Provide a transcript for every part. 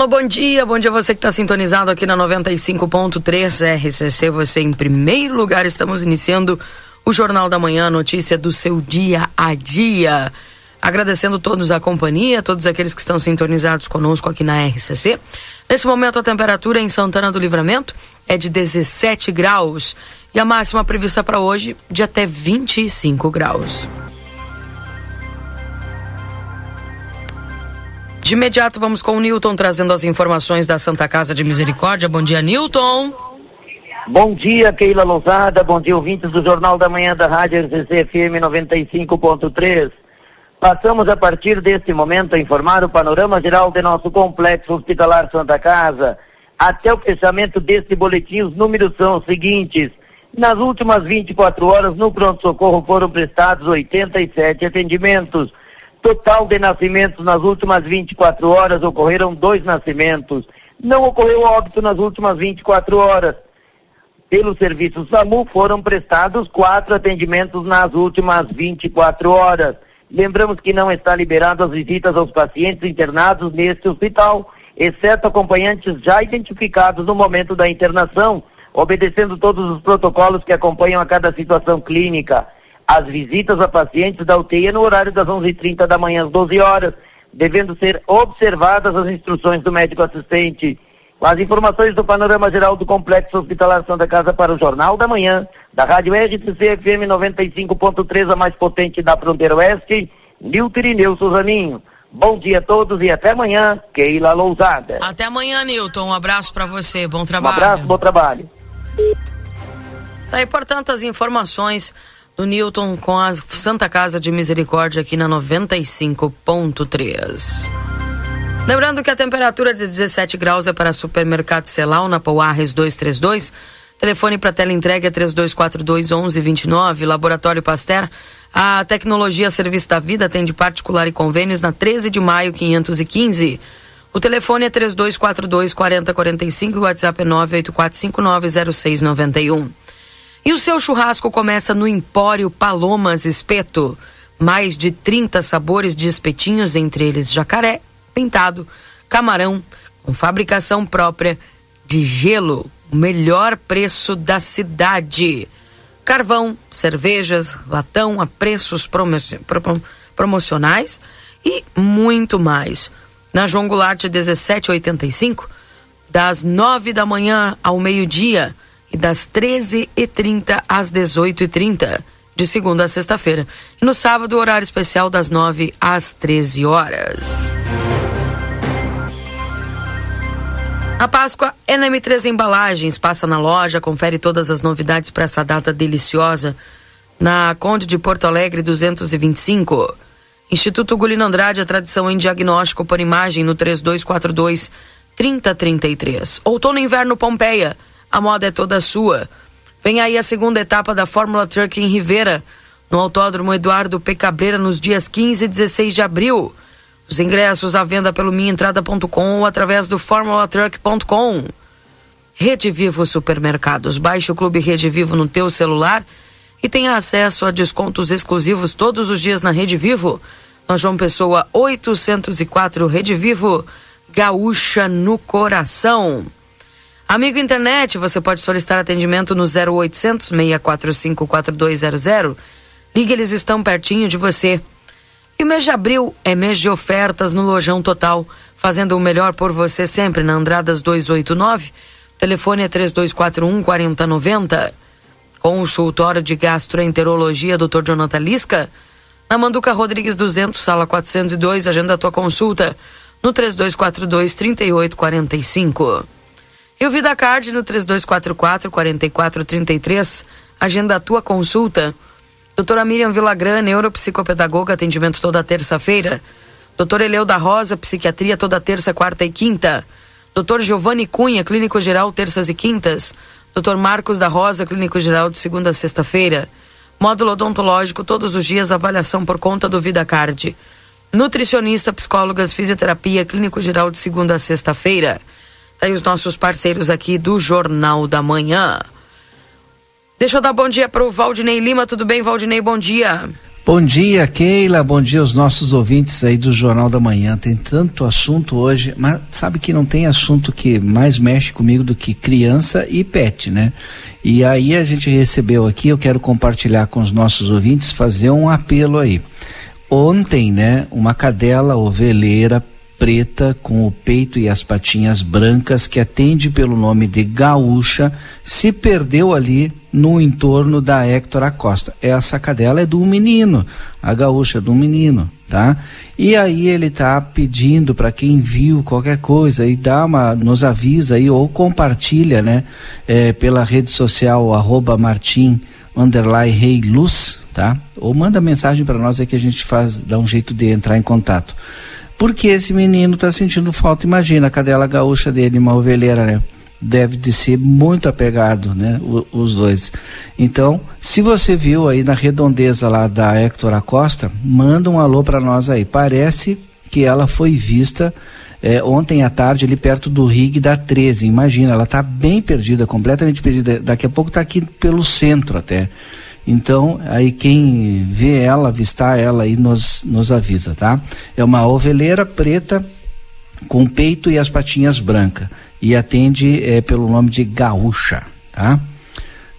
Alô, bom dia, bom dia você que está sintonizado aqui na 95.3 RCC, você em primeiro lugar, estamos iniciando o Jornal da Manhã, notícia do seu dia a dia. Agradecendo todos a companhia, todos aqueles que estão sintonizados conosco aqui na RCC. Nesse momento a temperatura em Santana do Livramento é de 17 graus e a máxima prevista para hoje de até 25 graus. De imediato vamos com o Newton trazendo as informações da Santa Casa de Misericórdia. Bom dia, Newton. Bom dia, Keila Lousada. Bom dia, ouvintes do Jornal da Manhã da Rádio RCC FM 95.3. Passamos a partir deste momento a informar o panorama geral de nosso complexo hospitalar Santa Casa. Até o fechamento deste boletim, os números são os seguintes. Nas últimas 24 horas, no pronto-socorro foram prestados 87 atendimentos. Total de nascimentos nas últimas 24 horas ocorreram dois nascimentos. Não ocorreu óbito nas últimas 24 horas. Pelo serviço SAMU foram prestados quatro atendimentos nas últimas 24 horas. Lembramos que não está liberado as visitas aos pacientes internados neste hospital, exceto acompanhantes já identificados no momento da internação, obedecendo todos os protocolos que acompanham a cada situação clínica. As visitas a pacientes da UTI é no horário das 11h30 da manhã às 12 horas, devendo ser observadas as instruções do médico assistente. Com as informações do panorama geral do Complexo Hospitalar Santa Casa para o Jornal da Manhã, da Rádio RCC FM 95.3, a mais potente da fronteira oeste, Nilton Irineu Suzaninho. Bom dia a todos e até amanhã, Keila Lousada. Até amanhã, Nilton. Um abraço para você. Bom trabalho. Um abraço, bom trabalho. Tá aí, portanto, as informações do Newton com a Santa Casa de Misericórdia aqui na 95.3. Lembrando que a temperatura de 17 graus é para supermercado Celal na Pouarres 232. Telefone para tela entrega é 3242 1129. Laboratório Pasteur. A tecnologia Serviço da Vida atende particular e convênios na 13 de maio 515. O telefone é 3242 4045 e o WhatsApp é 984590691. E o seu churrasco começa no Empório Palomas Espeto. Mais de 30 sabores de espetinhos, entre eles jacaré, pintado, camarão, com fabricação própria de gelo. O melhor preço da cidade. Carvão, cervejas, latão a preços promocionais e muito mais. Na João Goulart 1785, das nove da manhã ao meio-dia e das 13h30 às 18h30, de segunda a sexta-feira. E no sábado, horário especial das 9 às 13 horas. A Páscoa é na M3 Embalagens. Passa na loja, confere todas as novidades para essa data deliciosa. Na Conde de Porto Alegre 225. Instituto Gulino Andrade, a tradição em diagnóstico por imagem no 3242 3033. Outono e Inverno Pompeia a moda é toda sua. Vem aí a segunda etapa da Fórmula Truck em Rivera, no Autódromo Eduardo P. Cabreira, nos dias 15 e 16 de abril. Os ingressos à venda pelo minhaentrada.com ou através do formulatruck.com. Rede Vivo Supermercados. Baixe o Clube Rede Vivo no teu celular e tenha acesso a descontos exclusivos todos os dias na Rede Vivo. Na João Pessoa 804 Rede Vivo, Gaúcha no coração. Amigo internet, você pode solicitar atendimento no 0800 645 4200. Ligue, eles estão pertinho de você. E o mês de abril é mês de ofertas no Lojão Total, fazendo o melhor por você sempre na Andradas 289. Telefone é 3241 4090. Consultório de Gastroenterologia, Dr. Jonathan Lisca. Na Manduca Rodrigues 200, sala 402, agenda a tua consulta no 3242 3845. E o VidaCard no 3244 4433. Agenda a tua consulta. Doutora Miriam Villagrã, neuropsicopedagoga, atendimento toda terça-feira. Doutor Eleu da Rosa, psiquiatria toda terça, quarta e quinta. Dr. Giovanni Cunha, Clínico Geral, terças e quintas. Dr. Marcos da Rosa, Clínico Geral, de segunda a sexta-feira. Módulo odontológico, todos os dias, avaliação por conta do VidaCard. Nutricionista, psicólogas, fisioterapia, Clínico Geral, de segunda a sexta-feira. Aí os nossos parceiros aqui do Jornal da Manhã. Deixa eu dar bom dia para o Valdinei Lima. Tudo bem, Valdinei? Bom dia. Bom dia, Keila. Bom dia aos nossos ouvintes aí do Jornal da Manhã. Tem tanto assunto hoje, mas sabe que não tem assunto que mais mexe comigo do que criança e pet, né? E aí a gente recebeu aqui, eu quero compartilhar com os nossos ouvintes, fazer um apelo aí. Ontem, né, uma cadela oveleira preta com o peito e as patinhas brancas que atende pelo nome de gaúcha se perdeu ali no entorno da Hector Acosta. Essa cadela é do menino, a gaúcha é do menino, tá? E aí ele tá pedindo para quem viu qualquer coisa e dá uma, nos avisa aí ou compartilha, né? É, pela rede social arroba Martim underline Rei Luz, tá? Ou manda mensagem para nós aí que a gente faz, dá um jeito de entrar em contato. Porque esse menino está sentindo falta, imagina, a cadela gaúcha dele, uma ovelheira, né? Deve de ser muito apegado, né? O, os dois. Então, se você viu aí na redondeza lá da Hector Acosta, manda um alô para nós aí. Parece que ela foi vista é, ontem à tarde ali perto do rig da 13. Imagina, ela está bem perdida, completamente perdida. Daqui a pouco está aqui pelo centro até. Então, aí quem vê ela, avistar ela aí nos, nos avisa, tá? É uma oveleira preta com peito e as patinhas brancas e atende é, pelo nome de gaúcha, tá?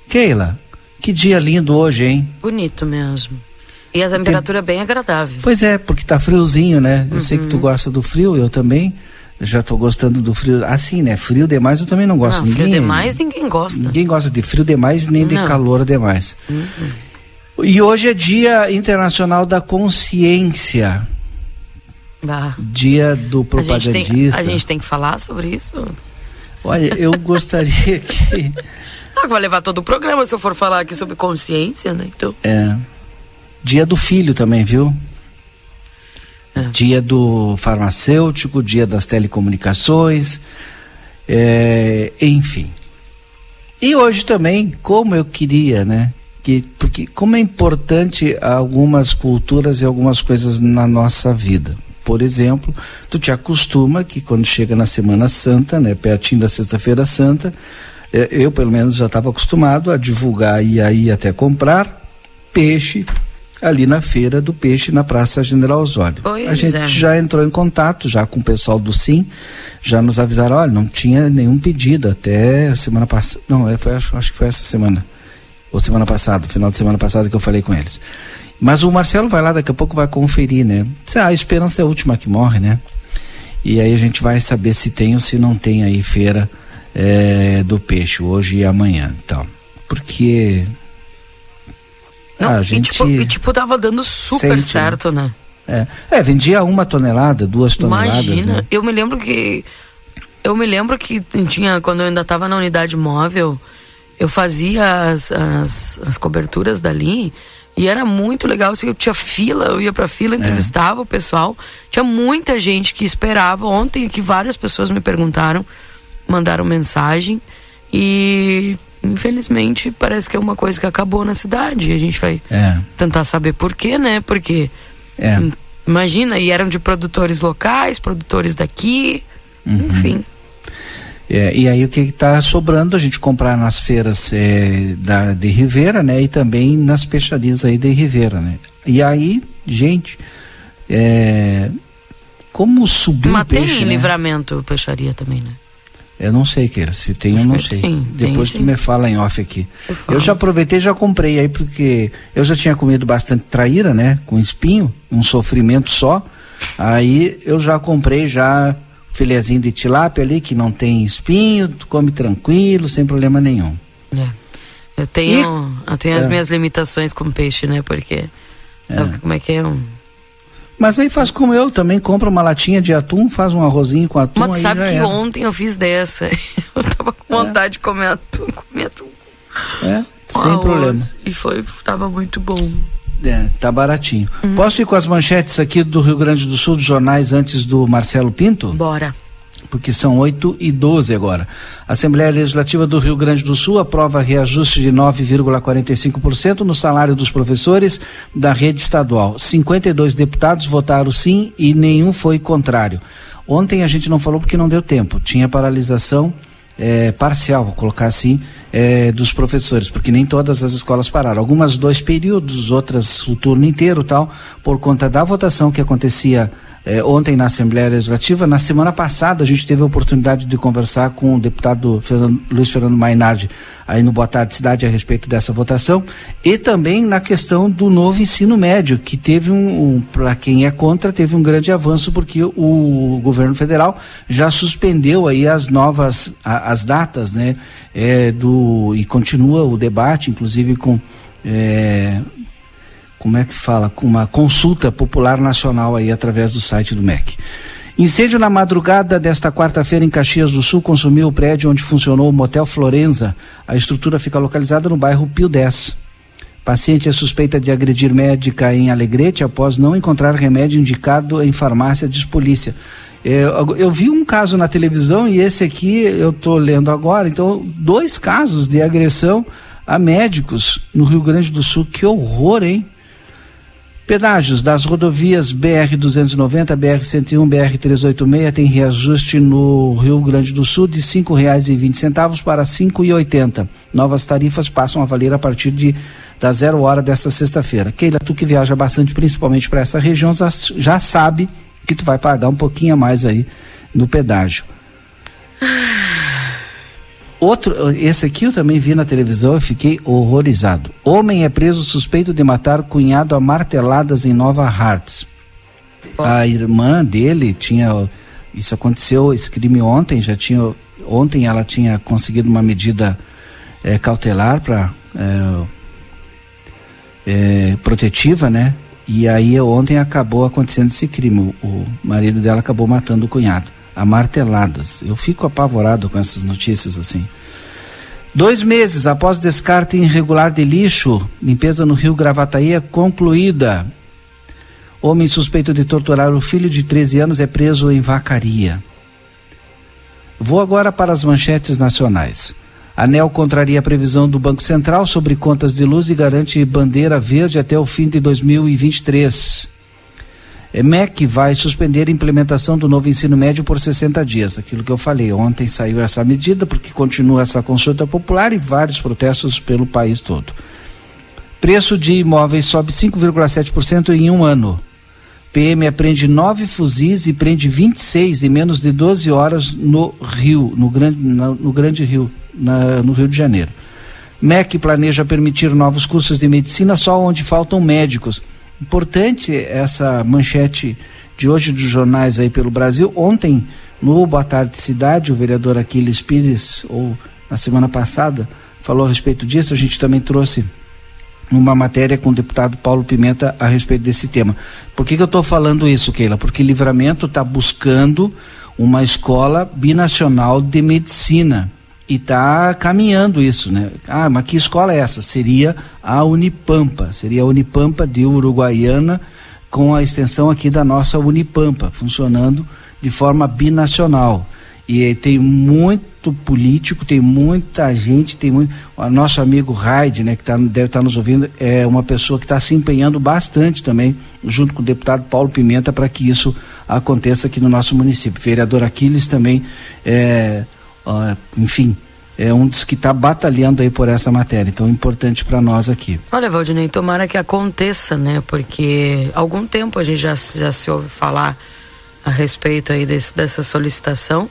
Keila, que dia lindo hoje, hein? Bonito mesmo. E a temperatura Tem... bem agradável. Pois é, porque tá friozinho, né? Eu uhum. sei que tu uhum. gosta do frio, eu também já tô gostando do frio. Assim, né? Frio demais eu também não gosto. Não, ninguém, frio demais ninguém gosta. Ninguém gosta de frio demais nem de calor demais. Uhum. E hoje é Dia Internacional da Consciência. Bah. Dia do propagandista. A gente, tem, a gente tem que falar sobre isso? Olha, eu gostaria que. Ah, vai levar todo o programa se eu for falar aqui sobre consciência, né? Então. É. Dia do filho também, viu? É. Dia do farmacêutico, dia das telecomunicações, é, enfim. E hoje também, como eu queria, né? Que, porque como é importante algumas culturas e algumas coisas na nossa vida. Por exemplo, tu te acostuma que quando chega na Semana Santa, né, pertinho da Sexta-feira Santa, é, eu pelo menos já estava acostumado a divulgar e aí até comprar peixe, ali na feira do peixe na Praça General Osório. Pois a gente é. já entrou em contato já com o pessoal do Sim, já nos avisaram, olha, não tinha nenhum pedido até semana passada, não, é, foi, acho, acho que foi essa semana, ou semana passada, final de semana passada que eu falei com eles. Mas o Marcelo vai lá, daqui a pouco vai conferir, né? Ah, a esperança é a última que morre, né? E aí a gente vai saber se tem ou se não tem aí feira é, do peixe, hoje e amanhã, então. Porque não, a gente... e, tipo, e tipo, tava dando super sente, né? certo, né? É. é, vendia uma tonelada, duas toneladas. Imagina, né? eu me lembro que. Eu me lembro que tinha, quando eu ainda estava na unidade móvel, eu fazia as, as, as, coberturas dali e era muito legal. Assim, eu tinha fila, eu ia pra fila, é. entrevistava é. o pessoal. Tinha muita gente que esperava. Ontem que várias pessoas me perguntaram, mandaram mensagem. E infelizmente parece que é uma coisa que acabou na cidade. A gente vai é. tentar saber por quê, né? Porque é. imagina, e eram de produtores locais, produtores daqui, uhum. enfim. É, e aí o que está sobrando a gente comprar nas feiras é, da, de Ribeira, né? E também nas peixarias aí de Ribeira, né? E aí, gente, é, como subiu Mas o peixe, tem né? livramento peixaria também, né? Eu não sei, Keira. Se tem, eu não sei. Depois tem, tu me fala em off aqui. Eu já aproveitei já comprei aí, porque eu já tinha comido bastante traíra, né? Com espinho, um sofrimento só. Aí eu já comprei já filezinho de tilápia ali, que não tem espinho, tu come tranquilo, sem problema nenhum. É. Eu tenho, e, eu tenho é. as minhas limitações com peixe, né? Porque sabe é. como é que é um mas aí faz como eu, também compra uma latinha de atum, faz um arrozinho com atum. Mas sabe que era. ontem eu fiz dessa. Eu tava com é. vontade é. de comer atum, comer atum. É, sem problema. E foi, tava muito bom. É, tá baratinho. Uhum. Posso ir com as manchetes aqui do Rio Grande do Sul, dos jornais, antes do Marcelo Pinto? Bora. Porque são 8 e 12 agora. A Assembleia Legislativa do Rio Grande do Sul aprova reajuste de 9,45% no salário dos professores da rede estadual. 52 deputados votaram sim e nenhum foi contrário. Ontem a gente não falou porque não deu tempo. Tinha paralisação é, parcial, vou colocar assim, é, dos professores, porque nem todas as escolas pararam. Algumas dois períodos, outras o turno inteiro tal, por conta da votação que acontecia é, ontem na Assembleia Legislativa. Na semana passada a gente teve a oportunidade de conversar com o deputado Fernando, Luiz Fernando Mainardi aí no Boa Tarde Cidade a respeito dessa votação e também na questão do novo ensino médio, que teve um, um para quem é contra, teve um grande avanço porque o, governo federal já suspendeu aí as novas a, as datas, né, é, do e continua o debate, inclusive com é, como é que fala, uma consulta popular nacional aí através do site do MEC. Incêndio na madrugada desta quarta-feira em Caxias do Sul consumiu o prédio onde funcionou o Motel Florenza. A estrutura fica localizada no bairro Pio 10. Paciente é suspeita de agredir médica em Alegrete após não encontrar remédio indicado em farmácia de polícia. É, eu, eu, vi um caso na televisão e esse aqui eu estou lendo agora. Então, dois casos de agressão a médicos no Rio Grande do Sul. Que horror, hein? Pedágios das rodovias BR-290, BR-101, BR-386 tem reajuste no Rio Grande do Sul de R$ 5,20 para R$ 5,80. Novas tarifas passam a valer a partir de da zero hora desta sexta-feira. Keila, tu que viaja bastante, principalmente para essa região, já sabe que tu vai pagar um pouquinho a mais aí no pedágio. Outro, esse aqui eu também vi na televisão e fiquei horrorizado. Homem é preso suspeito de matar cunhado a marteladas em Nova Hartz. A irmã dele tinha. Isso aconteceu, esse crime ontem, já tinha. Ontem ela tinha conseguido uma medida é, cautelar para é, é, protetiva, né? E aí ontem acabou acontecendo esse crime. O, o marido dela acabou matando o cunhado a marteladas. Eu fico apavorado com essas notícias assim. Dois meses após descarte irregular de lixo, limpeza no rio Gravataí é concluída. Homem suspeito de torturar o filho de 13 anos é preso em Vacaria. Vou agora para as manchetes nacionais. ANEL contraria a previsão do Banco Central sobre contas de luz e garante bandeira verde até o fim de 2023. MEC vai suspender a implementação do novo ensino médio por 60 dias. Aquilo que eu falei, ontem saiu essa medida porque continua essa consulta popular e vários protestos pelo país todo. Preço de imóveis sobe 5,7% em um ano. PM apreende nove fuzis e prende 26 em menos de 12 horas no Rio, no Grande, no, no grande Rio, na, no Rio de Janeiro. MEC planeja permitir novos cursos de medicina só onde faltam médicos Importante essa manchete de hoje dos jornais aí pelo Brasil. Ontem, no Boa Tarde Cidade, o vereador Aquiles Pires, ou na semana passada, falou a respeito disso. A gente também trouxe uma matéria com o deputado Paulo Pimenta a respeito desse tema. Por que, que eu estou falando isso, Keila? Porque Livramento está buscando uma escola binacional de medicina e está caminhando isso, né? Ah, mas que escola é essa? Seria a Unipampa, seria a Unipampa de Uruguaiana com a extensão aqui da nossa Unipampa, funcionando de forma binacional. E tem muito político, tem muita gente, tem muito. O nosso amigo Raide, né, que tá, deve estar tá nos ouvindo, é uma pessoa que está se empenhando bastante também, junto com o deputado Paulo Pimenta, para que isso aconteça aqui no nosso município. vereador Aquiles também é uh, enfim, é um dos que está batalhando aí por essa matéria. Então, importante para nós aqui. Olha, Valdinei, tomara que aconteça, né? Porque há algum tempo a gente já, já se ouve falar a respeito aí desse, dessa solicitação,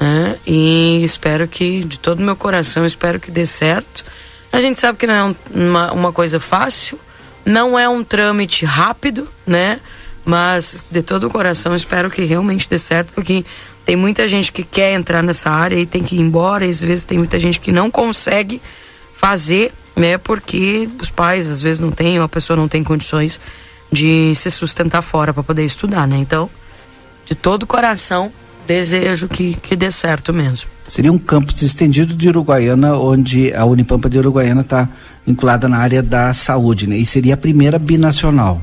né? E espero que, de todo meu coração, espero que dê certo. A gente sabe que não é um, uma, uma coisa fácil, não é um trâmite rápido, né? Mas de todo o coração espero que realmente dê certo, porque tem muita gente que quer entrar nessa área e tem que ir embora, às vezes tem muita gente que não consegue fazer, né? Porque os pais às vezes não têm, ou a pessoa não tem condições de se sustentar fora para poder estudar, né? Então, de todo o coração, desejo que, que dê certo mesmo. Seria um campus estendido de Uruguaiana, onde a Unipampa de Uruguaiana está vinculada na área da saúde, né? E seria a primeira binacional.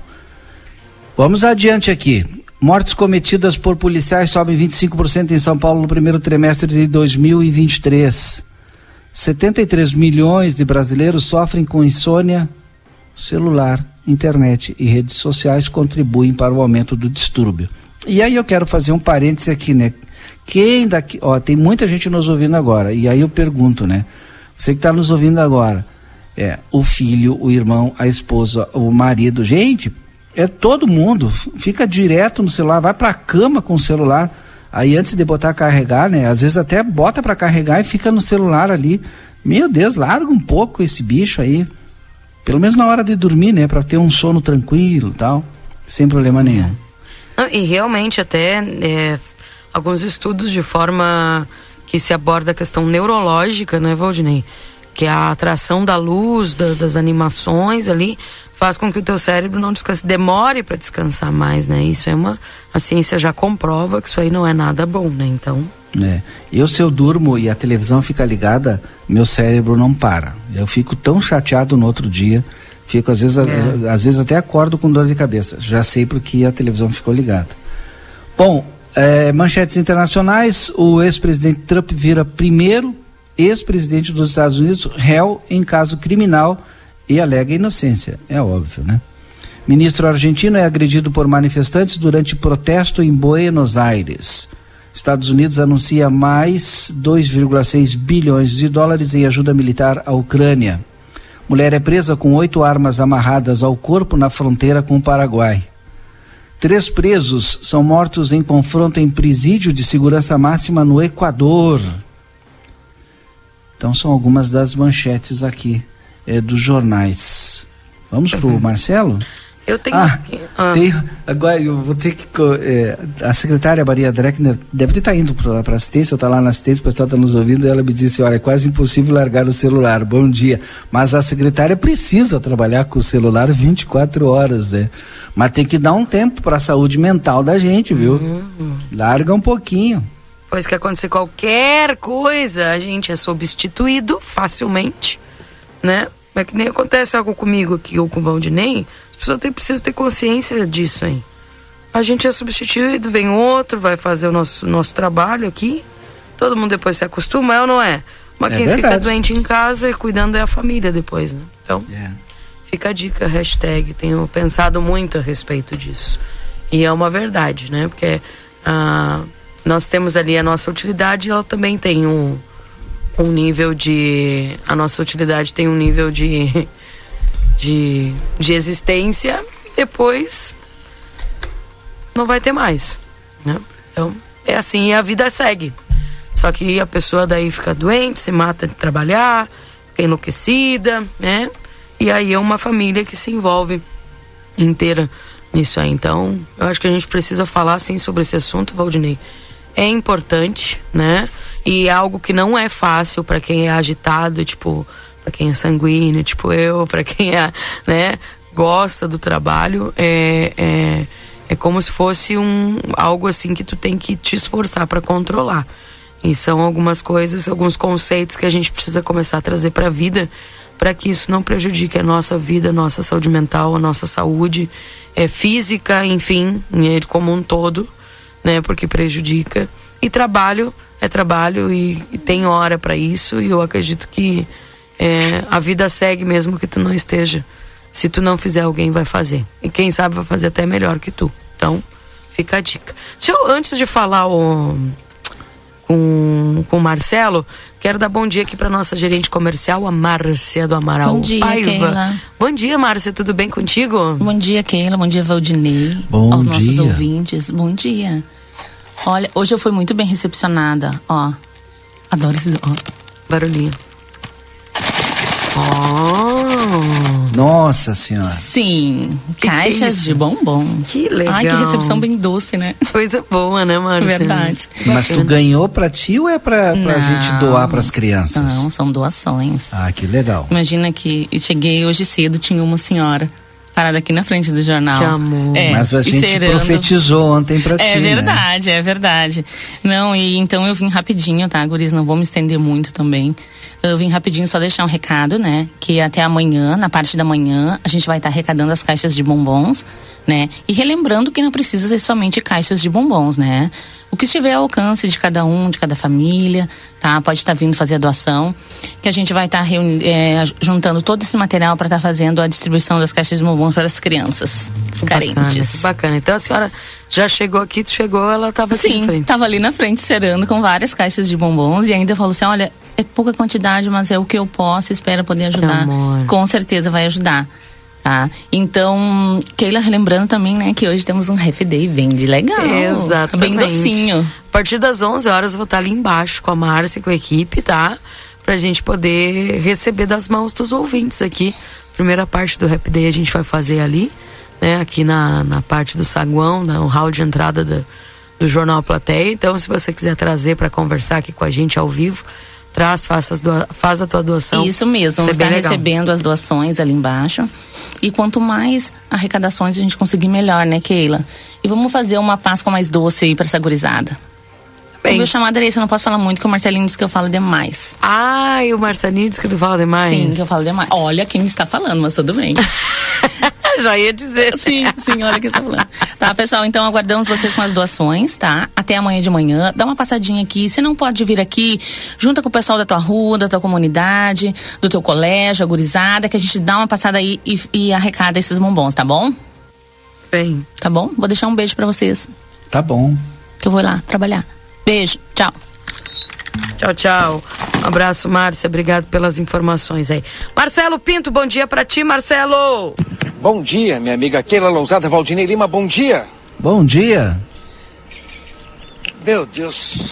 Vamos adiante aqui. Mortes cometidas por policiais sobem 25% em São Paulo no primeiro trimestre de 2023. 73 milhões de brasileiros sofrem com insônia, celular, internet e redes sociais contribuem para o aumento do distúrbio. E aí eu quero fazer um parêntese aqui, né? Quem daqui, ó, tem muita gente nos ouvindo agora, e aí eu pergunto, né? Você que está nos ouvindo agora, é, o filho, o irmão, a esposa, o marido, gente, é todo mundo, fica direto no celular, vai para a cama com o celular, aí antes de botar a carregar, né? Às vezes até bota para carregar e fica no celular ali. Meu Deus, larga um pouco esse bicho aí. Pelo menos na hora de dormir, né, para ter um sono tranquilo, tal, sem problema nenhum. Não, e realmente até é, alguns estudos de forma que se aborda a questão neurológica, né, Valdinei? Que é a atração da luz, da, das animações ali, faz com que o teu cérebro não descanse, demore para descansar mais, né? Isso é uma. A ciência já comprova que isso aí não é nada bom, né? Então. É. Eu, se eu durmo e a televisão fica ligada, meu cérebro não para. Eu fico tão chateado no outro dia. Fico, às vezes, é. às vezes até acordo com dor de cabeça. Já sei porque a televisão ficou ligada. Bom, é, manchetes internacionais: o ex-presidente Trump vira primeiro ex-presidente dos Estados Unidos réu em caso criminal e alega inocência. É óbvio, né? Ministro argentino é agredido por manifestantes durante protesto em Buenos Aires. Estados Unidos anuncia mais 2,6 bilhões de dólares em ajuda militar à Ucrânia. Mulher é presa com oito armas amarradas ao corpo na fronteira com o Paraguai. Três presos são mortos em confronto em presídio de segurança máxima no Equador. Então são algumas das manchetes aqui é, dos jornais. Vamos para o uhum. Marcelo? Eu tenho. Ah, ah. Tenho, agora eu vou ter que. É, a secretária Maria Dreckner deve estar indo para a assistência, eu estou lá na assistência, o pessoal está nos ouvindo, e ela me disse: olha, é quase impossível largar o celular. Bom dia. Mas a secretária precisa trabalhar com o celular 24 horas, né? Mas tem que dar um tempo para a saúde mental da gente, viu? Uhum. Larga um pouquinho. Pois que acontecer qualquer coisa, a gente é substituído facilmente, né? É que nem acontece algo comigo aqui ou com o Valdinei, as pessoas têm, precisam ter consciência disso aí. A gente é substituído, vem outro, vai fazer o nosso, nosso trabalho aqui. Todo mundo depois se acostuma, é ou não é? Mas é quem verdade. fica doente em casa e cuidando é a família depois, né? Então, yeah. fica a dica, hashtag. Tenho pensado muito a respeito disso. E é uma verdade, né? Porque ah, nós temos ali a nossa utilidade e ela também tem um, um nível de. A nossa utilidade tem um nível de de, de existência, depois não vai ter mais. Né? Então, é assim e a vida segue. Só que a pessoa daí fica doente, se mata de trabalhar, fica enlouquecida, né? E aí é uma família que se envolve inteira nisso aí. Então, eu acho que a gente precisa falar sim sobre esse assunto, Valdinei. É importante, né? E é algo que não é fácil para quem é agitado, tipo, para quem é sanguíneo, tipo eu, para quem é, né, gosta do trabalho, é, é, é como se fosse um algo assim que tu tem que te esforçar para controlar. E são algumas coisas, alguns conceitos que a gente precisa começar a trazer para a vida, para que isso não prejudique a nossa vida, a nossa saúde mental, a nossa saúde é, física, enfim, como um todo, né? Porque prejudica. E trabalho é trabalho e, e tem hora para isso. E eu acredito que é, a vida segue mesmo que tu não esteja. Se tu não fizer, alguém vai fazer. E quem sabe vai fazer até melhor que tu. Então, fica a dica. Deixa eu, antes de falar o, com, com o Marcelo, quero dar bom dia aqui para nossa gerente comercial, a Márcia do Amaral Bom dia, Paiva. Keila. Bom dia, Márcia, tudo bem contigo? Bom dia, Keila. Bom dia, Valdinei. Bom aos dia. nossos ouvintes. Bom dia. Olha, hoje eu fui muito bem recepcionada, ó. Adoro esse ó. barulhinho. Oh. Nossa senhora. Sim, que caixas que de bombom. Que legal. Ai, que recepção bem doce, né? Coisa boa, né, Márcia? Verdade. Mas tu ganhou pra ti ou é pra, pra não, gente doar pras crianças? Não, são doações. Ah, que legal. Imagina que eu cheguei hoje cedo, tinha uma senhora parada aqui na frente do jornal. Que amor. É, Mas a gente cerando. profetizou ontem pra ti, É né? verdade, é verdade. Não, e então eu vim rapidinho, tá, Guris? Não vou me estender muito também. Eu vim rapidinho só deixar um recado, né? Que até amanhã, na parte da manhã, a gente vai estar arrecadando as caixas de bombons, né? E relembrando que não precisa ser somente caixas de bombons, né? O que estiver ao alcance de cada um, de cada família, tá? Pode estar vindo fazer a doação, que a gente vai estar reuni- é, juntando todo esse material para estar fazendo a distribuição das caixas de bombons para as crianças Bacana, carentes. que bacana. Então a senhora já chegou aqui, tu chegou, ela estava aqui Sim, em frente. tava ali na frente cerando com várias caixas de bombons e ainda falou assim, olha, é pouca quantidade, mas é o que eu posso, espero poder ajudar. Com certeza vai ajudar. Tá? Então, Keila relembrando também, né, que hoje temos um Happy Day bem de legal. Exatamente. Bem docinho. A partir das 11 horas eu vou estar ali embaixo com a Márcia e com a equipe, tá? Pra gente poder receber das mãos dos ouvintes aqui. Primeira parte do Happy Day a gente vai fazer ali, né? Aqui na, na parte do saguão, no hall de entrada do, do Jornal Plateia. Então, se você quiser trazer para conversar aqui com a gente ao vivo, traz, faça as doa, faz a tua doação. Isso mesmo, bem estar legal. recebendo as doações ali embaixo. E quanto mais arrecadações a gente conseguir, melhor, né, Keila? E vamos fazer uma Páscoa mais doce aí pra essa gurizada. Bem. O meu chamado era esse, eu não posso falar muito, que o Marcelinho disse que eu falo demais. Ai, o Marcelinho disse que tu fala demais. Sim, que eu falo demais. Olha quem está falando, mas tudo bem. Já ia dizer. sim, sim, olha quem está falando. Tá, pessoal, então aguardamos vocês com as doações, tá? Até amanhã de manhã. Dá uma passadinha aqui. Se não pode vir aqui, junta com o pessoal da tua rua, da tua comunidade, do teu colégio, a gurizada, que a gente dá uma passada aí e, e arrecada esses bombons, tá bom? Bem. Tá bom? Vou deixar um beijo pra vocês, Tá bom. que eu vou lá trabalhar. Beijo, tchau. Tchau, tchau. Um abraço, Márcia. Obrigado pelas informações aí. Marcelo Pinto, bom dia pra ti, Marcelo. Bom dia, minha amiga Keila Lousada, Valdinei Lima, bom dia. Bom dia. Meu Deus,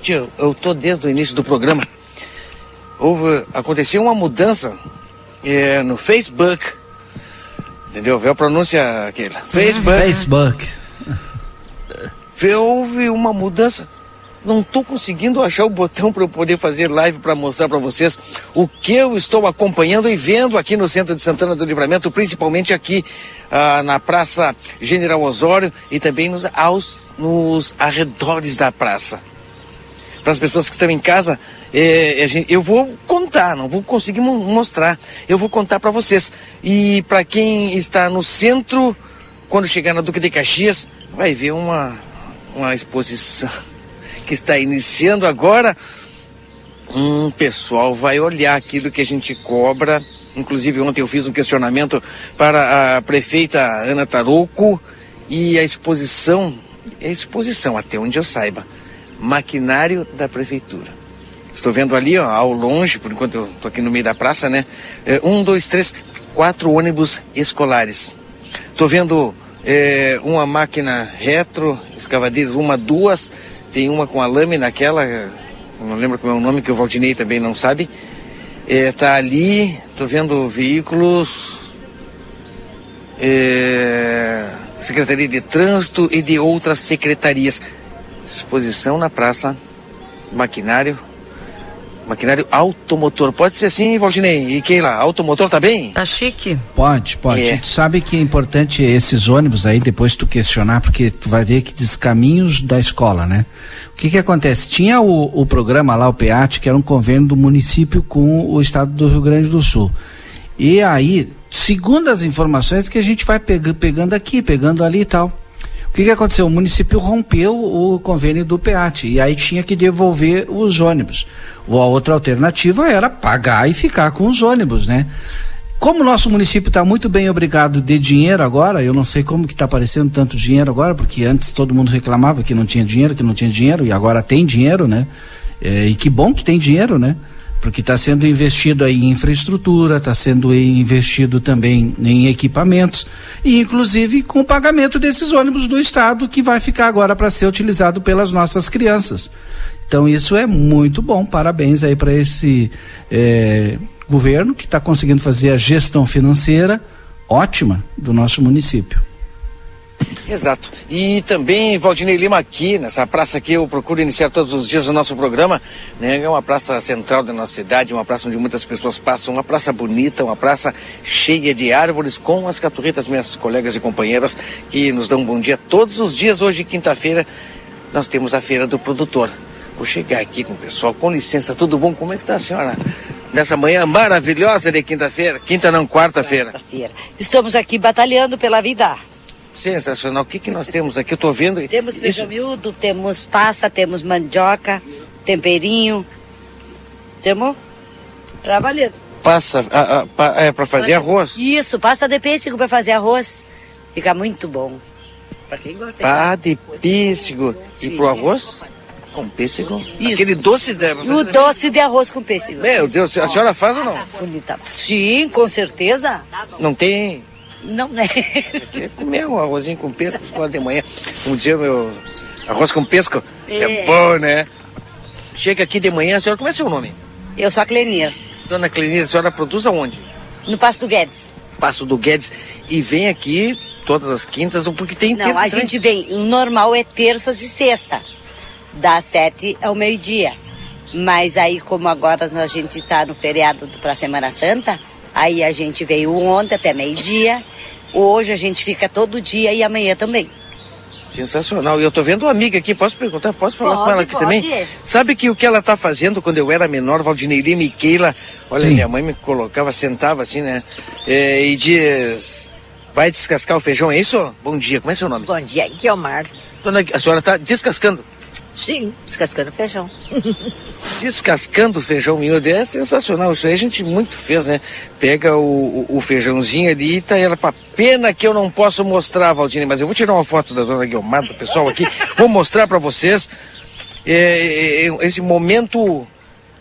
tio, eu tô desde o início do programa. Houve, aconteceu uma mudança é, no Facebook. Entendeu? Vê a pronúncia, Keila. Facebook. Facebook. Houve uma mudança. Não tô conseguindo achar o botão para eu poder fazer live para mostrar para vocês o que eu estou acompanhando e vendo aqui no centro de Santana do Livramento, principalmente aqui ah, na Praça General Osório e também nos, aos, nos arredores da praça. Para as pessoas que estão em casa, eh, a gente- eu vou contar, não vou conseguir mo- mostrar, eu vou contar para vocês. E para quem está no centro, quando chegar na Duque de Caxias, vai ver uma, uma exposição que está iniciando agora. Um pessoal vai olhar aquilo que a gente cobra. Inclusive, ontem eu fiz um questionamento para a prefeita Ana Tarouco e a exposição, é exposição, até onde eu saiba, maquinário da prefeitura. Estou vendo ali, ó, ao longe, por enquanto eu estou aqui no meio da praça, né? É, um, dois, três, quatro ônibus escolares. Estou vendo é, uma máquina retro, escavadeiras, uma, duas, tem uma com a lâmina, aquela, não lembro como é o nome, que o Valdinei também não sabe. É, tá ali, estou vendo veículos, é, Secretaria de Trânsito e de outras secretarias. Exposição na praça, maquinário, maquinário automotor. Pode ser assim, Valdinei? E Keila, automotor tá bem? Tá chique? Pode, pode. É. Tu sabe que é importante esses ônibus aí, depois tu questionar, porque tu vai ver que diz caminhos da escola, né? O que que acontece? Tinha o, o programa lá, o PEAT, que era um convênio do município com o estado do Rio Grande do Sul. E aí, segundo as informações que a gente vai pega- pegando aqui, pegando ali e tal. O que, que aconteceu? O município rompeu o convênio do PEAT e aí tinha que devolver os ônibus. Ou a outra alternativa era pagar e ficar com os ônibus, né? Como o nosso município está muito bem obrigado de dinheiro agora, eu não sei como que está aparecendo tanto dinheiro agora, porque antes todo mundo reclamava que não tinha dinheiro, que não tinha dinheiro, e agora tem dinheiro, né? É, e que bom que tem dinheiro, né? Porque está sendo investido aí em infraestrutura, está sendo investido também em equipamentos, e inclusive com o pagamento desses ônibus do Estado, que vai ficar agora para ser utilizado pelas nossas crianças. Então isso é muito bom, parabéns aí para esse eh, governo que está conseguindo fazer a gestão financeira ótima do nosso município. Exato. E também, Valdinei Lima, aqui, nessa praça aqui, eu procuro iniciar todos os dias o nosso programa. Né? É uma praça central da nossa cidade, uma praça onde muitas pessoas passam, uma praça bonita, uma praça cheia de árvores, com as caturretas, minhas colegas e companheiras, que nos dão um bom dia todos os dias. Hoje, quinta-feira, nós temos a Feira do Produtor. Vou chegar aqui com o pessoal, com licença, tudo bom? Como é que está a senhora? Nessa manhã maravilhosa de quinta-feira, quinta não, quarta-feira. Quarta-feira. Estamos aqui batalhando pela vida. Sensacional. O que, que nós temos aqui? Eu estou vendo. Temos feijão miúdo, temos passa, temos mandioca, temperinho. Temos trabalhando. Passa, a, a, pa, é para fazer passa, arroz? Isso, passa de pêssego para fazer arroz. Fica muito bom. Para quem gosta. Pá de pêssego. E pro arroz? Com pêssego? Isso. Aquele doce de... O doce de arroz com pêssego. Meu Deus, a senhora faz ou não? Bonita. Sim, com certeza. Não tem não, né? Comer um arrozinho com pesco às de manhã. Como dizia meu arroz com pesco. É. é bom, né? Chega aqui de manhã, a senhora, como é seu nome? Eu sou a Clenir. Dona Clenir, a senhora produz aonde? No Passo do Guedes. Passo do Guedes. E vem aqui todas as quintas, porque tem Não, a gente vem, o normal é terças e sexta. Das sete ao meio-dia. Mas aí, como agora a gente está no feriado para Semana Santa, aí a gente veio ontem até meio-dia Hoje a gente fica todo dia e amanhã também. Sensacional. E eu tô vendo uma amiga aqui, posso perguntar? Posso falar pode, com ela aqui pode. também? Sabe que o que ela tá fazendo quando eu era menor, Valdinei e Keila, olha, Sim. minha mãe me colocava, sentava assim, né? É, e diz, vai descascar o feijão, é isso? Bom dia, como é seu nome? Bom dia, aqui o Mar. Dona, a senhora tá descascando? Sim, descascando feijão. Descascando feijão miúdo, é sensacional. Isso aí a gente muito fez, né? Pega o, o, o feijãozinho ali e tá ela pra pena que eu não posso mostrar, Valdine, mas eu vou tirar uma foto da dona Guilmar, do pessoal aqui, vou mostrar para vocês é, é, é, esse momento,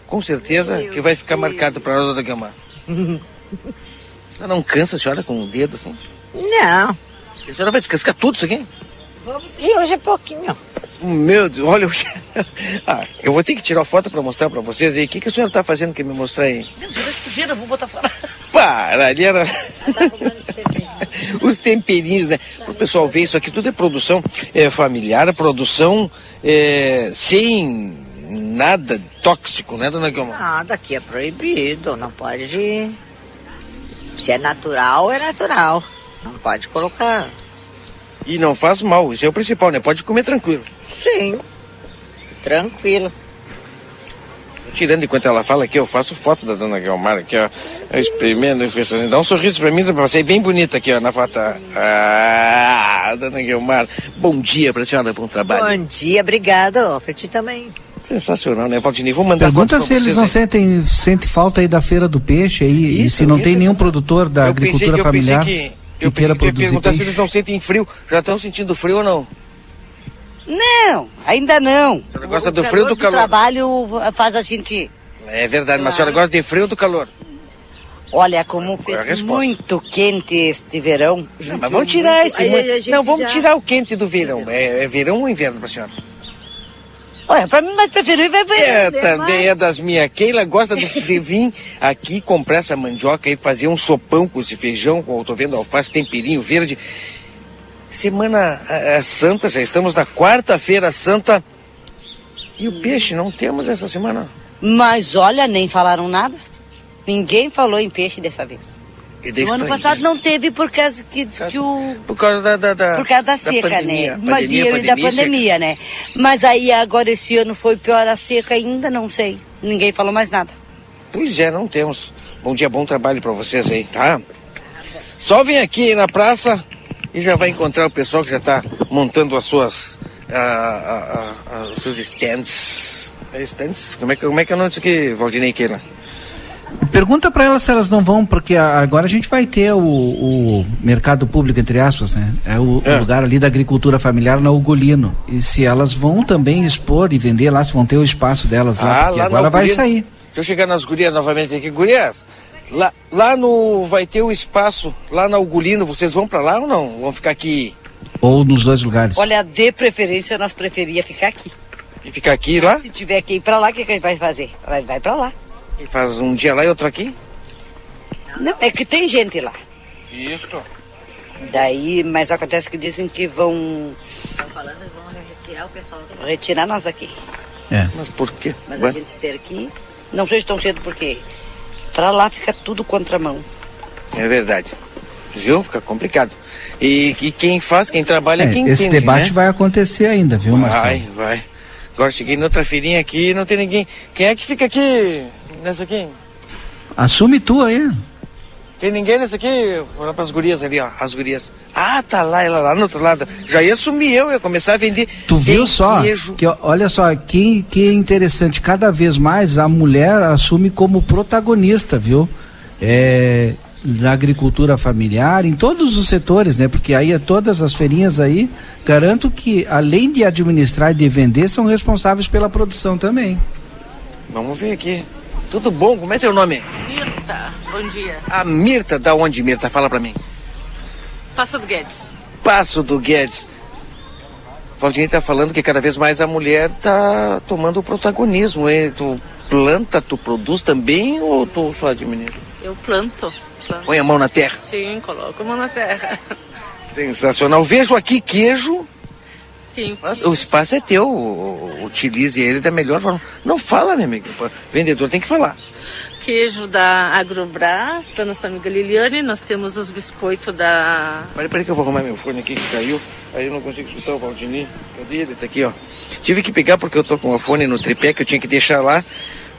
com certeza, que vai ficar marcado para nós, dona Guilmar. Ela não cansa a senhora com o dedo assim? Não. A senhora vai descascar tudo isso aqui? Vamos sim, hoje é pouquinho. Meu Deus, olha, eu... ah, eu vou ter que tirar foto para mostrar para vocês aí. O que, que a senhora está fazendo que me mostrar aí? Meu Deus, fugiram, vou botar fora. Para, ali era... Os temperinhos, né? Para o pessoal ver, isso aqui tudo é produção é, familiar, produção é, sem nada tóxico, né, dona Guilherme? Nada, aqui é proibido, não pode... Se é natural, é natural. Não pode colocar e não faz mal, isso é o principal, né? Pode comer tranquilo. Sim, tranquilo. Tirando enquanto ela fala aqui, eu faço foto da dona Guilmar aqui, ó. Eu experimento, dá um sorriso pra mim, pra ser bem bonita aqui, ó, na foto. Ah, dona Guilmar, bom dia pra senhora, bom trabalho. Bom dia, obrigada, ó, pra ti também. Sensacional, né, Valdinei? Vou mandar Pergunta se eles não aí. sentem sente falta aí da feira do peixe aí, Isso, e se não tem nenhum produtor da agricultura pensei, familiar. Eu pensei que eu pensei que ia perguntar peixe. se eles não sentem frio. Já estão sentindo frio ou não? Não, ainda não. A senhora gosta do frio ou do calor? O trabalho faz a gente... É verdade, mas a senhora gosta de frio ou do calor? Olha, como fez muito quente este verão. Não, mas vamos tirar muito... esse... Aí, não, vamos já... tirar o quente do verão. É, é verão ou inverno para a senhora? Olha, para mim mais preferível é ver. É, também é das minhas. Keila gosta de, de, vir aqui comprar essa mandioca e fazer um sopão com esse feijão, eu tô vendo alface, temperinho verde. Semana é, Santa, já estamos na quarta-feira santa. E o peixe não temos essa semana. Mas olha, nem falaram nada. Ninguém falou em peixe dessa vez. No ano passado não teve por causa que, que o... Por causa da, da, da por causa da, da seca, pandemia, né? Mas pandemia, pandemia, da pandemia, né? Mas aí agora esse ano foi pior a seca ainda, não sei. Ninguém falou mais nada. Pois é, não temos. Bom dia, bom trabalho para vocês aí, tá? Só vem aqui na praça e já vai encontrar o pessoal que já está montando as suas... Uh, uh, uh, os seus stands. É stands? Como é, que, como é que é o nome disso aqui, Valdinei Keila? Pergunta para elas se elas não vão, porque agora a gente vai ter o, o mercado público, entre aspas, né? É o, é. o, lugar ali da agricultura familiar na Ugolino. E se elas vão também expor e vender lá, se vão ter o espaço delas lá, ah, porque lá agora vai sair. Deixa eu chegar nas gurias novamente aqui. Gurias, lá, lá no. Vai ter o espaço, lá na Ugolino, vocês vão para lá ou não? Vão ficar aqui? Ou nos dois lugares? Olha, de preferência nós preferia ficar aqui. E ficar aqui lá? Se tiver que ir para lá, o que, que a gente vai fazer? Vai, vai para lá. E faz um dia lá e outro aqui? Não, é que tem gente lá. Isso. Daí, mas acontece que dizem que vão. Estão falando que vão retirar o pessoal. Retirar nós aqui. É. Mas por quê? Mas Ué? a gente espera aqui. Não sei se tão cedo porque pra lá fica tudo contramão. É verdade. Viu? Fica complicado. E, e quem faz, quem trabalha, É, quem esse entende, debate né? vai acontecer ainda, viu, Vai, Marcelo? vai. Agora cheguei noutra feirinha aqui e não tem ninguém. Quem é que fica aqui nessa aqui? Assume tu aí. Tem ninguém nessa aqui? Vou lá pras gurias ali, ó. As gurias. Ah, tá lá, ela lá no outro lado. Já ia sumir eu, ia começar a vender. Tu viu só? Queijo. Que, olha só, que, que interessante, cada vez mais a mulher assume como protagonista, viu? É, da agricultura familiar, em todos os setores, né? Porque aí todas as feirinhas aí, garanto que além de administrar e de vender, são responsáveis pela produção também. Vamos ver aqui. Tudo bom? Como é seu nome? Mirta, bom dia. A Mirta, da onde, Mirta? Fala pra mim. Passo do Guedes. Passo do Guedes. Valdinei tá falando que cada vez mais a mulher tá tomando o protagonismo, hein? Tu planta, tu produz também ou tu só administra? Eu planto. planto. Põe a mão na terra. Sim, coloco a mão na terra. Sensacional. Vejo aqui queijo. Sim. O espaço é teu. Utilize ele da melhor forma. Não fala, meu amigo. Vendedor tem que falar. Queijo da Agrobras, da nossa amiga Liliane. Nós temos os biscoitos da. Peraí, peraí que eu vou arrumar meu fone aqui que caiu. Aí eu não consigo escutar o Valdini. Cadê ele? Tá aqui, ó. Tive que pegar porque eu tô com o fone no tripé que eu tinha que deixar lá.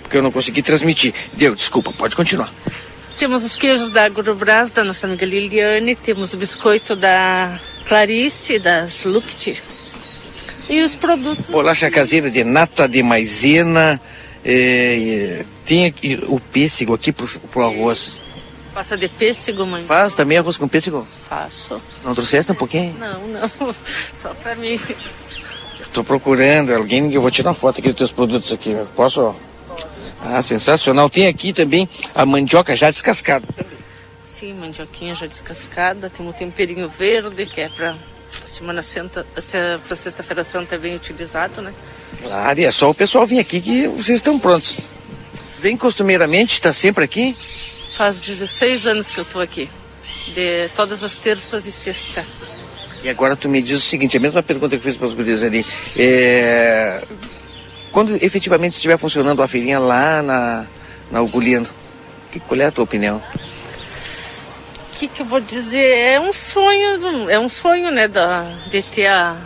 Porque eu não consegui transmitir. Deu, desculpa, pode continuar. Temos os queijos da Agrobras, da nossa amiga Liliane. Temos o biscoito da Clarice, das Luct. E os produtos. Bolacha caseira de nata de maisena. é, tem aqui o pêssego aqui pro, pro arroz. Passa de pêssego, mãe? Faz também arroz com pêssego? Faço. Não trouxeste um pouquinho? Não, não. Só pra mim. Tô procurando alguém que eu vou tirar uma foto aqui dos teus produtos aqui. meu. Posso? Ah, sensacional. Tem aqui também a mandioca já descascada. Sim, mandioquinha já descascada. Tem um temperinho verde, que é pra Semana Santa, pra Sexta-feira Santa é bem utilizado, né? Claro, e é só o pessoal vir aqui que vocês estão prontos. Vem costumeiramente, está sempre aqui? Faz 16 anos que eu tô aqui. De todas as terças e sexta. E agora tu me diz o seguinte, a mesma pergunta que eu fiz para os gurias ali. É... Quando efetivamente estiver funcionando a feirinha lá na, na Ugolindo, que, qual é a tua opinião? O que, que eu vou dizer? É um sonho, é um sonho, né, da, de ter a,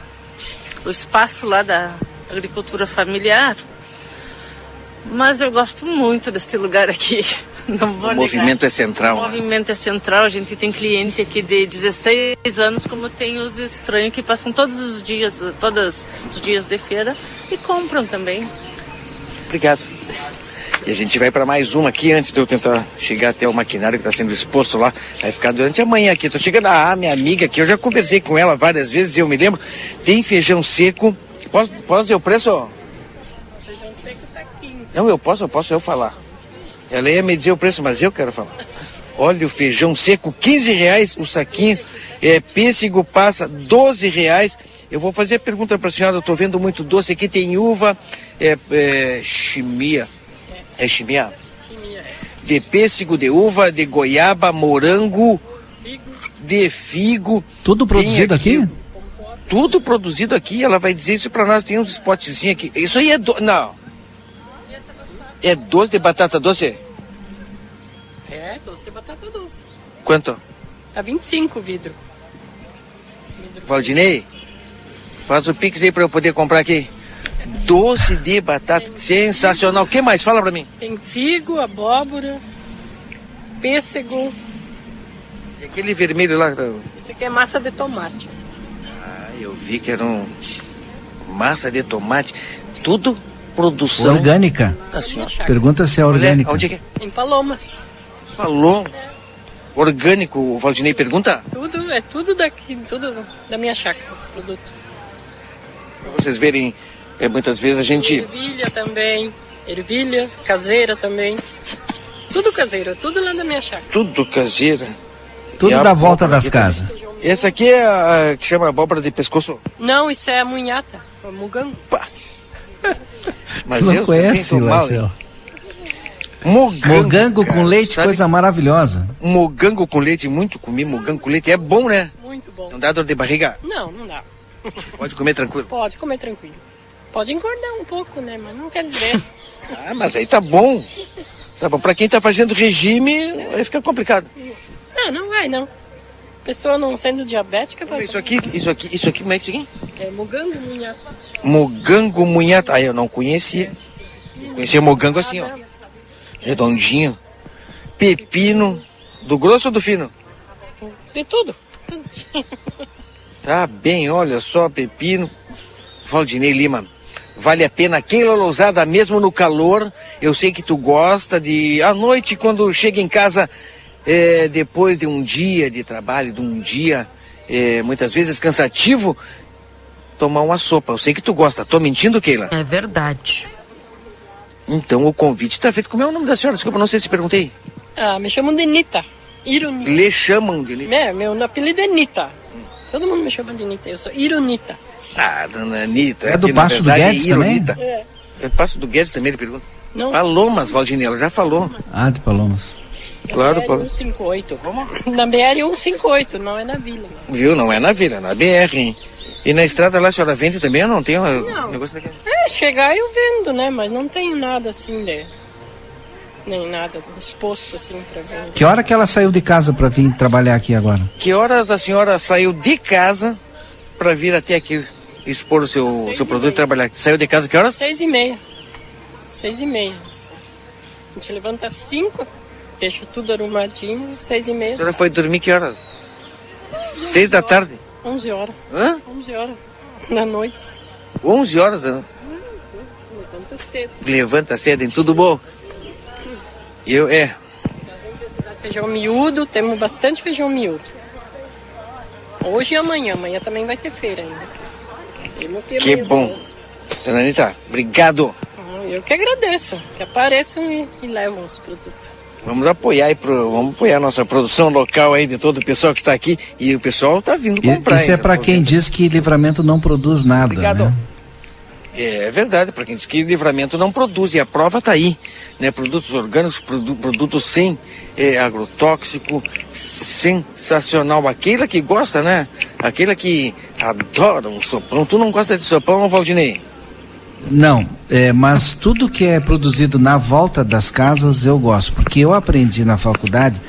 o espaço lá da agricultura familiar. Mas eu gosto muito deste lugar aqui. Não vou O negar. movimento é central. O né? movimento é central, a gente tem cliente aqui de 16 anos, como tem os estranhos que passam todos os dias, todos os dias de feira e compram também. Obrigado. E a gente vai para mais uma aqui antes de eu tentar chegar até o maquinário que está sendo exposto lá. Vai ficar durante a manhã aqui. Tô chegando a minha amiga aqui, eu já conversei com ela várias vezes e eu me lembro. Tem feijão seco. Posso, posso dizer o preço? Feijão seco tá 15. Não, eu posso, eu posso eu falar. Ela ia me dizer o preço, mas eu quero falar. Olha o feijão seco, 15 reais o saquinho. É, pêssego passa 12 reais. Eu vou fazer a pergunta para a senhora, eu estou vendo muito doce aqui, tem uva, é, é chimia. É chimia? De pêssego, de uva, de goiaba, morango, de figo. Tudo produzido aqui? Tudo produzido aqui, ela vai dizer isso para nós, tem uns spotzinhos aqui. Isso aí é do... Não. É doce de batata doce? É, doce de batata doce. Quanto? Tá 25 o vidro. Valdinei, faz o pix aí para eu poder comprar aqui. Doce de batata, sensacional. O que mais? Fala para mim. Tem figo, abóbora, pêssego. E aquele vermelho lá. tá- Isso aqui é massa de tomate. Ah, eu vi que era um massa de tomate. Tudo produção. Orgânica. da senhora. Pergunta se é Olha, orgânica. onde é que é? Em Palomas. Falou. Orgânico, o Valdinei pergunta. Tudo, é tudo daqui, tudo da minha chácara, esse produto. Pra vocês verem, é, muitas vezes a gente. Ervilha também, ervilha, caseira também. Tudo caseiro, tudo lá da minha chácara. Tudo caseira. Tudo E a da volta das casas. Essa aqui é a que chama abóbora de pescoço. Não, isso é a munhata, o mugango. Mas Tu não eu conhece, Marcelo? Mogango, Mogango com cara, leite, sabe? coisa maravilhosa. Mogango com leite, muito comi mogango com leite. É bom, né? Muito bom. Não dá dor de barriga? Não, não dá. Pode comer tranquilo. Pode comer tranquilo. Pode engordar um pouco, né? Mas não quer dizer. Ah, mas aí tá bom. Tá bom. Pra quem tá fazendo regime, aí fica complicado. não, não vai, não. Pessoa não sendo diabética vai. Isso aqui, isso aqui, isso aqui, como é que é isso aqui? É mugango, munhá. Mogango munhata. Ah, eu não conhecia. Conhecia mogango assim, ó. Redondinho. Pepino. Do grosso ou do fino? De tudo. Tá bem, olha só, pepino. Valdinei Lima. Vale a pena aquela lousada mesmo no calor. Eu sei que tu gosta de à noite quando chega em casa é, depois de um dia de trabalho, de um dia é, muitas vezes cansativo, tomar uma sopa. Eu sei que tu gosta. Tô mentindo, Keila? É verdade. Então o convite está feito. Como é o nome da senhora? Desculpa, não sei se perguntei. Ah, me chamam de Nita. Ironita. Lhe chamam de É, meu apelido é Nita. Todo mundo me chama de Nita. Eu sou Ironita. Ah, dona Anitta. É do que, Passo do verdade, Guedes é também? É. É Passo do Guedes também, ele pergunta. Não. Palomas, Valdinei, ela já falou. Ah, de Palomas. Claro, BR Paulo. 158. Na BR 158, não é na vila. Viu? Não é na vila, é na BR, hein? E na estrada lá a senhora vende também ou não tem um Não. negócio daquele? É, chegar eu vendo, né? Mas não tenho nada assim de. Nem nada disposto assim pra vender. Que hora que ela saiu de casa para vir trabalhar aqui agora? Que horas a senhora saiu de casa para vir até aqui expor o seu, Seis seu e produto meia. e trabalhar? Saiu de casa que horas? Seis e meia. Seis e meia. A gente levanta às cinco, deixa tudo arrumadinho, seis e A meia, senhora foi dormir que horas? Seis da tarde. onze horas. Hã? Onze horas da noite. Onze horas. né? Levanta cedo. Levanta cedo, em tudo bom. Eu, é. Feijão miúdo, temos bastante feijão miúdo. Hoje e amanhã. Amanhã também vai ter feira ainda. Que bom. Dona Anitta, obrigado. Ah, Eu que agradeço. Que apareçam e, e levam os produtos. Vamos apoiar aí pro, vamos apoiar a nossa produção local aí de todo o pessoal que está aqui e o pessoal tá vindo comprar. Isso é para Tô quem vendo. diz que livramento não produz nada, Obrigado. né? É verdade, para quem diz que livramento não produz e a prova está aí, né? Produtos orgânicos, produ- produtos sem é, agrotóxico, sensacional. Aquela que gosta, né? Aquela que adora um sopão. Tu não gosta de sopão, Valdinei? Não, é, mas tudo que é produzido na volta das casas eu gosto, porque eu aprendi na faculdade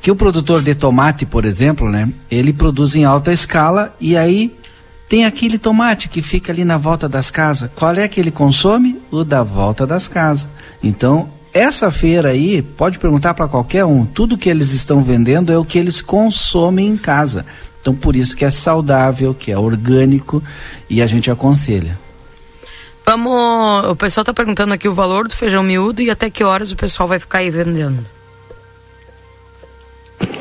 que o produtor de tomate, por exemplo, né, ele produz em alta escala e aí tem aquele tomate que fica ali na volta das casas. Qual é que ele consome? O da volta das casas. Então, essa feira aí, pode perguntar para qualquer um, tudo que eles estão vendendo é o que eles consomem em casa. Então, por isso que é saudável, que é orgânico e a gente aconselha. Vamos. O pessoal tá perguntando aqui o valor do feijão miúdo e até que horas o pessoal vai ficar aí vendendo.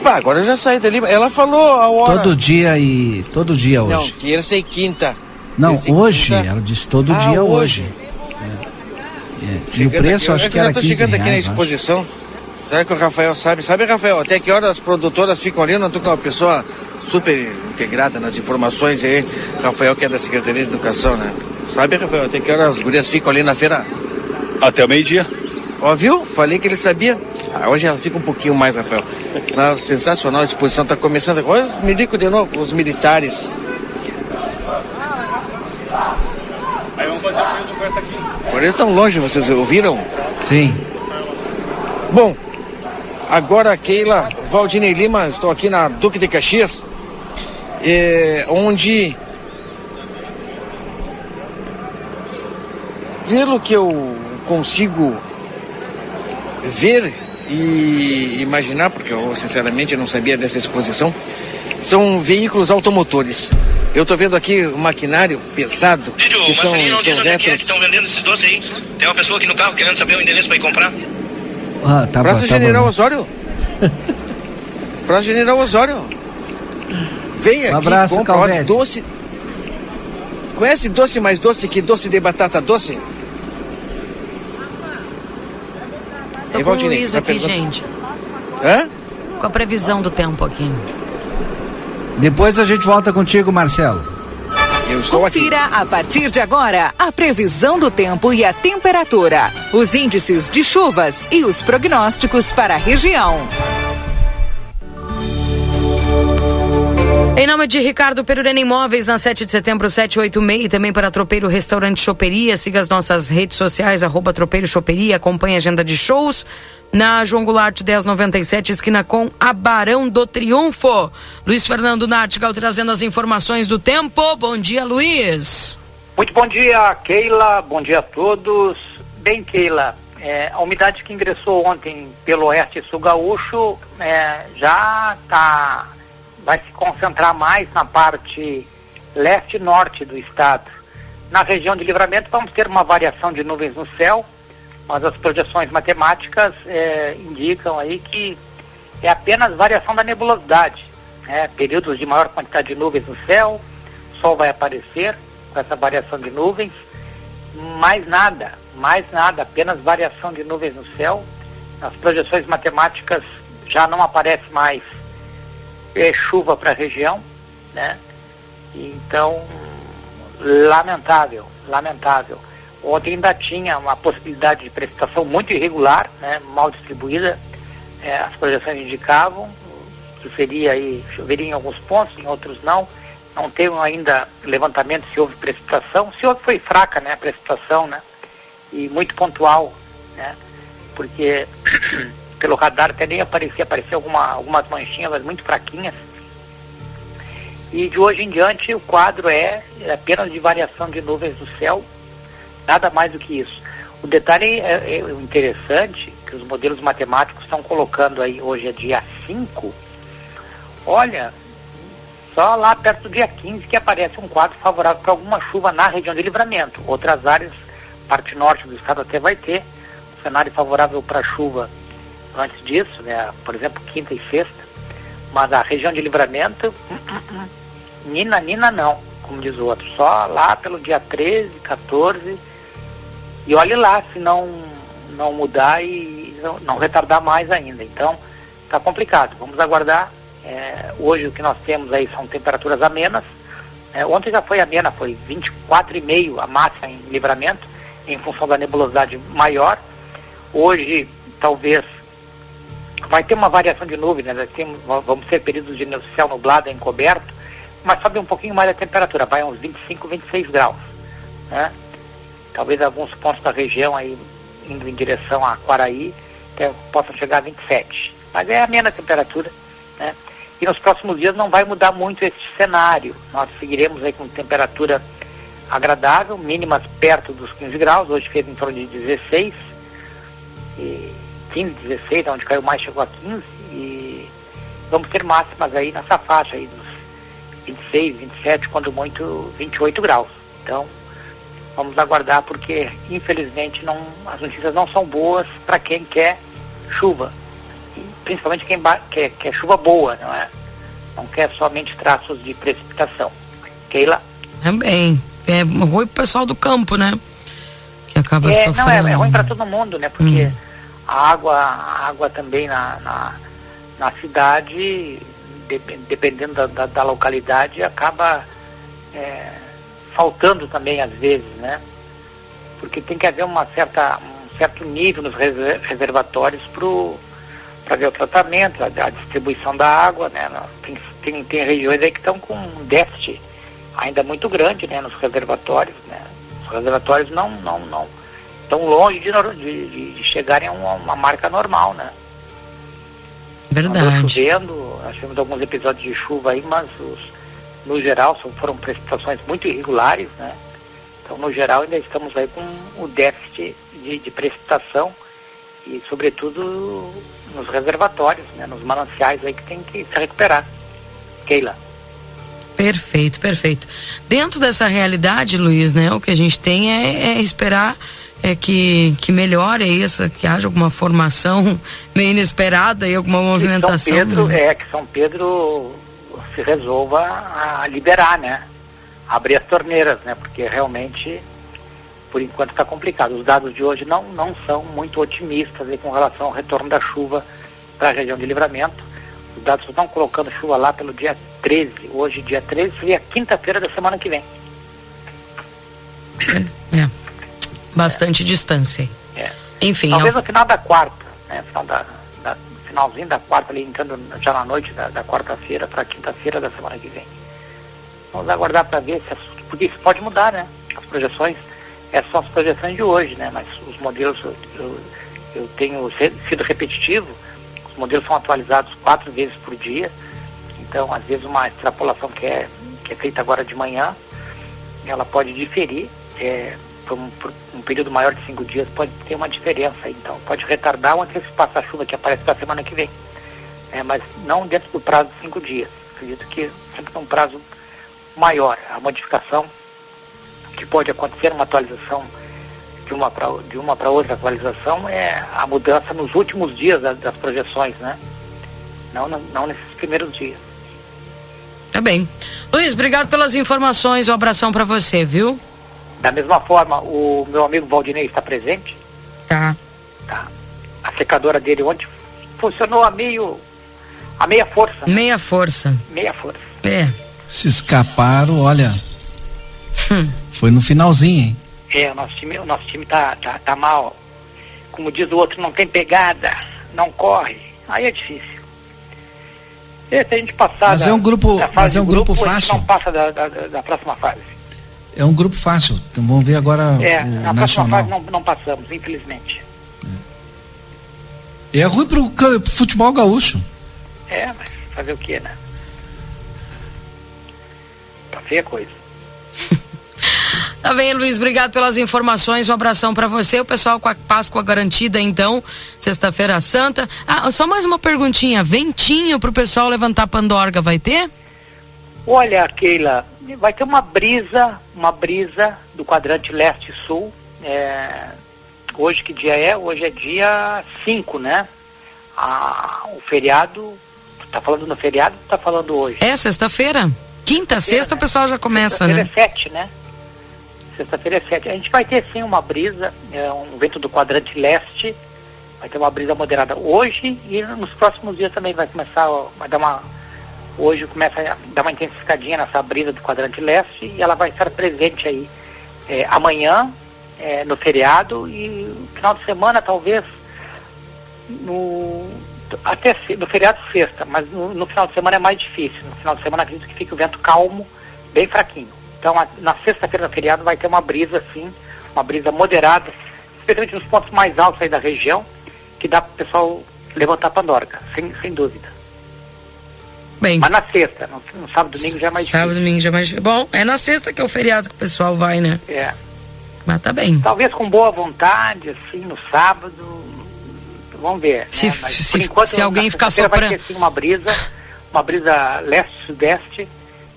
Pá, agora eu já saí dali. Ela falou a hora. Todo dia e. Todo dia Não, hoje. terça e quinta. Não, terça hoje. quinta. Ela disse todo Ah, dia hoje. hoje. É. E o preço aqui, acho eu que era tô 15 chegando aqui na reais, eu acho. exposição. Será que o Rafael sabe? Sabe, Rafael, até que horas as produtoras ficam ali? Não tô com uma pessoa super integrada nas informações aí. Rafael, que é da Secretaria de Educação, né? Sabe, Rafael, até que horas as gurias ficam ali na feira? Até o meio-dia. Ó, viu? Falei que ele sabia. Ah, hoje ela fica um pouquinho mais, Rafael. Não, sensacional, a exposição tá começando. Olha os milicos de novo, os militares. Aí vamos fazer o com essa aqui. Por eles estão longe, vocês ouviram? Sim. Bom, agora Keila, Valdinei Lima, estou aqui na Duque de Caxias, é, onde, pelo que eu consigo ver e imaginar, porque eu sinceramente não sabia dessa exposição, são veículos automotores. Eu estou vendo aqui o maquinário pesado, Vídeo, que o são, Marcelinho não diz são onde é que é estão vendendo esses doces aí. Tem uma pessoa aqui no carro querendo saber o endereço para ir comprar. Ah, tá Praça bom, tá General bom. Osório. Praça General Osório. Vem aqui, Um abraço, compra ó, Calvete. doce. Conhece doce mais doce que doce de batata doce? Tô Ei, com o Luiz aqui, gente. Hã? Com a previsão do tempo aqui. Depois a gente volta contigo, Marcelo. Eu estou aqui. Confira a partir de agora a previsão do tempo e a temperatura, os índices de chuvas e os prognósticos para a região. Em nome de Ricardo Perurena Imóveis, na 7 de setembro, 786, e também para Tropeiro Restaurante Choperia. Siga as nossas redes sociais, arroba Tropeiro Choperia, acompanhe a agenda de shows na João Goulart 1097, esquina com a Barão do Triunfo. Luiz Fernando Nartigal trazendo as informações do tempo. Bom dia, Luiz. Muito bom dia, Keila. Bom dia a todos. Bem, Keila, é, a umidade que ingressou ontem pelo oeste sul gaúcho é, já tá, vai se concentrar mais na parte leste e norte do estado. Na região de livramento vamos ter uma variação de nuvens no céu, mas as projeções matemáticas é, indicam aí que é apenas variação da nebulosidade. Né? Períodos de maior quantidade de nuvens no céu, sol vai aparecer com essa variação de nuvens, mais nada, mais nada, apenas variação de nuvens no céu. As projeções matemáticas já não aparece mais é, chuva para a região, né? Então, lamentável, lamentável. Ontem ainda tinha uma possibilidade de precipitação muito irregular, né, mal distribuída. É, as projeções indicavam que seria aí, choveria em alguns pontos, em outros não. Não teve ainda levantamento se houve precipitação. Se houve foi fraca, né, a precipitação, né? E muito pontual, né? Porque pelo radar até nem aparecia, apareceu alguma, algumas manchinhas, mas muito fraquinhas. E de hoje em diante o quadro é apenas de variação de nuvens do céu, nada mais do que isso. O detalhe é, é interessante que os modelos matemáticos estão colocando aí, hoje é dia 5, olha, só lá perto do dia 15 que aparece um quadro favorável para alguma chuva na região de livramento. Outras áreas, parte norte do estado até vai ter um cenário favorável para chuva antes disso, né? por exemplo, quinta e sexta. Mas a região de livramento, nina, nina não, como diz o outro. Só lá pelo dia 13, 14 e olhe lá se não, não mudar e não, não retardar mais ainda. Então, está complicado. Vamos aguardar. É, hoje o que nós temos aí são temperaturas amenas. É, ontem já foi amena, foi 24,5 a máxima em livramento, em função da nebulosidade maior. Hoje, talvez, vai ter uma variação de nuvem, né? Vamos ter períodos de céu nublado encoberto, mas sobe um pouquinho mais a temperatura, vai uns 25, 26 graus. Né? talvez alguns pontos da região aí indo em direção a Quaraí até possam chegar a 27. Mas é a mesma temperatura, né? E nos próximos dias não vai mudar muito esse cenário. Nós seguiremos aí com temperatura agradável, mínimas perto dos 15 graus, hoje fez em torno de 16, e 15, 16, onde caiu mais chegou a 15, e vamos ter máximas aí nessa faixa aí dos 26, 27, quando muito 28 graus. Então, Vamos aguardar porque, infelizmente, não, as notícias não são boas para quem quer chuva. E principalmente quem quer, quer chuva boa, não é? Não quer somente traços de precipitação. Keila? Também. É ruim pro pessoal do campo, né? Que acaba é, sofrendo. Não, é, é ruim para todo mundo, né? Porque hum. A água, água também na, na, na cidade, de, dependendo da, da, da, localidade, acaba é, faltando também às vezes, né? Porque tem que haver uma certa, um certo nível nos reservatórios para ver o tratamento, a, a, distribuição da água, né? Tem, tem, tem regiões aí que estão com um déficit ainda muito grande, né? Nos reservatórios, né? Os reservatórios não, não, não estão longe de, de, de chegarem a uma, uma, marca normal, né? Verdade. chovendo, nós tivemos alguns episódios de chuva aí, mas os, no geral, foram precipitações muito irregulares, né? Então, no geral, ainda estamos aí com o déficit de, de precipitação e, sobretudo, nos reservatórios, né? Nos mananciais aí que tem que se recuperar. Keila. Perfeito, perfeito. Dentro dessa realidade, Luiz, né? O que a gente tem é, é esperar é que, que melhore isso, que haja alguma formação meio inesperada e alguma movimentação. Que São Pedro, né? é, que São Pedro se resolva a liberar, né? Abrir as torneiras, né? Porque realmente, por enquanto, está complicado. Os dados de hoje não, não são muito otimistas com relação ao retorno da chuva para a região de livramento. Os dados estão colocando chuva lá pelo dia 13. Hoje, dia 13, seria quinta-feira da semana que vem. É. Bastante é. distância. É. Enfim. Talvez no final da quarta, né? Final da, da finalzinho da quarta, ali entrando já na noite da, da quarta-feira para quinta-feira da semana que vem. Vamos aguardar para ver se as, porque isso pode mudar, né? As projeções, essas são as projeções de hoje, né? Mas os modelos eu, eu, eu tenho sido repetitivo, os modelos são atualizados quatro vezes por dia, então às vezes uma extrapolação que é, que é feita agora de manhã, ela pode diferir. É, por um, por um, período maior de cinco dias pode ter uma diferença, então pode retardar ou antecipar essa chuva que aparece para a semana que vem. É, mas não dentro do prazo de cinco dias. Acredito que sempre num prazo maior. A modificação que pode acontecer, uma atualização de uma para de uma para outra atualização é a mudança nos últimos dias das, das projeções, né? Não, não, não nesses primeiros dias. Tá bem. Luiz, obrigado pelas informações. Um abração para você, viu? Da mesma forma, o meu amigo Valdinei está presente. Tá. Tá. A secadora dele ontem funcionou a meio. a meia força. Meia força. Meia força. É. Se escaparam, olha. Hum. Foi no finalzinho, hein? É, o nosso time, o nosso time tá, tá, tá mal. Como diz o outro, não tem pegada, não corre. Aí é difícil. E se a gente passar mas da, é um grupo, mas é um grupo, grupo fácil. não passa da, da, da, próxima fase. É um grupo fácil. Então vamos ver agora é, o na nacional. próxima fase não, não passamos, infelizmente. É, é ruim pro, pro futebol gaúcho. É, mas fazer o que, né? Tá feia coisa. Tá bem, Luiz, obrigado pelas informações. Um abração para você. O pessoal com a Páscoa garantida, então, sexta-feira santa. Ah, só mais uma perguntinha. Ventinho pro pessoal levantar a Pandorga, vai ter? Olha, Keila, vai ter uma brisa, uma brisa do quadrante leste-sul. É, hoje que dia é? Hoje é dia 5, né? Ah, o feriado. Tá falando no feriado ou tá falando hoje? É, sexta-feira. Quinta, sexta né? o pessoal já começa, né? é 7, né? Sexta-feira é 7. A gente vai ter sim uma brisa, é, um vento do quadrante leste, vai ter uma brisa moderada hoje e nos próximos dias também vai começar, vai dar uma. Hoje começa a dar uma intensificadinha nessa brisa do quadrante leste e ela vai estar presente aí é, amanhã, é, no feriado e no final de semana talvez no até no feriado sexta, mas no, no final de semana é mais difícil. No final de semana acredito que fique o vento calmo, bem fraquinho. Então, a, na sexta-feira do feriado vai ter uma brisa, assim, uma brisa moderada, especialmente nos pontos mais altos aí da região, que dá para o pessoal levantar a Pandorga, sem, sem dúvida. Bem. Mas na sexta, no, no sábado domingo já é mais Sábado difícil. domingo já é mais Bom, é na sexta que é o feriado que o pessoal vai, né? É. Mas tá bem. Talvez com boa vontade, assim, no sábado. Vamos ver. Se, né? Mas, se, por enquanto, se alguém ficar soprando. Vai ter sim uma brisa, uma brisa leste-sudeste,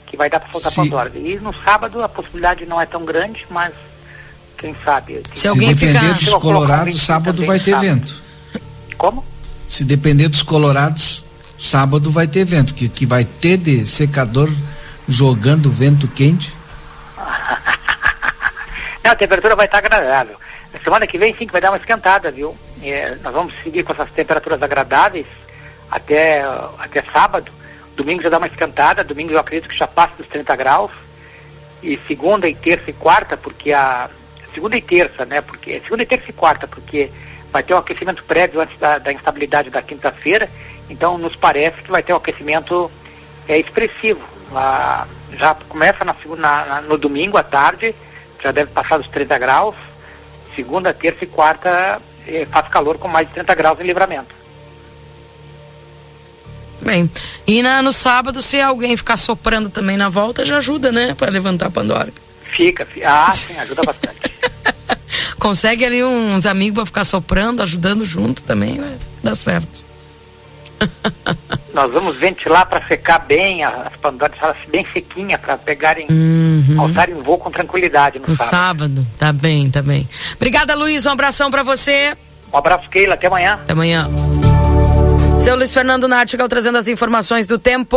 que vai dar para soltar Pandora. E no sábado a possibilidade não é tão grande, mas quem sabe. Se, se alguém depender ficar... dos colorados, sábado vai ter sábado. vento. Como? Se depender dos colorados, sábado vai ter vento, que, que vai ter de secador jogando vento quente. não, a temperatura vai estar agradável. Na semana que vem sim que vai dar uma esquentada, viu? É, nós vamos seguir com essas temperaturas agradáveis até, até sábado. Domingo já dá uma esquentada, domingo eu acredito que já passa dos 30 graus. E segunda e terça e quarta, porque a. Segunda e terça, né? Porque. Segunda e terça e quarta, porque vai ter um aquecimento prévio antes da, da instabilidade da quinta-feira. Então nos parece que vai ter um aquecimento é, expressivo. Ah, já começa na, na, na, no domingo à tarde, já deve passar dos 30 graus. Segunda, terça e quarta eh, faz calor com mais de 30 graus em livramento. Bem, e na, no sábado, se alguém ficar soprando também na volta, já ajuda, né? Para levantar a Pandora. Fica, fica. Ah, sim, ajuda bastante. Consegue ali uns amigos para ficar soprando, ajudando junto também, vai dar certo. Nós vamos ventilar para secar bem as Pandoras, bem sequinha para pegarem, uhum. alçarem voo com tranquilidade no, no sábado. sábado. Tá bem, tá bem. Obrigada, Luiz. Um abração para você. Um abraço, Keila. Até amanhã. Até amanhã. Seu Luiz Fernando Nartigal trazendo as informações do tempo.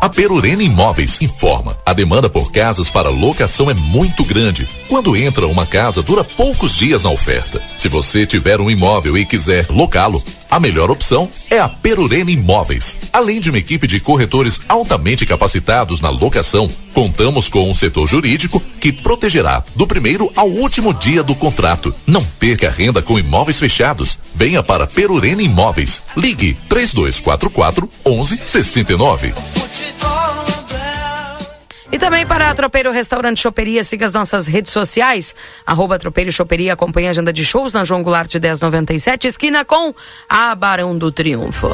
A Perurena Imóveis informa: a demanda por casas para locação é muito grande. Quando entra uma casa, dura poucos dias na oferta. Se você tiver um imóvel e quiser locá-lo, A melhor opção é a Perurena Imóveis. Além de uma equipe de corretores altamente capacitados na locação, contamos com um setor jurídico que protegerá do primeiro ao último dia do contrato. Não perca renda com imóveis fechados. Venha para Perurena Imóveis. Ligue 3244 1169. E também para a Tropeiro Restaurante Choperia, siga as nossas redes sociais, arroba Tropeiro Choperia, acompanhe a agenda de shows na João Goulart 1097, esquina com a Barão do Triunfo.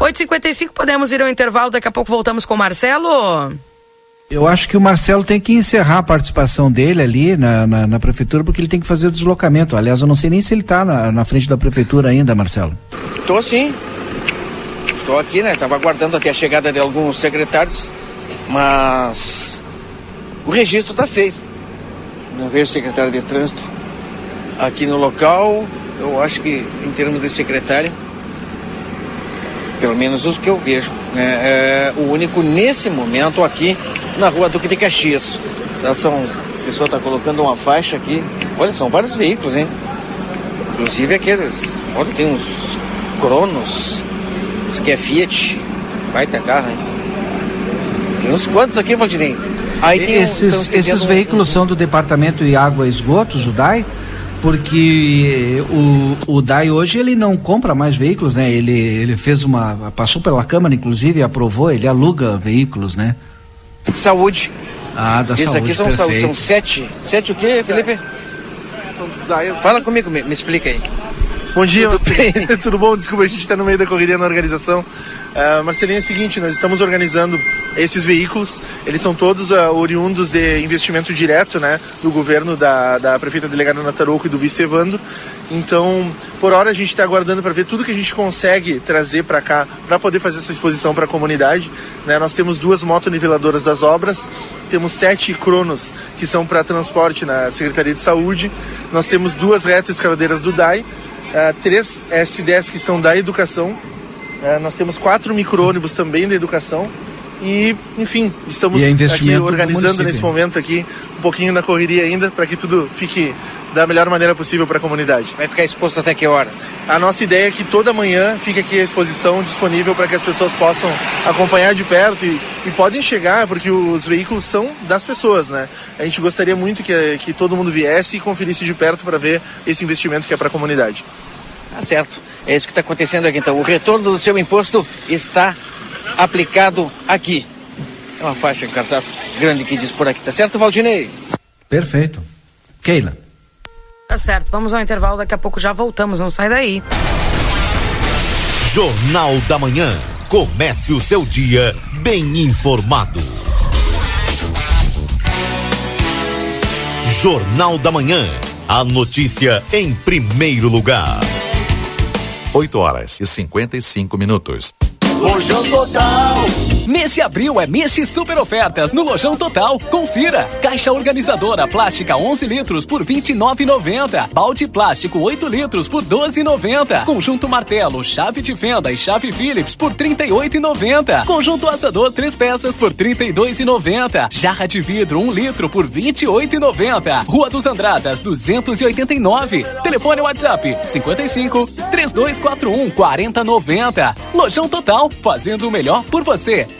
8h55, podemos ir ao intervalo, daqui a pouco voltamos com o Marcelo. Eu acho que o Marcelo tem que encerrar a participação dele ali na, na, na prefeitura, porque ele tem que fazer o deslocamento. Aliás, eu não sei nem se ele está na, na frente da prefeitura ainda, Marcelo. Estou sim. Estou aqui, né? Estava aguardando até a chegada de alguns secretários, mas o registro está feito. Não vejo secretário de trânsito aqui no local. Eu acho que em termos de secretário, pelo menos os que eu vejo, né, é o único nesse momento aqui na rua Duque de Caxias. Já são, a pessoa está colocando uma faixa aqui. Olha, são vários veículos, hein? Inclusive aqueles. Olha, tem uns Cronos. Isso aqui é Fiat. Vai ter carro, hein? Tem uns quantos aqui, Valdinei? Aí tem esses, um, esses veículos um... são do Departamento de Água e Esgotos, o DAI, porque o, o DAI hoje ele não compra mais veículos, né? Ele, ele fez uma. passou pela Câmara, inclusive, e aprovou, ele aluga veículos, né? Saúde. Ah, da Esses saúde. aqui são, saúde, são sete. Sete o quê, Felipe? Fala comigo, me, me explica aí. Bom dia, Tudo, bem? Tudo bom? Desculpa, a gente está no meio da correria na organização. Uh, Marcelinho, é o seguinte, nós estamos organizando esses veículos, eles são todos uh, oriundos de investimento direto, né, do governo da, da prefeita delegada Nataroco e do vice Evandro. Então, por hora a gente está aguardando para ver tudo que a gente consegue trazer para cá para poder fazer essa exposição para a comunidade. Né? Nós temos duas motoniveladoras das obras, temos sete cronos que são para transporte na Secretaria de Saúde, nós temos duas retroescavadeiras do DAI, Uh, três S10 que são da educação. Uh, nós temos quatro micro-ônibus também da educação. E, enfim, estamos e é aqui organizando nesse momento aqui um pouquinho na correria ainda para que tudo fique da melhor maneira possível para a comunidade. Vai ficar exposto até que horas? A nossa ideia é que toda manhã fique aqui a exposição disponível para que as pessoas possam acompanhar de perto e, e, podem chegar, porque os veículos são das pessoas, né? A gente gostaria muito que, que todo mundo viesse e conferisse de perto para ver esse investimento que é para a comunidade. Tá certo. É isso que está acontecendo aqui então. O retorno do seu imposto está aplicado aqui. É uma faixa de cartaz grande que diz por aqui, tá certo, Valdinei? Perfeito. Keila. Tá certo, vamos ao intervalo, daqui a pouco já voltamos, não sai daí. Jornal da Manhã. Comece o seu dia bem informado. Jornal da Manhã. A notícia em primeiro lugar. 8 horas e 55 minutos. Lojão Total. De abril é mês de super ofertas no Lojão Total. Confira. Caixa organizadora plástica 11 litros por 29,90. Balde plástico 8 litros por 12,90. Conjunto martelo, chave de fenda e chave Phillips por 38,90. Conjunto assador 3 peças por 32,90. Jarra de vidro 1 litro por 28,90. Rua dos Andradas 289. Telefone WhatsApp 55 3241 4090. Lojão Total fazendo o melhor por você,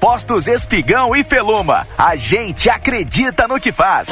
Postos Espigão e Feluma. A gente acredita no que faz.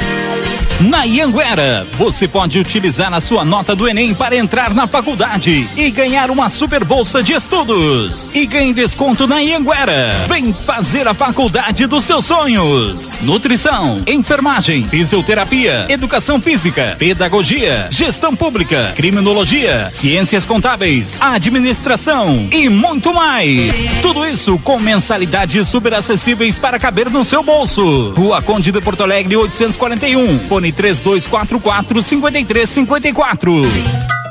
Na Ianguera, você pode utilizar a sua nota do Enem para entrar na faculdade e ganhar uma super bolsa de estudos. E ganhe desconto na Ianguera. Vem fazer a faculdade dos seus sonhos. Nutrição, enfermagem, fisioterapia, educação física, pedagogia, gestão pública, criminologia, ciências contábeis, administração e muito mais. Tudo isso com mensalidades super acessíveis para caber no seu bolso. Rua Conde de Porto Alegre 841. Fone 3244 5354.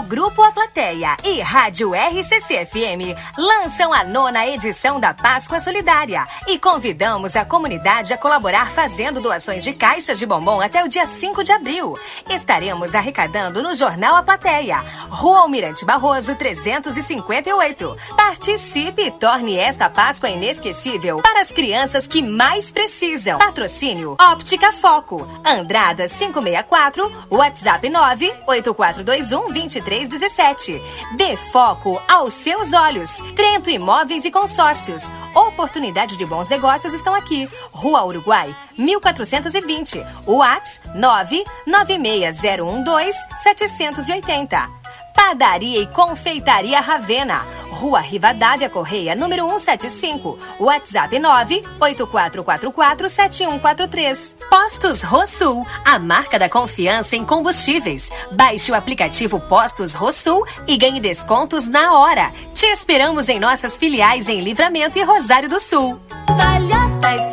Grupo A Plateia e Rádio RCC FM lançam a nona edição da Páscoa Solidária e convidamos a comunidade a colaborar fazendo doações de caixas de bombom até o dia 5 de abril. Estaremos arrecadando no Jornal A Plateia, Rua Almirante Barroso 358. Participe e torne esta Páscoa inesquecível para as crianças que mais precisam. Patrocínio Óptica Foco, Andrada 564, WhatsApp 98421 2317. Dê foco aos seus olhos. Trento Imóveis e Consórcios. Oportunidade de bons negócios estão aqui. Rua Uruguai, 1420. WhatsApp 9960112 780. Padaria e Confeitaria Ravena. Rua Rivadavia Correia, número 175. WhatsApp 984447143. Postos Rosul, a marca da confiança em combustíveis. Baixe o aplicativo Postos Rosul e ganhe descontos na hora. Te esperamos em nossas filiais em Livramento e Rosário do Sul. Palhotas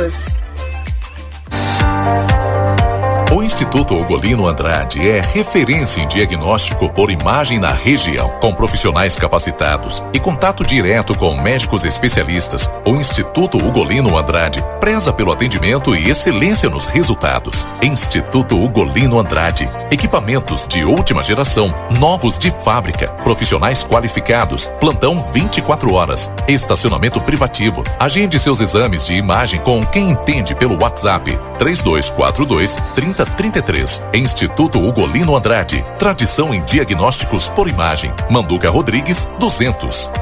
O Instituto Ugolino Andrade é referência em diagnóstico por imagem na região, com profissionais capacitados e contato direto com médicos especialistas. O Instituto Ugolino Andrade preza pelo atendimento e excelência nos resultados. Instituto Ugolino Andrade. Equipamentos de última geração, novos de fábrica, profissionais qualificados, plantão 24 horas, estacionamento privativo. Agende seus exames de imagem com quem entende pelo WhatsApp 3242 30 33. Instituto Ugolino Andrade. Tradição em diagnósticos por imagem. Manduca Rodrigues, 200.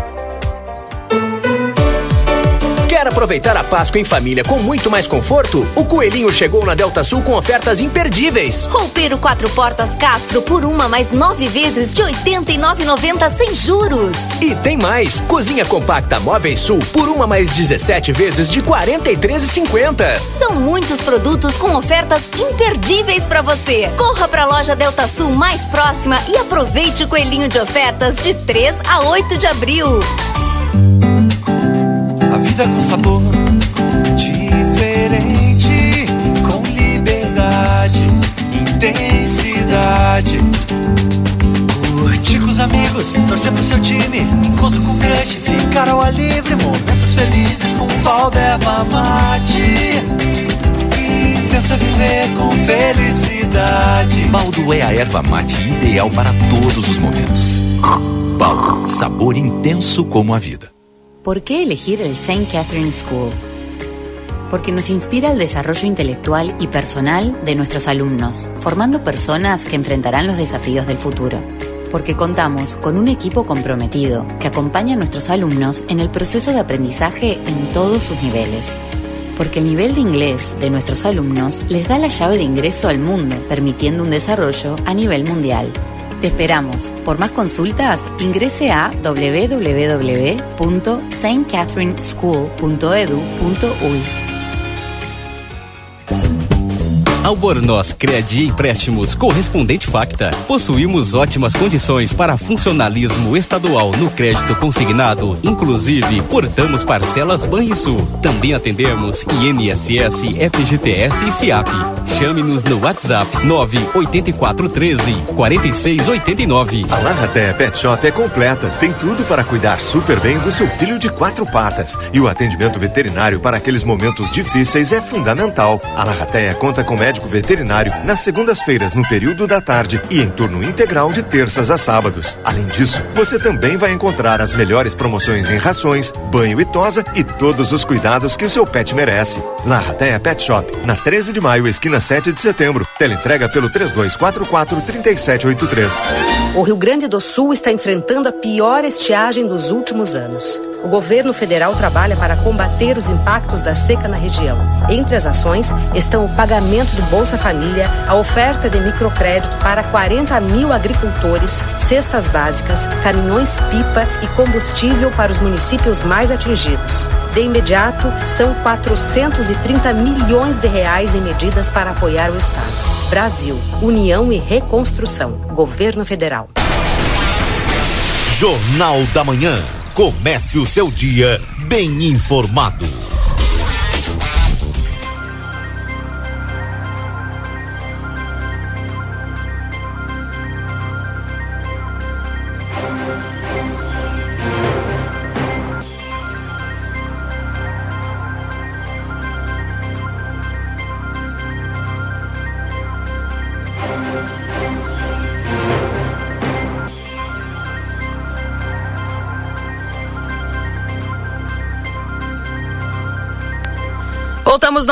Quer aproveitar a Páscoa em família com muito mais conforto? O Coelhinho chegou na Delta Sul com ofertas imperdíveis. Roupeiro quatro portas Castro por uma mais nove vezes de R$ 89,90 sem juros. E tem mais! Cozinha compacta Móveis Sul por uma mais 17 vezes de R$ 43,50. São muitos produtos com ofertas imperdíveis para você. Corra para a loja Delta Sul mais próxima e aproveite o coelhinho de ofertas de 3 a 8 de abril. Vida com sabor diferente, com liberdade, intensidade. Curtir com os amigos, torcer pro seu time, encontro com crush, ficar ao ar livre, momentos felizes com um pau d'erva mate. Intensa viver com felicidade. Baldo é a erva mate ideal para todos os momentos. Baldo, sabor intenso como a vida. ¿Por qué elegir el St. Catherine School? Porque nos inspira el desarrollo intelectual y personal de nuestros alumnos, formando personas que enfrentarán los desafíos del futuro. Porque contamos con un equipo comprometido que acompaña a nuestros alumnos en el proceso de aprendizaje en todos sus niveles. Porque el nivel de inglés de nuestros alumnos les da la llave de ingreso al mundo, permitiendo un desarrollo a nivel mundial. Te esperamos. Por más consultas, ingrese a www.stcatherineschool.edu.uy. Albornoz Crédito e Empréstimos Correspondente Facta. Possuímos ótimas condições para funcionalismo estadual no crédito consignado. Inclusive, portamos parcelas Banrisul. Também atendemos INSS, FGTS e SIAP. Chame-nos no WhatsApp 98413 4689. A Larraté Pet Shop é completa. Tem tudo para cuidar super bem do seu filho de quatro patas. E o atendimento veterinário para aqueles momentos difíceis é fundamental. A Larraté conta com médico veterinário nas segundas-feiras no período da tarde e em turno integral de terças a sábados. Além disso, você também vai encontrar as melhores promoções em rações, banho e tosa e todos os cuidados que o seu pet merece. Larrateia Pet Shop, na 13 de maio, esquina 7 de setembro. Teleentrega pelo 3244 3783. O Rio Grande do Sul está enfrentando a pior estiagem dos últimos anos. O governo federal trabalha para combater os impactos da seca na região. Entre as ações estão o pagamento do Bolsa Família, a oferta de microcrédito para 40 mil agricultores, cestas básicas, caminhões-pipa e combustível para os municípios mais atingidos. De imediato, são 430 milhões de reais em medidas para apoiar o Estado. Brasil, União e Reconstrução. Governo Federal. Jornal da Manhã. Comece o seu dia bem informado.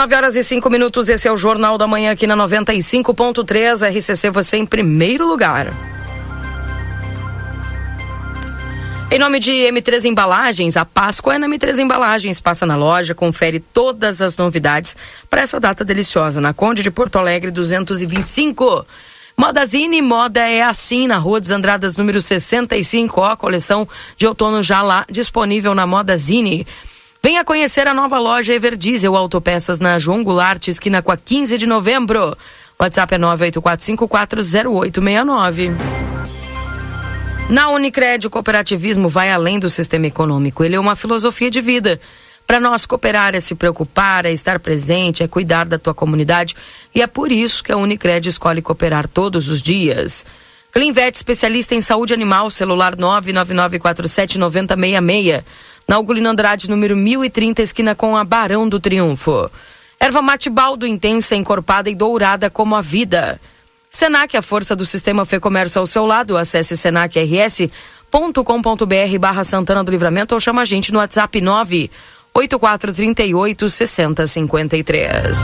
9 horas e 5 minutos. Esse é o Jornal da Manhã aqui na 95.3 RCC, você em primeiro lugar. Em nome de M3 Embalagens, a Páscoa é na M3 Embalagens. Passa na loja, confere todas as novidades para essa data deliciosa na Conde de Porto Alegre 225. Modazine, moda é assim, na Rua dos Andradas, número 65. Ó, a coleção de outono já lá disponível na Modazine. Venha conhecer a nova loja Everdiesel Autopeças na João Goulart, esquina com a 15 de novembro. WhatsApp é 984540869. Na Unicred, o cooperativismo vai além do sistema econômico. Ele é uma filosofia de vida. Para nós, cooperar é se preocupar, é estar presente, é cuidar da tua comunidade. E é por isso que a Unicred escolhe cooperar todos os dias. Clinvet, especialista em saúde animal, celular 999479066 na Ugolino Andrade, número 1030, esquina com a Barão do Triunfo. Erva mate baldo intensa, encorpada e dourada como a vida. Senac, a força do sistema Fê Comércio ao seu lado. Acesse senacrs.com.br barra Santana do Livramento ou chama a gente no WhatsApp 9 8438 6053.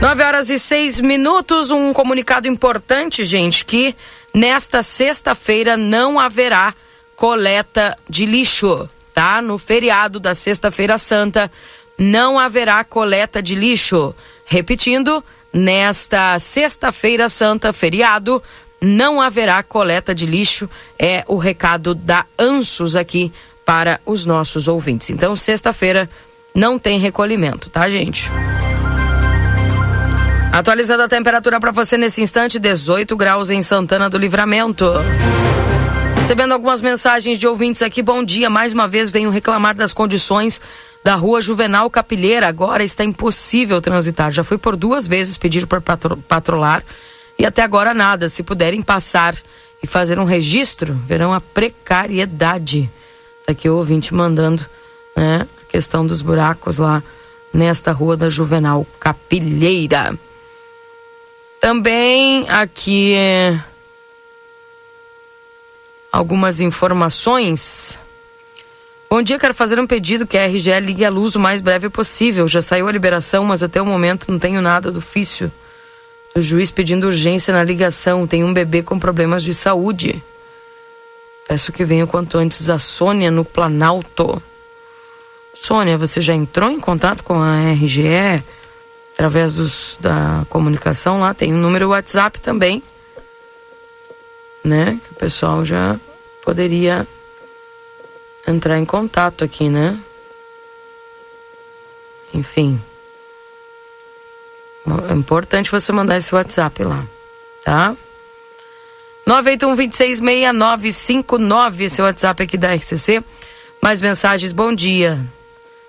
9 horas e 6 minutos. Um comunicado importante, gente, que nesta sexta-feira não haverá coleta de lixo, tá? No feriado da Sexta-feira Santa não haverá coleta de lixo. Repetindo, nesta Sexta-feira Santa, feriado, não haverá coleta de lixo. É o recado da Ansos aqui para os nossos ouvintes. Então, sexta-feira não tem recolhimento, tá, gente? Atualizando a temperatura para você nesse instante, 18 graus em Santana do Livramento. Recebendo algumas mensagens de ouvintes aqui. Bom dia. Mais uma vez venho reclamar das condições da rua Juvenal Capilheira. Agora está impossível transitar. Já fui por duas vezes pedir para patro patrolar e até agora nada. Se puderem passar e fazer um registro, verão a precariedade. Tá aqui o ouvinte mandando né, a questão dos buracos lá nesta rua da Juvenal Capilheira. Também aqui algumas informações. Bom dia, quero fazer um pedido que a RGE ligue a luz o mais breve possível. Já saiu a liberação, mas até o momento não tenho nada do ofício do juiz pedindo urgência na ligação. Tem um bebê com problemas de saúde. Peço que venha quanto antes a Sônia no Planalto. Sônia, você já entrou em contato com a RGE através dos, da comunicação lá? Tem um número WhatsApp também, né? Que o pessoal já poderia entrar em contato aqui, né? Enfim. É importante você mandar esse WhatsApp lá, tá? 981-266959, esse WhatsApp aqui da RCC. Mais mensagens, bom dia.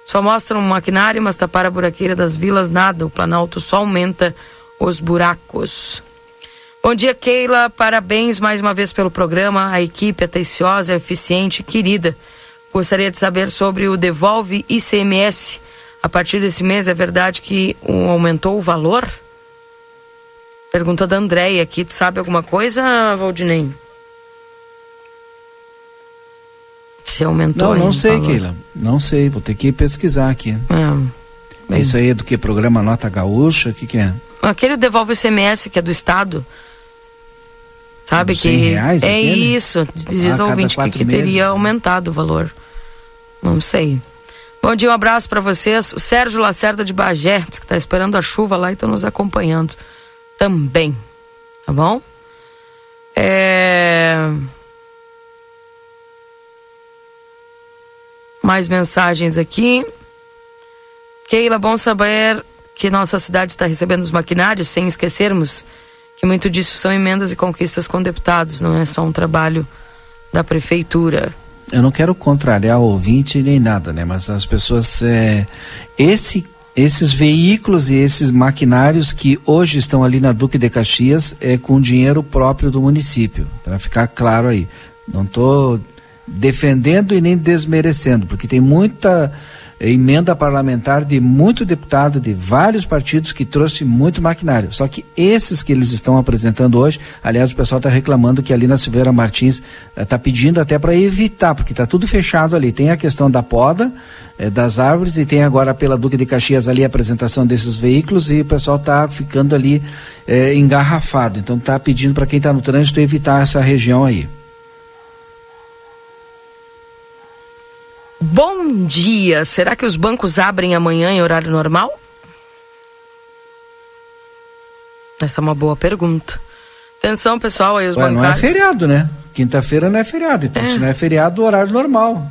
Só mostram um maquinário, mas tapar a buraqueira das vilas, nada. O Planalto só aumenta os buracos. Bom dia, Keila. Parabéns mais uma vez pelo programa. A equipe é atenciosa, eficiente, querida. Gostaria de saber sobre o Devolve ICMS. A partir desse mês, é verdade que aumentou o valor? Pergunta da Andréia aqui. Tu sabe alguma coisa, Valdinei? Se aumentou? Não, não sei, Keila. Não sei. Vou ter que pesquisar aqui. É, Isso aí é do que? Programa Nota Gaúcha? O que, que é? Aquele Devolve ICMS que é do Estado. Sabe que 100 reais, é aquele? isso, diz Ah, o cada ouvinte que, que teria meses, né? aumentado o valor. Não sei. Bom dia, um abraço para vocês. O Sérgio Lacerda de Bagé, que está esperando a chuva lá e estão nos acompanhando também. Tá bom? É... Mais mensagens aqui. Keila, bom saber que nossa cidade está recebendo os maquinários, sem esquecermos que muito disso são emendas e conquistas com deputados, não é só um trabalho da prefeitura. Eu não quero contrariar o ouvinte nem nada, né? Mas as pessoas. É, esse, esses veículos e esses maquinários que hoje estão ali na Duque de Caxias é com dinheiro próprio do município, para ficar claro aí. Não estou defendendo e nem desmerecendo, porque tem muita emenda parlamentar de muito deputado de vários partidos que trouxe muito maquinário. Só que esses que eles estão apresentando hoje, aliás, o pessoal está reclamando que ali na Silveira Martins está eh, pedindo até para evitar, porque está tudo fechado ali. Tem a questão da poda eh, das árvores e tem agora pela Duque de Caxias ali a apresentação desses veículos e o pessoal está ficando ali eh, engarrafado. Então está pedindo para quem está no trânsito evitar essa região aí. Bom dia. Será que os bancos abrem amanhã em horário normal? Essa é uma boa pergunta. Atenção, pessoal, aí os Ué, bancários. Não é feriado, né? Quinta-feira não é feriado. Então, É. se não é feriado, horário normal.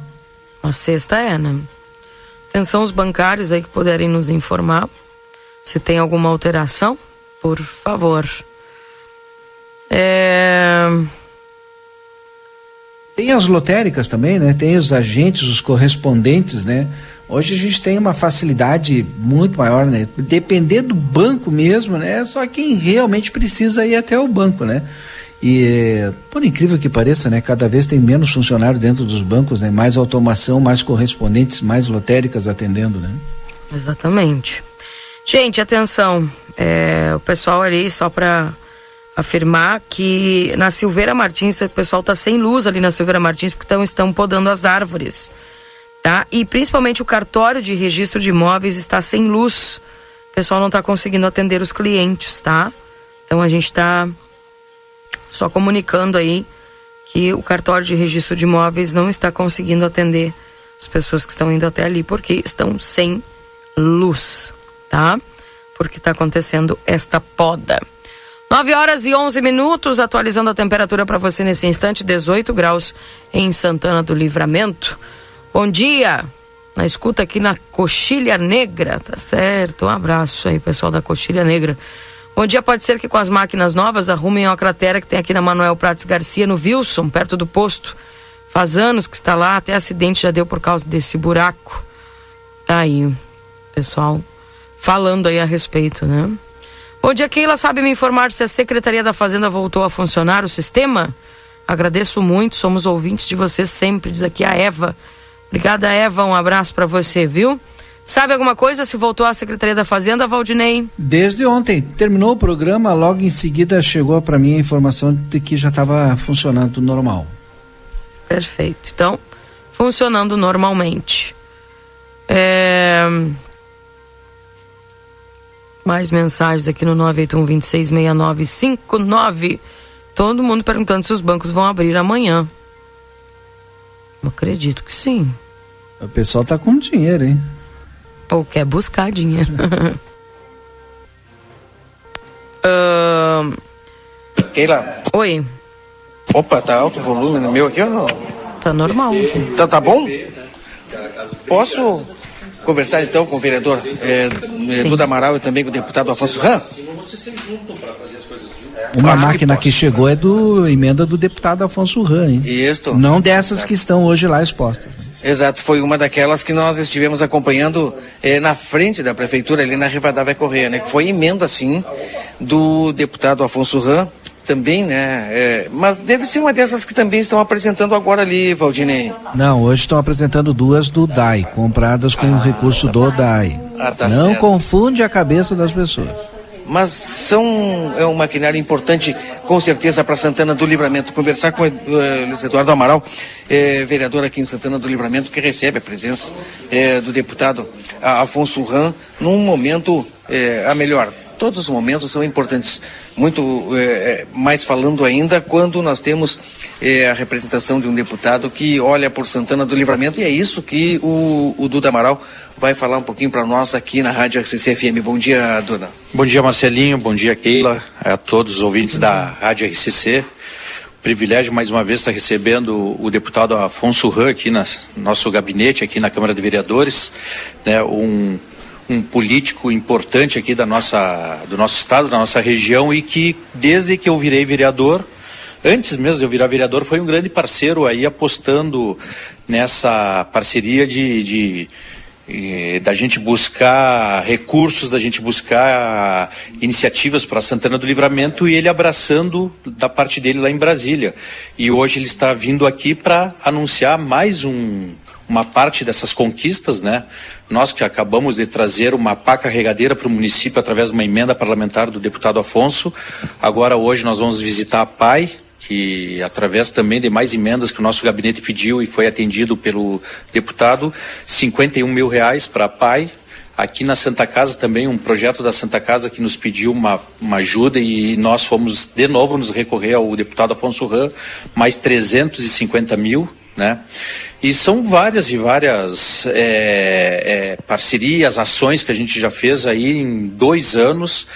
A sexta é, né? Atenção os bancários aí que puderem nos informar. Se tem alguma alteração, por favor. É... Tem as lotéricas também, né? Tem os agentes, os correspondentes, né? Hoje a gente tem uma facilidade muito maior, né? Depender do banco mesmo, né? Só quem realmente precisa ir até o banco, né? E, por incrível que pareça, né? Cada vez tem menos funcionário dentro dos bancos, né? Mais automação, mais correspondentes, mais lotéricas atendendo, né? Exatamente. Gente, atenção. É, o pessoal ali, só para afirmar que na Silveira Martins, o pessoal tá sem luz ali na Silveira Martins porque tão, estão podando as árvores. Tá? E principalmente o cartório de registro de imóveis está sem luz. O pessoal não está conseguindo atender os clientes, tá? Então a gente está só comunicando aí que o cartório de registro de imóveis não está conseguindo atender as pessoas que estão indo até ali porque estão sem luz, tá? Porque está acontecendo esta poda. 9 horas e 11 minutos, atualizando a temperatura para você nesse instante, 18 graus em Santana do Livramento. Bom dia, na escuta aqui na Coxilha Negra, tá certo? Um abraço aí, pessoal da Coxilha Negra. Bom dia, pode ser que com as máquinas novas arrumem uma cratera que tem aqui na Manuel Prates Garcia, no Wilson, perto do posto. Faz anos que está lá, até acidente já deu por causa desse buraco. Tá aí, pessoal, falando aí a respeito, né? Bom dia, Keila. Sabe me informar se a Secretaria da Fazenda voltou a funcionar o sistema? Agradeço muito, somos ouvintes de você sempre, diz aqui a Eva. Obrigada, Eva. Um abraço para você, viu? Sabe alguma coisa se voltou à Secretaria da Fazenda, Valdinei? Desde ontem, terminou o programa, logo em seguida chegou para mim a informação de que já estava funcionando normal. Perfeito. Então, funcionando normalmente. É... Mais mensagens aqui no 981-266959. Todo mundo perguntando se os bancos vão abrir amanhã. Eu acredito que sim. O pessoal tá com dinheiro, hein? Ou quer buscar dinheiro. Ahn, Keila. Oi. Opa, tá alto o volume no meu aqui ou não? Tá normal. aqui. Tá, tá bom? Posso conversar então com o vereador é, Duda Amaral e também com o deputado Afonso Ram? Uma Acho que máquina que, chegou é do emenda do deputado Afonso Ran, hein? Isto. Não dessas que estão hoje lá expostas. Exato, foi uma daquelas que nós estivemos acompanhando eh, na frente da prefeitura, ali na Rivadavia Correia, né? Que foi emenda, sim, do deputado Afonso Ram, também, né? eh, mas deve ser uma dessas que também estão apresentando agora ali, Valdinei. Não, hoje estão apresentando duas do DAI, compradas com o recurso do DAI. Ah, tá Não certo. confunde a cabeça das pessoas. Mas são é um maquinário importante, com certeza, para Santana do Livramento. Conversar com o eh, Luiz Eduardo Amaral, eh, vereador aqui em Santana do Livramento, que recebe a presença eh, do deputado ah, Afonso Ram num momento, eh, a melhor, todos os momentos são importantes. Muito é, mais falando ainda quando nós temos é, a representação de um deputado que olha por Santana do Livramento e é isso que o, o Duda Amaral vai falar um pouquinho para nós aqui na Rádio RCC FM. Bom dia, Duda. Bom dia, Marcelinho. Bom dia, Keila. A todos os ouvintes da Rádio RCC privilégio mais uma vez estar recebendo o deputado Afonso Ran aqui no nosso gabinete, aqui na Câmara de Vereadores, né, um, um político importante aqui da nossa, do nosso estado, da nossa região e que desde que eu virei vereador, antes mesmo de eu virar vereador, foi um grande parceiro aí apostando nessa parceria de, de da gente buscar recursos, da gente buscar iniciativas para Santana do Livramento e ele abraçando da parte dele lá em Brasília. E hoje ele está vindo aqui para anunciar mais um, uma parte dessas conquistas, né? Nós que acabamos de trazer uma pá carregadeira para o município através de uma emenda parlamentar do deputado Afonso. Agora hoje nós vamos visitar a PAI, que através também de mais emendas que o nosso gabinete pediu e foi atendido pelo deputado, 51 mil reais para a PAI. Aqui na Santa Casa também um projeto da Santa Casa que nos pediu uma, uma ajuda e nós fomos de novo nos recorrer ao deputado Afonso Ram, mais 350 mil, né? E são várias e várias é, é, parcerias, ações que a gente já fez aí em dois anos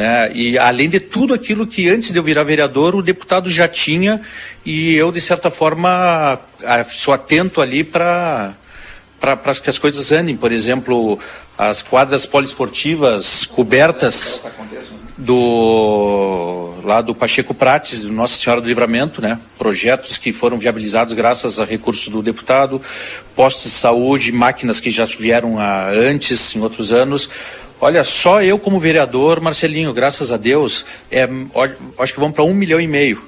né? E além de tudo aquilo que antes de eu virar vereador o deputado já tinha e eu de certa forma sou atento ali para para que as coisas andem, por exemplo, as quadras poliesportivas cobertas do lá do Pacheco Prates, do Nossa Senhora do Livramento, né? Projetos que foram viabilizados graças a recursos do deputado, postos de saúde, máquinas que já vieram a, antes em outros anos, Olha, só eu como vereador, Marcelinho, graças a Deus, é, acho que vamos para um milhão e meio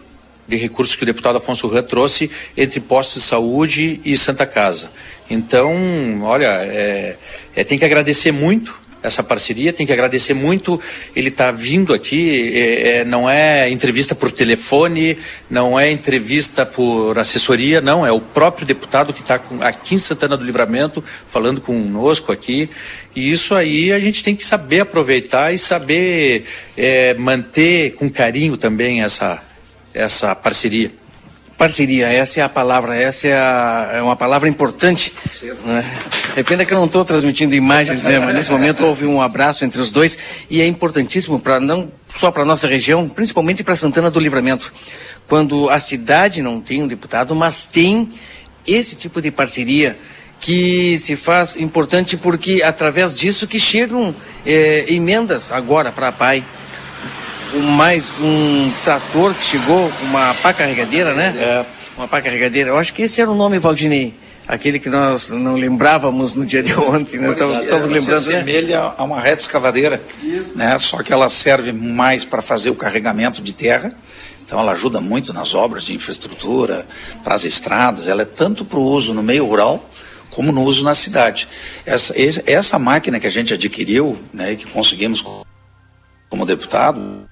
de recursos que o deputado Afonso Ran trouxe entre postos de saúde e Santa Casa. Então, olha, é, é, tem que agradecer muito essa parceria, tem que agradecer muito. Ele estar tá vindo aqui, é, é, não é entrevista por telefone, não é entrevista por assessoria, não, é o próprio deputado que está aqui em Santana do Livramento falando conosco aqui, e isso aí a gente tem que saber aproveitar e saber é, manter com carinho também essa, essa parceria. Parceria, essa é a palavra, essa é, a, é uma palavra importante. Né? É pena que eu não estou transmitindo imagens, né? Mas nesse momento houve um abraço entre os dois e é importantíssimo para não só para nossa região, principalmente para Santana do Livramento, quando a cidade não tem um deputado, mas tem esse tipo de parceria que se faz importante porque através disso que chegam é, emendas agora para a PAI mais um trator que chegou, uma pá carregadeira, né? É. Uma pá carregadeira. Eu acho que esse era o nome, Valdinei. Aquele que nós não lembrávamos no dia de ontem, né? Estamos, estamos lembrando. Se assemelha a uma reta escavadeira, né? Só que ela serve mais para fazer o carregamento de terra. Então ela ajuda muito nas obras de infraestrutura, para as estradas. Ela é tanto para o uso no meio rural como no uso na cidade. Essa, essa máquina que a gente adquiriu, né, que conseguimos como deputado,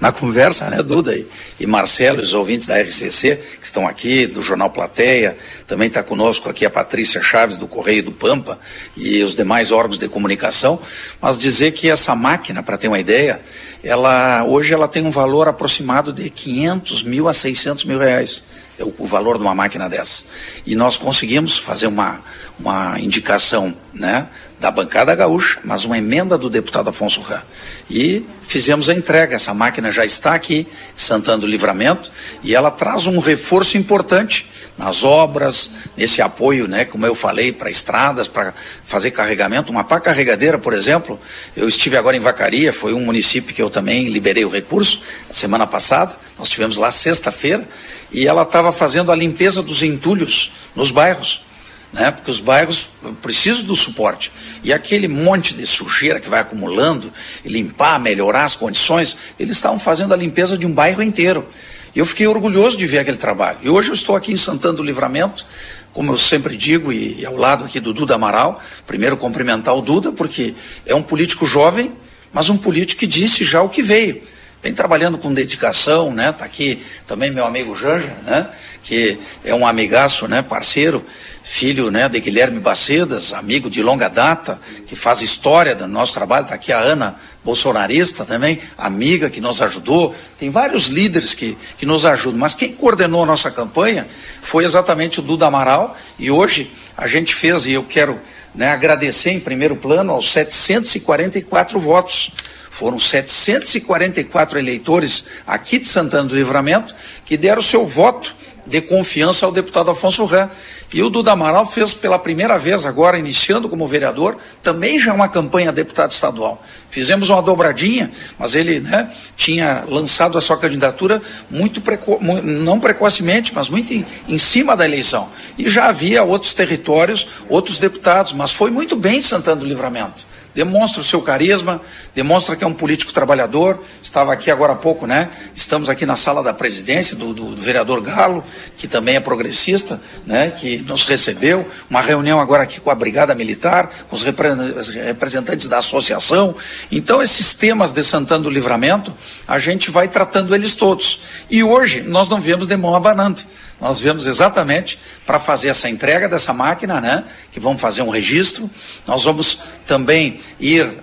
na conversa, né, Duda e, e Marcelo, os ouvintes da RCC, que estão aqui, do Jornal Plateia, também está conosco aqui a Patrícia Chaves, do Correio do Pampa, e os demais órgãos de comunicação, mas dizer que essa máquina, para ter uma ideia, ela, hoje ela tem um valor aproximado de 500 mil a 600 mil reais é o, valor de uma máquina dessa. E nós conseguimos fazer uma, uma indicação né, da bancada gaúcha, mas uma emenda do deputado Afonso Rã. E fizemos a entrega. Essa máquina já está aqui, Santana do Livramento, e ela traz um reforço importante nas obras, nesse apoio, né, como eu falei, para estradas, para fazer carregamento. Uma pá carregadeira, por exemplo, eu estive agora em Vacaria, foi um município que eu também liberei o recurso, semana passada, nós tivemos lá sexta-feira, e ela estava fazendo a limpeza dos entulhos nos bairros né? porque os bairros precisam do suporte. E aquele monte de sujeira que vai acumulando, limpar, melhorar as condições, eles estavam fazendo a limpeza de um bairro inteiro. E eu fiquei orgulhoso de ver aquele trabalho. E hoje eu estou aqui em Santana do Livramento, como eu sempre digo, e, e ao lado aqui do Duda Amaral, primeiro cumprimentar o Duda, porque é um político jovem, mas um político que disse já o que veio. Vem trabalhando com dedicação, né? Tá aqui também meu amigo Janja, né? Que é um amigaço, né? Parceiro, filho, né? De Guilherme Bacedas, amigo de longa data, que faz história do nosso trabalho. Tá aqui a Ana, bolsonarista também, amiga que nos ajudou. Tem vários líderes que, que nos ajudam, mas quem coordenou a nossa campanha foi exatamente o Duda Amaral. E hoje a gente fez, e eu quero né, agradecer em primeiro plano aos 744 votos foram 744 eleitores aqui de Santana do Livramento que deram seu voto de confiança ao deputado Afonso Ram. E o Duda Amaral fez pela primeira vez agora, iniciando como vereador, também já uma campanha a deputado estadual. Fizemos uma dobradinha, mas ele né, tinha lançado a sua candidatura muito, preco não precocemente, mas muito em, em, cima da eleição. E já havia outros territórios, outros deputados, mas foi muito bem Santana do Livramento demonstra o seu carisma, demonstra que é um político trabalhador. Estava aqui agora há pouco, né? Estamos aqui na sala da presidência do, do, do, vereador Galo, que também é progressista, né? Que nos recebeu. Uma reunião agora aqui com a Brigada Militar, com os representantes da associação. Então, esses temas de Santana do Livramento, a gente vai tratando eles todos. E hoje nós não viemos de mão abanando. Nós viemos exatamente para fazer essa entrega dessa máquina, né? Que vamos fazer um registro. Nós vamos também ir uh,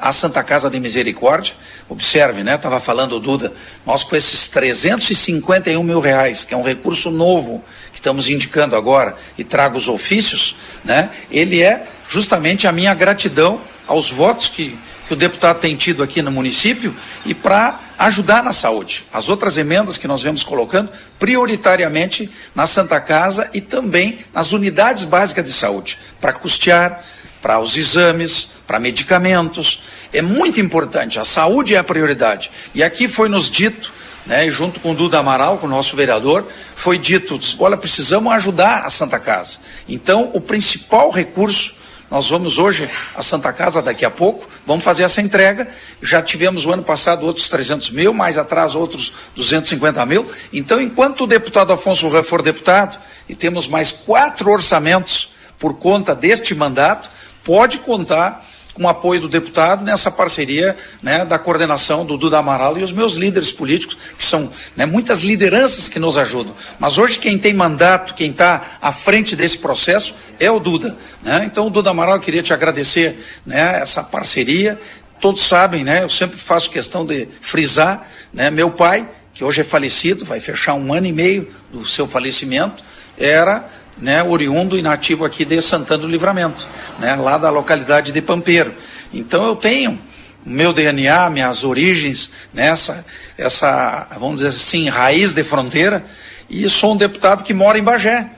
à Santa Casa de Misericórdia. Observe, né? Estava falando o Duda. Nós com esses 351 mil reais, que é um recurso novo que estamos indicando agora, e trago os ofícios, né? Ele é justamente a minha gratidão aos votos que que o deputado tem tido aqui no município e para ajudar na saúde. As outras emendas que nós vemos colocando, prioritariamente na Santa Casa e também nas unidades básicas de saúde, para custear, para os exames, para medicamentos. É muito importante, a saúde é a prioridade. E aqui foi nos dito, né, junto com o Duda Amaral, com o nosso vereador, foi dito, olha, precisamos ajudar a Santa Casa. Então, o principal recurso nós vamos hoje à Santa Casa daqui a pouco, vamos fazer essa entrega. Já tivemos o ano passado outros 300 mil, mais atrás outros 250 mil. Então, enquanto o deputado Afonso Rã for deputado, e temos mais quatro orçamentos por conta deste mandato, pode contar com o apoio do deputado nessa parceria né, da coordenação do Duda Amaral e os meus líderes políticos, que são né, muitas lideranças que nos ajudam. Mas hoje quem tem mandato, quem está à frente desse processo é o Duda. Né? Então, Duda Amaral, queria te agradecer né, essa parceria. Todos sabem, né, eu sempre faço questão de frisar, né, meu pai, que hoje é falecido, vai fechar um ano e meio do seu falecimento, era né, oriundo e nativo aqui de Santana do Livramento, né, lá da localidade de Pampeiro. Então eu tenho meu DNA, minhas origens nessa, essa, vamos dizer assim, raiz de fronteira, e sou um deputado que mora em Bagé.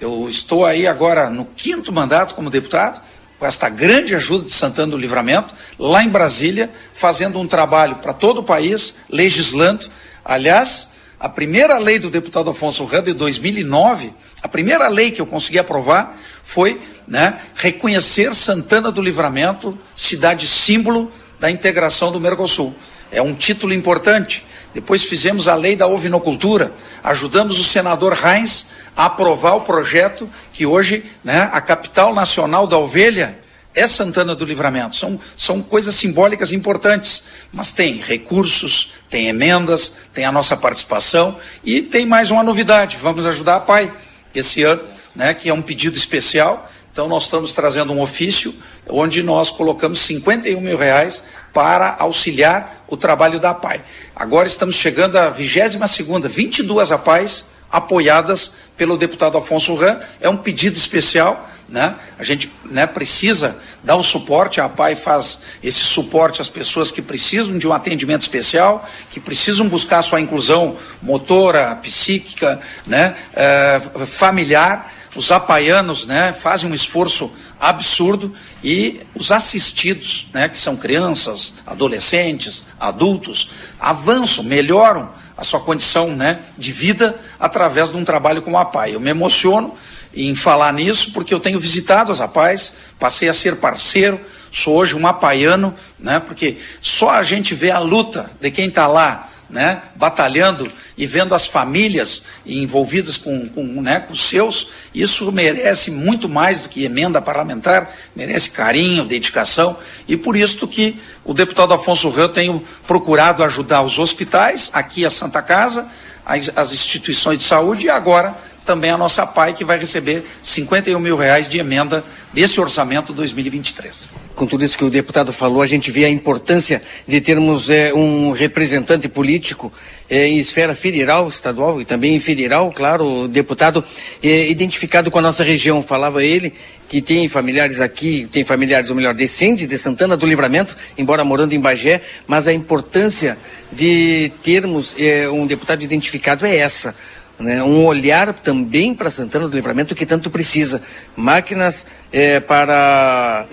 Eu estou aí agora no quinto mandato como deputado, com esta grande ajuda de Santana do Livramento, lá em Brasília, fazendo um trabalho para todo o país, legislando. Aliás, a primeira lei do deputado Afonso Rã de 2009 a primeira lei que eu consegui aprovar foi né, reconhecer Santana do Livramento cidade símbolo da integração do Mercosul. É um título importante. Depois fizemos a lei da ovinocultura, ajudamos o senador Reins a aprovar o projeto que hoje né, a capital nacional da ovelha é Santana do Livramento. São, são coisas simbólicas importantes, mas tem recursos, tem emendas, tem a nossa participação e tem mais uma novidade: vamos ajudar a PAI esse ano, né, que é um pedido especial. Então nós estamos trazendo um ofício onde nós colocamos 51 mil reais para auxiliar o trabalho da APAI. Agora estamos chegando à 22 segunda, 22 APAIs apoiadas pelo deputado Afonso Ram. É um pedido especial, né? A gente né, precisa dar o suporte, a APAI faz esse suporte às pessoas que precisam de um atendimento especial, que precisam buscar sua inclusão motora, psíquica, né, é, familiar. Os apaianos né, fazem um esforço absurdo e os assistidos, né, que são crianças, adolescentes, adultos, avançam, melhoram a sua condição né, de vida através de um trabalho com a PAI. Eu me emociono em falar nisso porque eu tenho visitado as APAIs, passei a ser parceiro, sou hoje um apaiano, né, porque só a gente vê a luta de quem está lá né, batalhando e vendo as famílias envolvidas com, com, né, com os seus, isso merece muito mais do que emenda parlamentar, merece carinho, dedicação, e por isso que o deputado Afonso Reu tem procurado ajudar os hospitais, aqui a Santa Casa, as, as instituições de saúde e agora também a nossa PAI, que vai receber 51 mil reais de emenda desse orçamento 2023. Com tudo isso que o deputado falou, a gente vê a importância de termos é, um representante político é, em esfera federal, estadual e também federal, claro, deputado é, identificado com a nossa região. Falava ele que tem familiares aqui, tem familiares, ou melhor, descende de Santana do Livramento, embora morando em Bagé, mas a importância de termos um deputado identificado é essa né, um olhar também para Santana do Livramento que tanto precisa. Máquinas é, para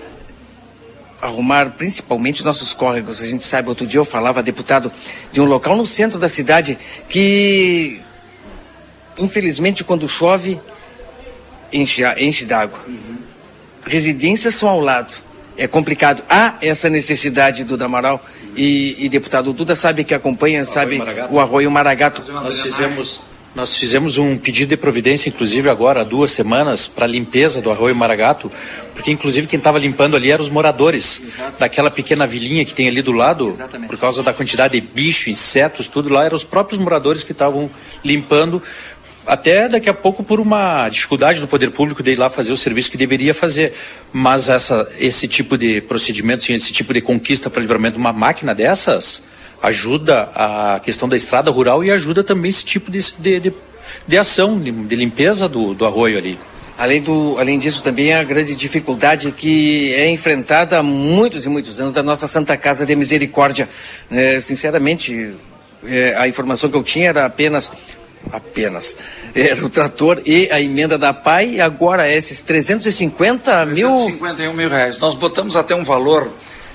arrumar principalmente os nossos córregos. A gente sabe, outro dia eu falava, deputado, de um local no centro da cidade que, infelizmente, quando chove, enche, enche d'água. Uhum. Residências são ao lado. É complicado. Há essa necessidade do Damaral e, e deputado Duda sabe que acompanha, o sabe o Arroio Maragato. Nós fizemos nós fizemos um pedido de providência, inclusive agora, há duas semanas, para a limpeza do Arroio Maragato, porque inclusive quem estava limpando ali eram os moradores Exato. daquela pequena vilinha que tem ali do lado, Exatamente. por causa da quantidade de bicho, insetos, tudo lá, eram os próprios moradores que estavam limpando, até daqui a pouco por uma dificuldade do poder público de ir lá fazer o serviço que deveria fazer. Mas essa, esse tipo de procedimento, esse tipo de conquista para livramento de uma máquina dessas ajuda a questão da estrada rural e ajuda também esse tipo de, de, de, de ação, de, de limpeza do, do arroio ali. Além, do, além disso, também a grande dificuldade que é enfrentada há muitos e muitos anos da nossa Santa Casa de Misericórdia. É, sinceramente, é, a informação que eu tinha era apenas apenas era o trator e a emenda da PAI, e agora é esses 350 mil. 351 mil reais. Nós botamos até um valor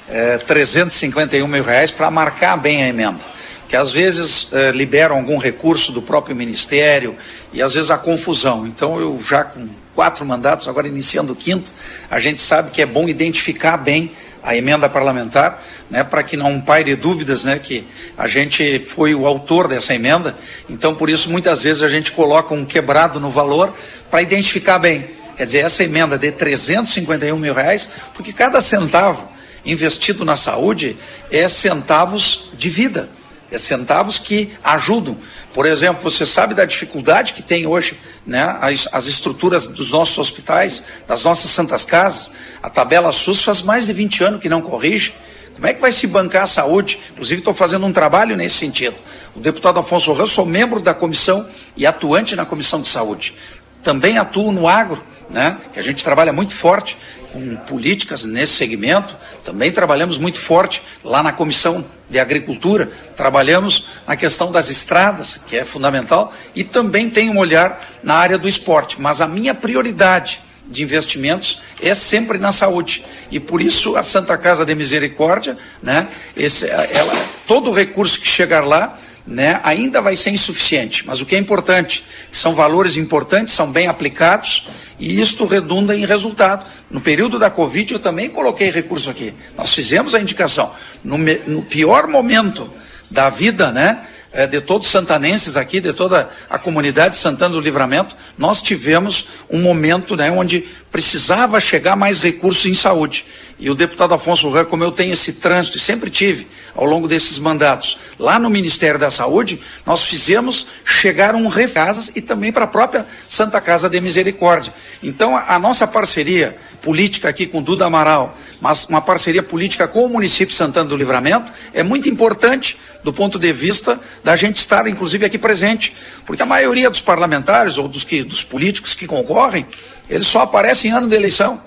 é, 351 mil reais para marcar bem a emenda. Que às vezes é, liberam algum recurso do próprio Ministério e às vezes a confusão. Então eu já com quatro mandatos, agora iniciando o quinto, a gente sabe que é bom identificar bem a emenda parlamentar, né, para que não paire dúvidas, né, que a gente foi o autor dessa emenda. Então, por isso, muitas vezes a gente coloca um quebrado no valor para identificar bem. Quer dizer, essa emenda de 351 mil reais, porque cada centavo investido na saúde é centavos de vida, é centavos que ajudam. Por exemplo, você sabe da dificuldade que tem hoje né, as, as estruturas dos nossos hospitais, das nossas santas casas. A tabela SUS faz mais de 20 anos que não corrige. Como é que vai se bancar a saúde? Inclusive, estou fazendo um trabalho nesse sentido. O deputado Afonso Ramos, sou membro da comissão e atuante na comissão de saúde. Também atuo no agro, né? que a gente trabalha muito forte com políticas nesse segmento. Também trabalhamos muito forte lá na Comissão de Agricultura, trabalhamos na questão das estradas, que é fundamental, e também tem um olhar na área do esporte. Mas a minha prioridade de investimentos é sempre na saúde. E por isso a Santa Casa de Misericórdia, né, esse, ela, todo o recurso que chegar lá né, ainda vai ser insuficiente. Mas o que é importante, são valores importantes, são bem aplicados e isto redunda em resultado. No período da Covid eu também coloquei recurso aqui. Nós fizemos a indicação. No, no pior momento da vida, né, é, de todos os santanenses aqui, de toda a comunidade de Santana do Livramento, nós tivemos um momento né, onde precisava chegar mais recursos em saúde. E o deputado Afonso Rã, como eu tenho esse trânsito, e sempre tive ao longo desses mandatos, lá no Ministério da Saúde, nós fizemos chegar um refasas e também para a própria Santa Casa de Misericórdia. Então, a, a nossa parceria política aqui com Duda Amaral, mas uma parceria política com o município Santana do Livramento, é muito importante do ponto de vista da gente estar, inclusive, aqui presente. Porque a maioria dos parlamentares ou dos, que, dos políticos que concorrem, eles só aparecem em ano de eleição.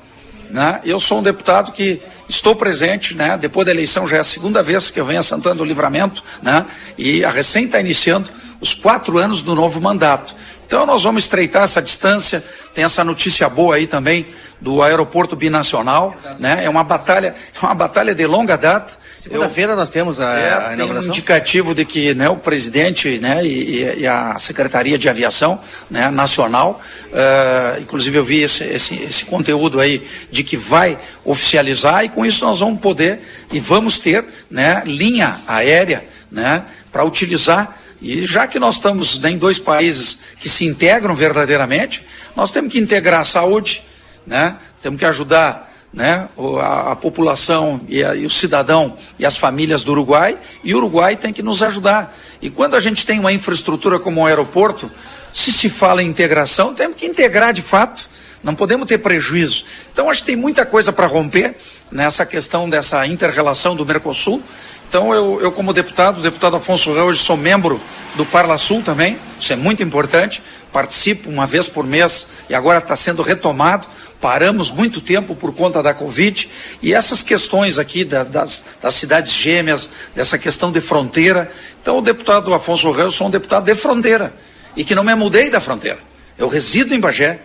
Né? Eu sou um deputado que estou presente, né? depois da eleição já é a segunda vez que eu venho a Santana do Livramento, né? e a recém está iniciando os quatro anos do novo mandato. Então nós vamos estreitar essa distância, tem essa notícia boa aí também do aeroporto binacional, né? É uma batalha, é uma batalha de longa data. Segunda-feira nós temos a, é, a inauguração. Tem um indicativo de que né, o presidente né, e, e a Secretaria de Aviação né, Nacional, uh, inclusive eu vi esse, esse, esse conteúdo aí de que vai oficializar e com isso nós vamos poder e vamos ter né, linha aérea né, para utilizar. E já que nós estamos né, em dois países que se integram verdadeiramente, nós temos que integrar a saúde, né, temos que ajudar né, a, a população e, a, e, o cidadão e as famílias do Uruguai, e o Uruguai tem que nos ajudar. E quando a gente tem uma infraestrutura como o um aeroporto, se se fala em integração, temos que integrar de fato, não podemos ter prejuízo. Então, acho que tem muita coisa para romper nessa questão dessa inter-relação do Mercosul. Então, eu, eu como deputado, deputado Afonso Rã, hoje sou membro do Parla Sul também, isso é muito importante, participo uma vez por mês e agora está sendo retomado paramos muito tempo por conta da Covid e essas questões aqui da, das, das, cidades gêmeas, dessa questão de fronteira. Então, o deputado Afonso Ramos, sou um deputado de fronteira e que não me mudei da fronteira. Eu resido em Bagé,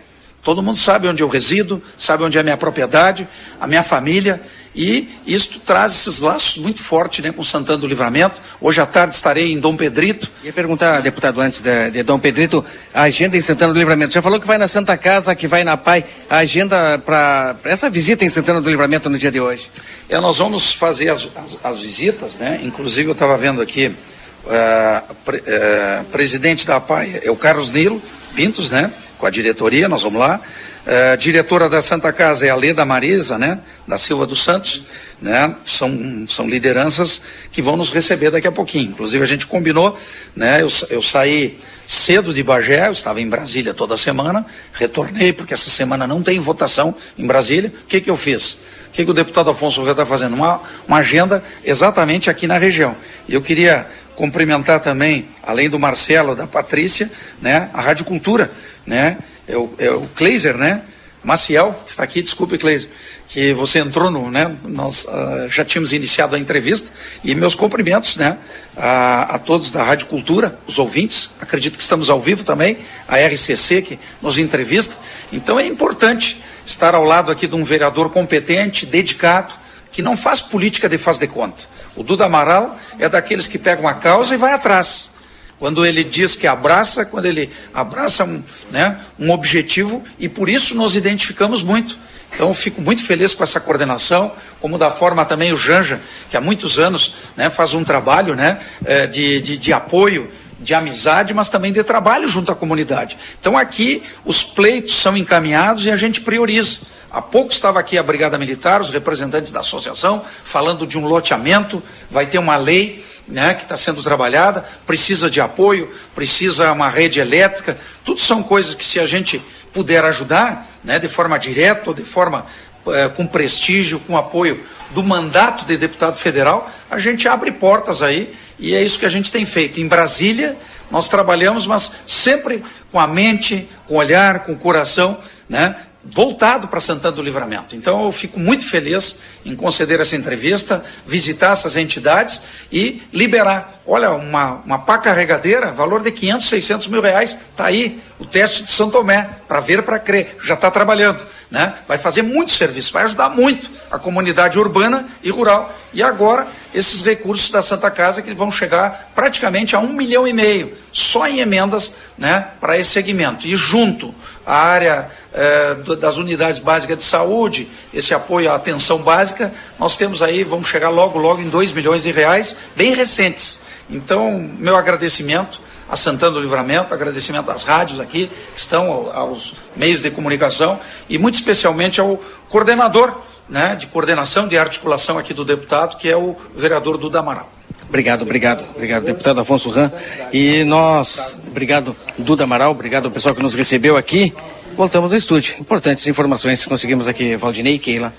todo mundo sabe onde eu resido, sabe onde é a minha propriedade, a minha família e isso traz esses laços muito fortes né, com Santana do Livramento. Hoje à tarde estarei em Dom Pedrito. Ia perguntar, deputado, antes de, de Dom Pedrito, a agenda em Santana do Livramento. Já falou que vai na Santa Casa, que vai na PAI. A agenda para essa visita em Santana do Livramento no dia de hoje? É, nós vamos fazer as, as, as visitas, né? Inclusive eu estava vendo aqui, uh, pre, uh, presidente da PAI é o Carlos Nilo Pintos, né? Com a diretoria, nós vamos lá. Uh, diretora da Santa Casa é a Leda Marisa, né? Da Silva dos Santos, né? São, são lideranças que vão nos receber daqui a pouquinho. Inclusive a gente combinou, né? Eu, eu saí cedo de Bagé, eu estava em Brasília toda semana, retornei porque essa semana não tem votação em Brasília. O que que eu fiz? O que, que o deputado Afonso Rê está fazendo? Uma, uma agenda exatamente aqui na região. E eu queria cumprimentar também, além do Marcelo, da Patrícia, né? A Rádio Cultura, né? é o, é o Kleiser, né? Maciel, que está aqui, desculpe, Kleiser, que você entrou no, né? Nós uh, já tínhamos iniciado a entrevista e meus cumprimentos, né? A, a, todos da Rádio Cultura, os ouvintes, acredito que estamos ao vivo também, a RCC que nos entrevista. Então é importante estar ao lado aqui de um vereador competente, dedicado, que não faz política de faz de conta. O Duda Amaral é daqueles que pegam a causa e vai atrás. Quando ele diz que abraça, quando ele abraça um, né, um objetivo, e por isso nos identificamos muito. Então, fico muito feliz com essa coordenação, como da forma também o Janja, que há muitos anos né, faz um trabalho né, eh, de, de, de apoio, de amizade, mas também de trabalho junto à comunidade. Então, aqui os pleitos são encaminhados e a gente prioriza. Há pouco estava aqui a Brigada Militar, os representantes da associação, falando de um loteamento, vai ter uma lei né, que está sendo trabalhada, precisa de apoio, precisa uma rede elétrica, tudo são coisas que se a gente puder ajudar, né, de forma direta ou de forma eh, com prestígio, com apoio do mandato de deputado federal, a gente abre portas aí e é isso que a gente tem feito. Em Brasília, nós trabalhamos, mas sempre com a mente, com o olhar, com o coração, né, voltado para Santana do Livramento. Então eu fico muito feliz em conceder essa entrevista, visitar essas entidades e liberar. Olha, uma, uma pá carregadeira, valor de 500, 600 mil reais, está aí o teste de São Tomé, para ver, para crer, já está trabalhando. Né? Vai fazer muito serviço, vai ajudar muito a comunidade urbana e rural. E agora, esses recursos da Santa Casa que vão chegar praticamente a um milhão e meio, só em emendas né, para esse segmento. E junto à área eh, das unidades básicas de saúde, esse apoio à atenção básica, nós temos aí, vamos chegar logo, logo em 2 milhões de reais, bem recentes. Então, meu agradecimento a Santana do Livramento, agradecimento às rádios aqui, que estão aos meios de comunicação, e muito especialmente ao coordenador né, de coordenação, de articulação aqui do deputado, que é o vereador Duda Amaral. Obrigado, obrigado, obrigado, deputado Afonso Ram. E nós, obrigado, Duda Amaral, obrigado ao pessoal que nos recebeu aqui. Voltamos ao estúdio. Importantes informações que conseguimos aqui, Valdinei e Keila.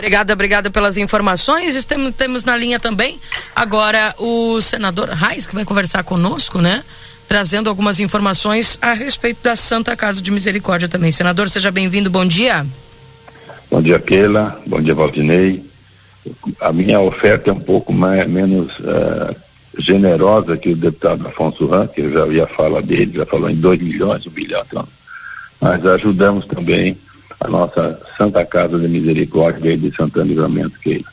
Obrigada, obrigada pelas informações. Estamos, temos na linha também agora o senador Reis, que vai conversar conosco, né? Trazendo algumas informações a respeito da Santa Casa de Misericórdia também. Senador, seja bem-vindo, bom dia. Bom dia, Keila. Bom dia, Valdinei. A minha oferta é um pouco mais, menos uh, generosa que o deputado Afonso Ram, que eu já ia falar dele, já falou em 2 milhões, um bilhão, então. mas ajudamos também a nossa Santa Casa de Misericórdia de Santana Livramento, que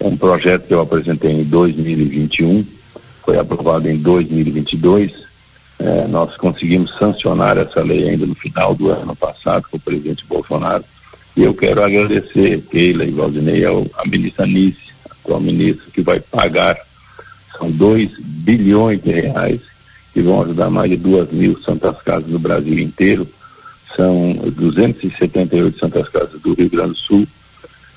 é um projeto que eu apresentei em 2021, foi aprovado em 2022. É, nós conseguimos sancionar essa lei ainda no final do ano passado com o presidente Bolsonaro. E eu quero agradecer Keila e Valdinei ao, a ministra Nice, atual ministra, que vai pagar São 2 bilhões de reais que vão ajudar mais de duas mil Santas Casas no Brasil inteiro. São 278 Santas Casas do Rio Grande do Sul,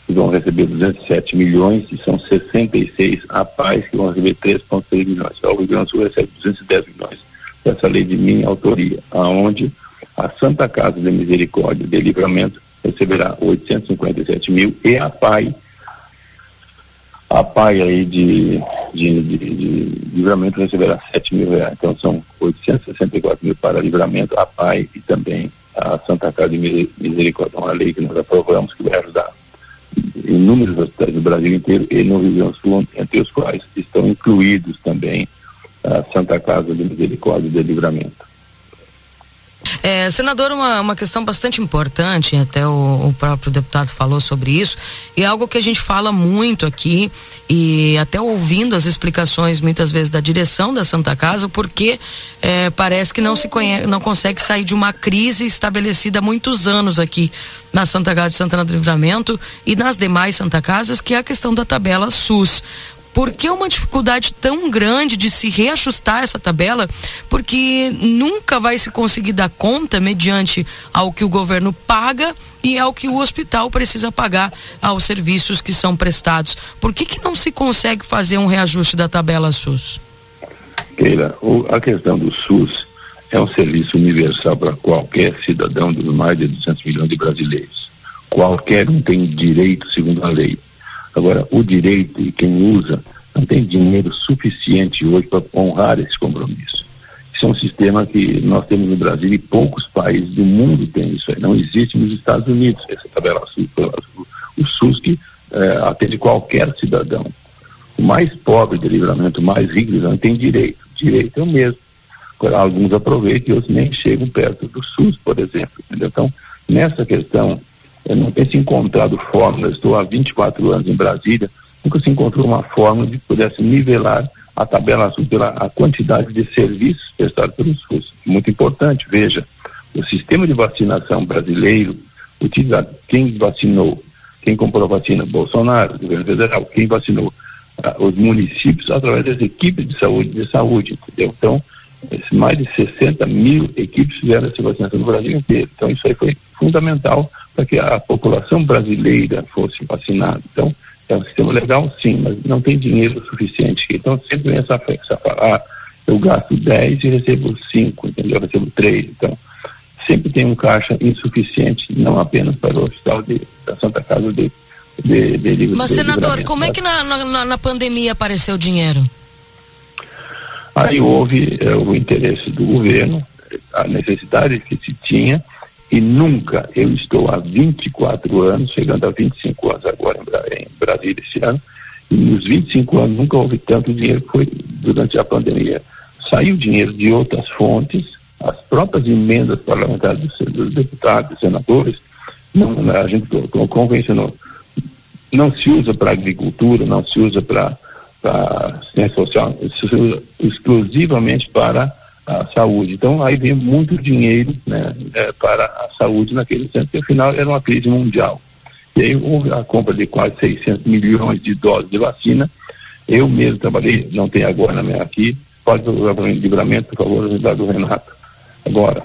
que vão receber 207 milhões, e são 66 APAES que vão receber 3,3 milhões. O Rio Grande do Sul recebe 210 milhões dessa lei de minha autoria, aonde a Santa Casa de Misericórdia de Livramento receberá 857 mil e a PAI, a PAI aí de, de, de, de livramento receberá 7 mil reais. Então são 864 mil para livramento, a PAI e também a Santa Casa de Misericórdia. Uma lei que nós aprovamos que vai ajudar inúmeros hospitais do Brasil inteiro e no Rio Grande do Sul, entre os quais estão incluídos também a Santa Casa de Misericórdia de Livramento. É, senador, uma, uma questão bastante importante, até o, o, próprio deputado falou sobre isso, e é algo que a gente fala muito aqui, e até ouvindo as explicações muitas vezes da direção da Santa Casa, porque é, parece que não se conhece, não consegue sair de uma crise estabelecida há muitos anos aqui na Santa Casa de Santana do Livramento e nas demais Santa Casas, que é a questão da tabela SUS. Por que uma dificuldade tão grande de se reajustar essa tabela? Porque nunca vai se conseguir dar conta mediante ao que o governo paga e ao que o hospital precisa pagar aos serviços que são prestados. Por que, que não se consegue fazer um reajuste da tabela SUS? Keila, a questão do SUS é um serviço universal para qualquer cidadão dos mais de 200 milhões de brasileiros. Qualquer um tem direito segundo a lei. Agora, o direito e quem usa não tem dinheiro suficiente hoje para honrar esse compromisso. Isso é um sistema que nós temos no Brasil e poucos países do mundo têm isso aí. Não existe nos Estados Unidos essa tabela o SUS que é, atende qualquer cidadão. O mais pobre de livramento, o mais rico não tem direito. Direito é o mesmo. Agora, alguns aproveitam e outros nem chegam perto do SUS, por exemplo. Entendeu? Então, nessa questão, eu não tenho se encontrado fórmulas, estou há 24 anos em Brasília, nunca se encontrou uma fórmula de que pudesse nivelar a tabela azul pela a quantidade de serviços prestados pelo SUS. Muito importante, veja, o sistema de vacinação brasileiro, utilizado, quem vacinou, quem comprou a vacina, Bolsonaro, governo federal, quem vacinou ah, os municípios através das equipes de saúde, de saúde, entendeu? Então, mais de 60 mil equipes fizeram essa vacinação no Brasil inteiro. Então, isso aí foi fundamental para que a população brasileira fosse vacinada. Então, é um sistema legal, sim, mas não tem dinheiro suficiente. Então, sempre vem essa, essa falar, ah, eu gasto 10 e recebo 5, entendeu? Eu recebo 3. Então, sempre tem um caixa insuficiente, não apenas para o hospital de, da Santa Casa de, de, de Mas, de senador, como é que na, na, na pandemia apareceu o dinheiro? Aí houve é, o interesse do governo, a necessidade que se tinha, e nunca, eu estou há 24 anos, chegando a 25 anos agora em, Brasília esse ano, e nos 25 anos nunca houve tanto dinheiro que foi durante a pandemia. Saiu dinheiro de outras fontes, as próprias emendas parlamentares dos, dos deputados, senadores, não, a gente convencionou, não se usa para agricultura, não se usa para assistência social, se usa exclusivamente para a saúde. Então, aí vem muito dinheiro né, é, para a saúde naquele centro, porque afinal era uma crise mundial. E aí houve a compra de quase 600 milhões de doses de vacina. Eu mesmo trabalhei, não tem agora na minha aqui, pode mim livramento, por favor, do Renato. Agora,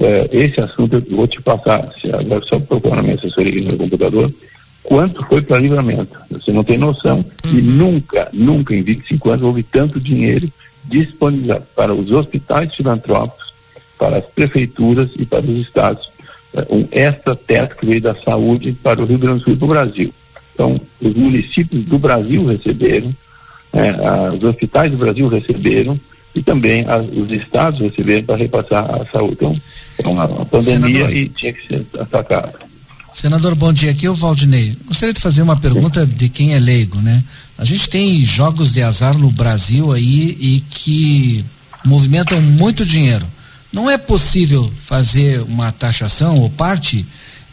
é, esse assunto eu vou te passar, se agora só procurar na minha assessoria no meu computador, quanto foi para livramento. Você não tem noção. E nunca, nunca em 25 anos houve tanto dinheiro disponibilizado para os hospitais filantrópicos, para as prefeituras e para os estados. É, um extra-teto que veio da saúde para o Rio Grande do Sul e para o Brasil. Então, os municípios do Brasil receberam, é, os hospitais do Brasil receberam e também as, os estados receberam para repassar a saúde. Então, é uma, uma pandemia Senador. e tinha que ser atacado. Senador, bom dia. Aqui é o Valdinei. Gostaria de fazer uma pergunta de quem é leigo, né? A gente tem jogos de azar no Brasil aí e que movimentam muito dinheiro. Não é possível fazer uma taxação ou parte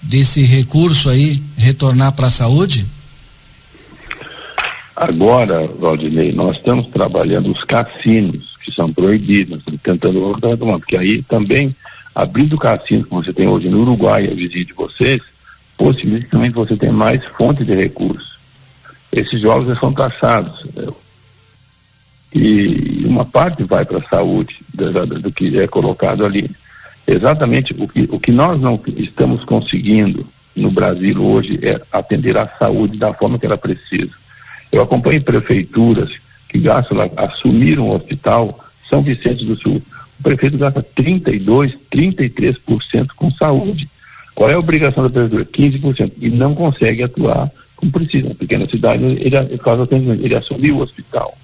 desse recurso aí retornar para a saúde? Agora, Valdinei, nós estamos trabalhando os cassinos que são proibidos, tentando retomar, porque aí também, abrindo cassino que você tem hoje no Uruguai, a vizinho de vocês, possivelmente você tem mais fonte de recursos esses jogos são taxados. e uma parte vai para a saúde do que é colocado ali. Exatamente o que, o que nós não estamos conseguindo no Brasil hoje é atender a saúde da forma que ela precisa. Eu acompanho prefeituras que gastam, assumiram o hospital São Vicente do Sul. O prefeito gasta 32, 33% com saúde. Qual é a obrigação da prefeitura? 15%. E não consegue atuar como precisa. Uma pequena cidade, ele, ele, ele assumiu o hospital.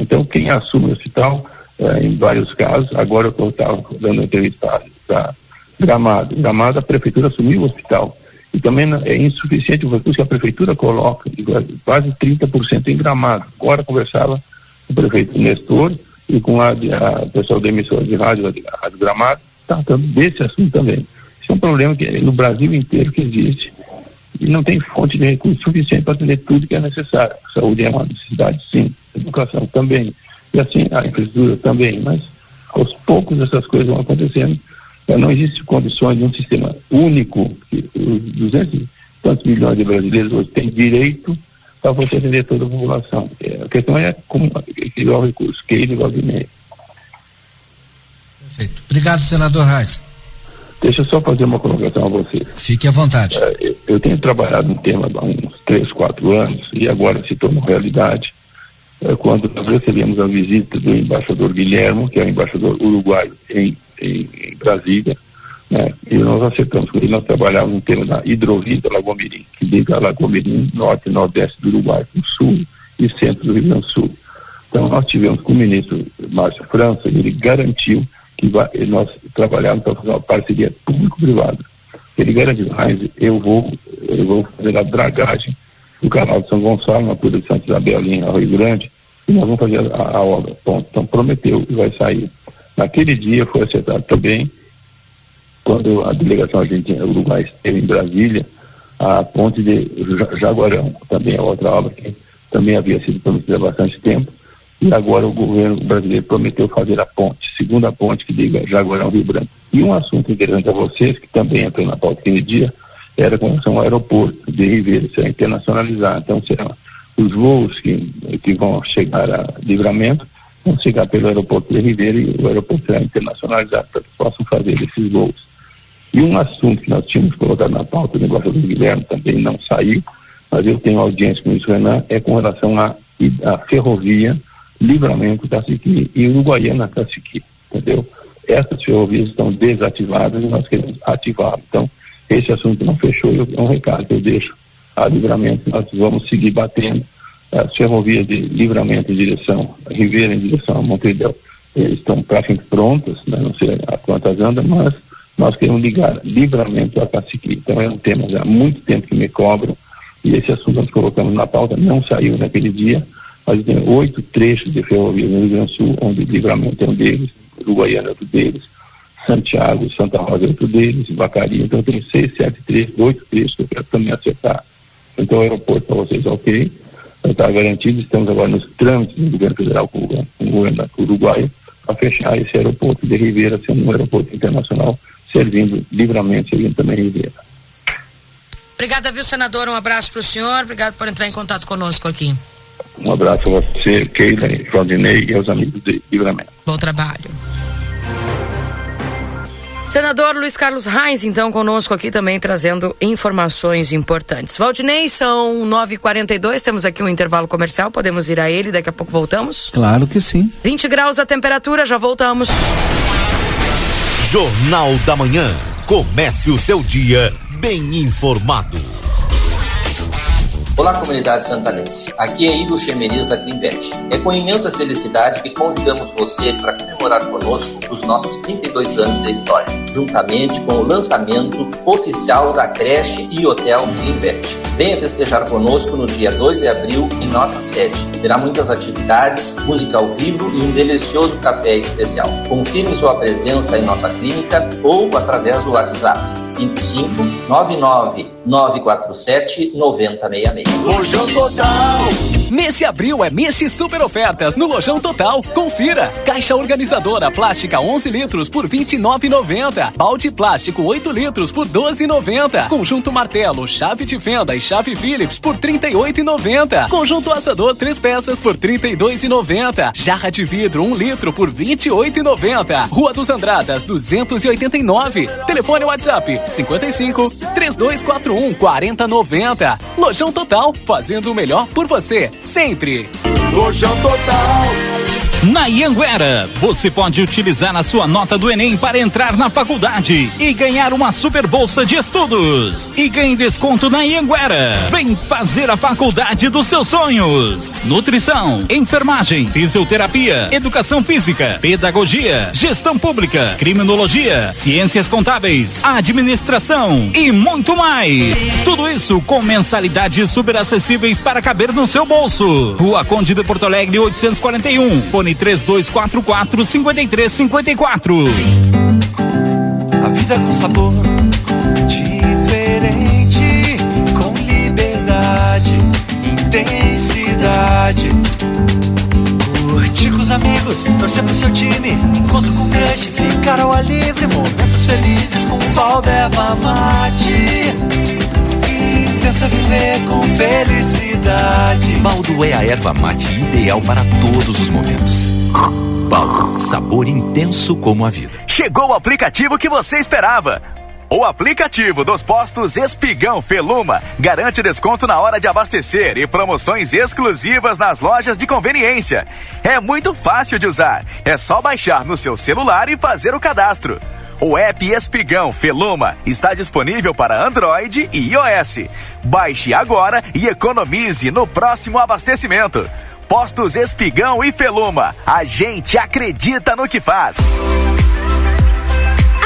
Então, quem assume o hospital, eh, em vários casos, agora eu estava dando entrevista para Gramado. Gramado, a prefeitura assumiu o hospital. E também é insuficiente o recurso que a prefeitura coloca, quase 30% em Gramado. Agora conversava com o prefeito Nestor e com a, a pessoal da emissora de rádio, a Rádio Gramado, tratando desse assunto também. Isso é um problema que no Brasil inteiro que existe e não tem fonte de recurso suficiente para atender tudo que é necessário. Saúde é uma necessidade, sim. Educação também. E assim, a infraestrutura também. Mas, aos poucos, essas coisas vão acontecendo. Não existe condições de um sistema único, que os 200 e tantos milhões de brasileiros hoje têm direito para você atender toda a população. É, a questão é como equilibrar o recurso, que ele vai Perfeito. Obrigado, senador Reis. Deixa eu só fazer uma colocação a você. Fique à vontade. É, eu tenho trabalhado no tema há uns três, quatro anos e agora se tornou realidade. É, quando nós recebemos a visita do embaixador Guilhermo, que é o embaixador uruguaio em, em, em Brasília, né? e nós acertamos com ele, nós trabalhávamos no tema da hidrovia da Lagoa Mirim, que liga a Lagoa Mirim, norte e nordeste do Uruguai, com sul e centro do Rio Grande do Sul. Então nós tivemos com o ministro Márcio França, e ele garantiu que vai, nós trabalhamos para fazer uma parceria público-privada. Ele garantiu, Heinz, eu vou, eu vou fazer a dragagem do canal de São Gonçalo, na altura de Santa Isabel, em Rio Grande, e nós vamos fazer a, a obra. Ponto. Então prometeu e vai sair. Naquele dia foi acertado também, quando a delegação argentina Uruguai esteve em Brasília, a ponte de Jaguarão, também é outra obra que também havia sido prometida há bastante tempo, e agora o governo brasileiro prometeu fazer a ponte, segunda ponte que liga Jaguarão Rio Branco. E um assunto interessante a vocês, que também entrou na pauta aquele dia, era com relação ao aeroporto de Ribeira, será internacionalizado. Então serão os voos que, que vão chegar a livramento, vão chegar pelo aeroporto de Ribeira e o aeroporto será internacionalizado para que possam fazer esses voos. E um assunto que nós tínhamos colocado na pauta, o negócio do Guilherme também não saiu, mas eu tenho audiência com isso, Renan, é com relação à ferrovia Livramento Caciqui e Uruguaiana Caciqui, entendeu? Essas ferrovias estão desativadas e nós queremos ativar. Então, esse assunto não fechou e é um recado que eu deixo a Livramento. Nós vamos seguir batendo as ferrovias de Livramento em direção a Ribeira, em direção a Montevideo. Estão praticamente prontas, né? não sei a quantas andam, mas nós queremos ligar Livramento a Caciqui. Então, é um tema já há muito tempo que me cobram e esse assunto nós colocamos na pauta, não saiu naquele dia mas tem oito trechos de ferrovia no Rio Grande do Sul, onde Livramento é um deles, Uruguaiana é outro deles, Santiago, Santa Rosa é outro deles, Vacaria, então tem seis, sete trechos, oito trechos que eu quero também acertar. Então o aeroporto para vocês ok, está garantido, estamos agora nos trâmites do governo federal com o governo, governo uruguaio para fechar esse aeroporto de Ribeira sendo um aeroporto internacional, servindo livramento, servindo também Ribeira. Obrigada, viu, senador? Um abraço para o senhor. Obrigado por entrar em contato conosco aqui. Um abraço a você, Keila, Valdinei e aos amigos de Livramento. Bom trabalho. Senador Luiz Carlos Reis, então, conosco aqui também trazendo informações importantes. Valdinei, são 9h42, temos aqui um intervalo comercial, podemos ir a ele, daqui a pouco voltamos? Claro que sim. 20 graus a temperatura, já voltamos. Jornal da Manhã. Comece o seu dia bem informado. Olá, comunidade santanense. Aqui é Ido Chemeriz da Clinvet. É com imensa felicidade que convidamos você para comemorar conosco os nossos 32 anos de história, juntamente com o lançamento oficial da creche e hotel Clinvet. Venha festejar conosco no dia 2 de abril em nossa sede. Terá muitas atividades, música ao vivo e um delicioso café especial. Confirme sua presença em nossa clínica ou através do WhatsApp 5599 947 9066. Rojão total. Nesse abril é mês de super ofertas no Lojão Total. Confira. Caixa organizadora plástica 11 litros por 29,90. Balde plástico 8 litros por 12,90. Conjunto martelo, chave de fenda e chave Phillips por 38,90. Conjunto assador 3 peças por 32,90. Jarra de vidro 1 litro por 28,90. Rua dos Andradas 289. Telefone WhatsApp 55 3241 4090. Lojão Total, fazendo o melhor por você, sempre. Lojão Total. Na Ianguera, você pode utilizar a sua nota do Enem para entrar na faculdade e ganhar uma super bolsa de estudos. E ganhe desconto na Ianguera. Vem fazer a faculdade dos seus sonhos. Nutrição, enfermagem, fisioterapia, educação física, pedagogia, gestão pública, criminologia, ciências contábeis, administração e muito mais. Tudo isso com mensalidades super acessíveis para caber no seu bolso. Rua Conde de Porto Alegre 841. Fone 3244 5354. A vida com sabor diferente, com liberdade, intensidade. Curtir com os amigos, torcer pro seu time, encontro com crush, ficar ao ar livre, momentos felizes com o pau erva mate. Intensa viver com felicidade. Baldo é a erva mate ideal para todos os momentos. Baldo, sabor intenso como a vida. Chegou o aplicativo que você esperava. O aplicativo dos postos Espigão Feluma garante desconto na hora de abastecer e promoções exclusivas nas lojas de conveniência. É muito fácil de usar. É só baixar no seu celular e fazer o cadastro. O app Espigão Feluma está disponível para Android e iOS. Baixe agora e economize no próximo abastecimento. Postos Espigão e Feluma. A gente acredita no que faz.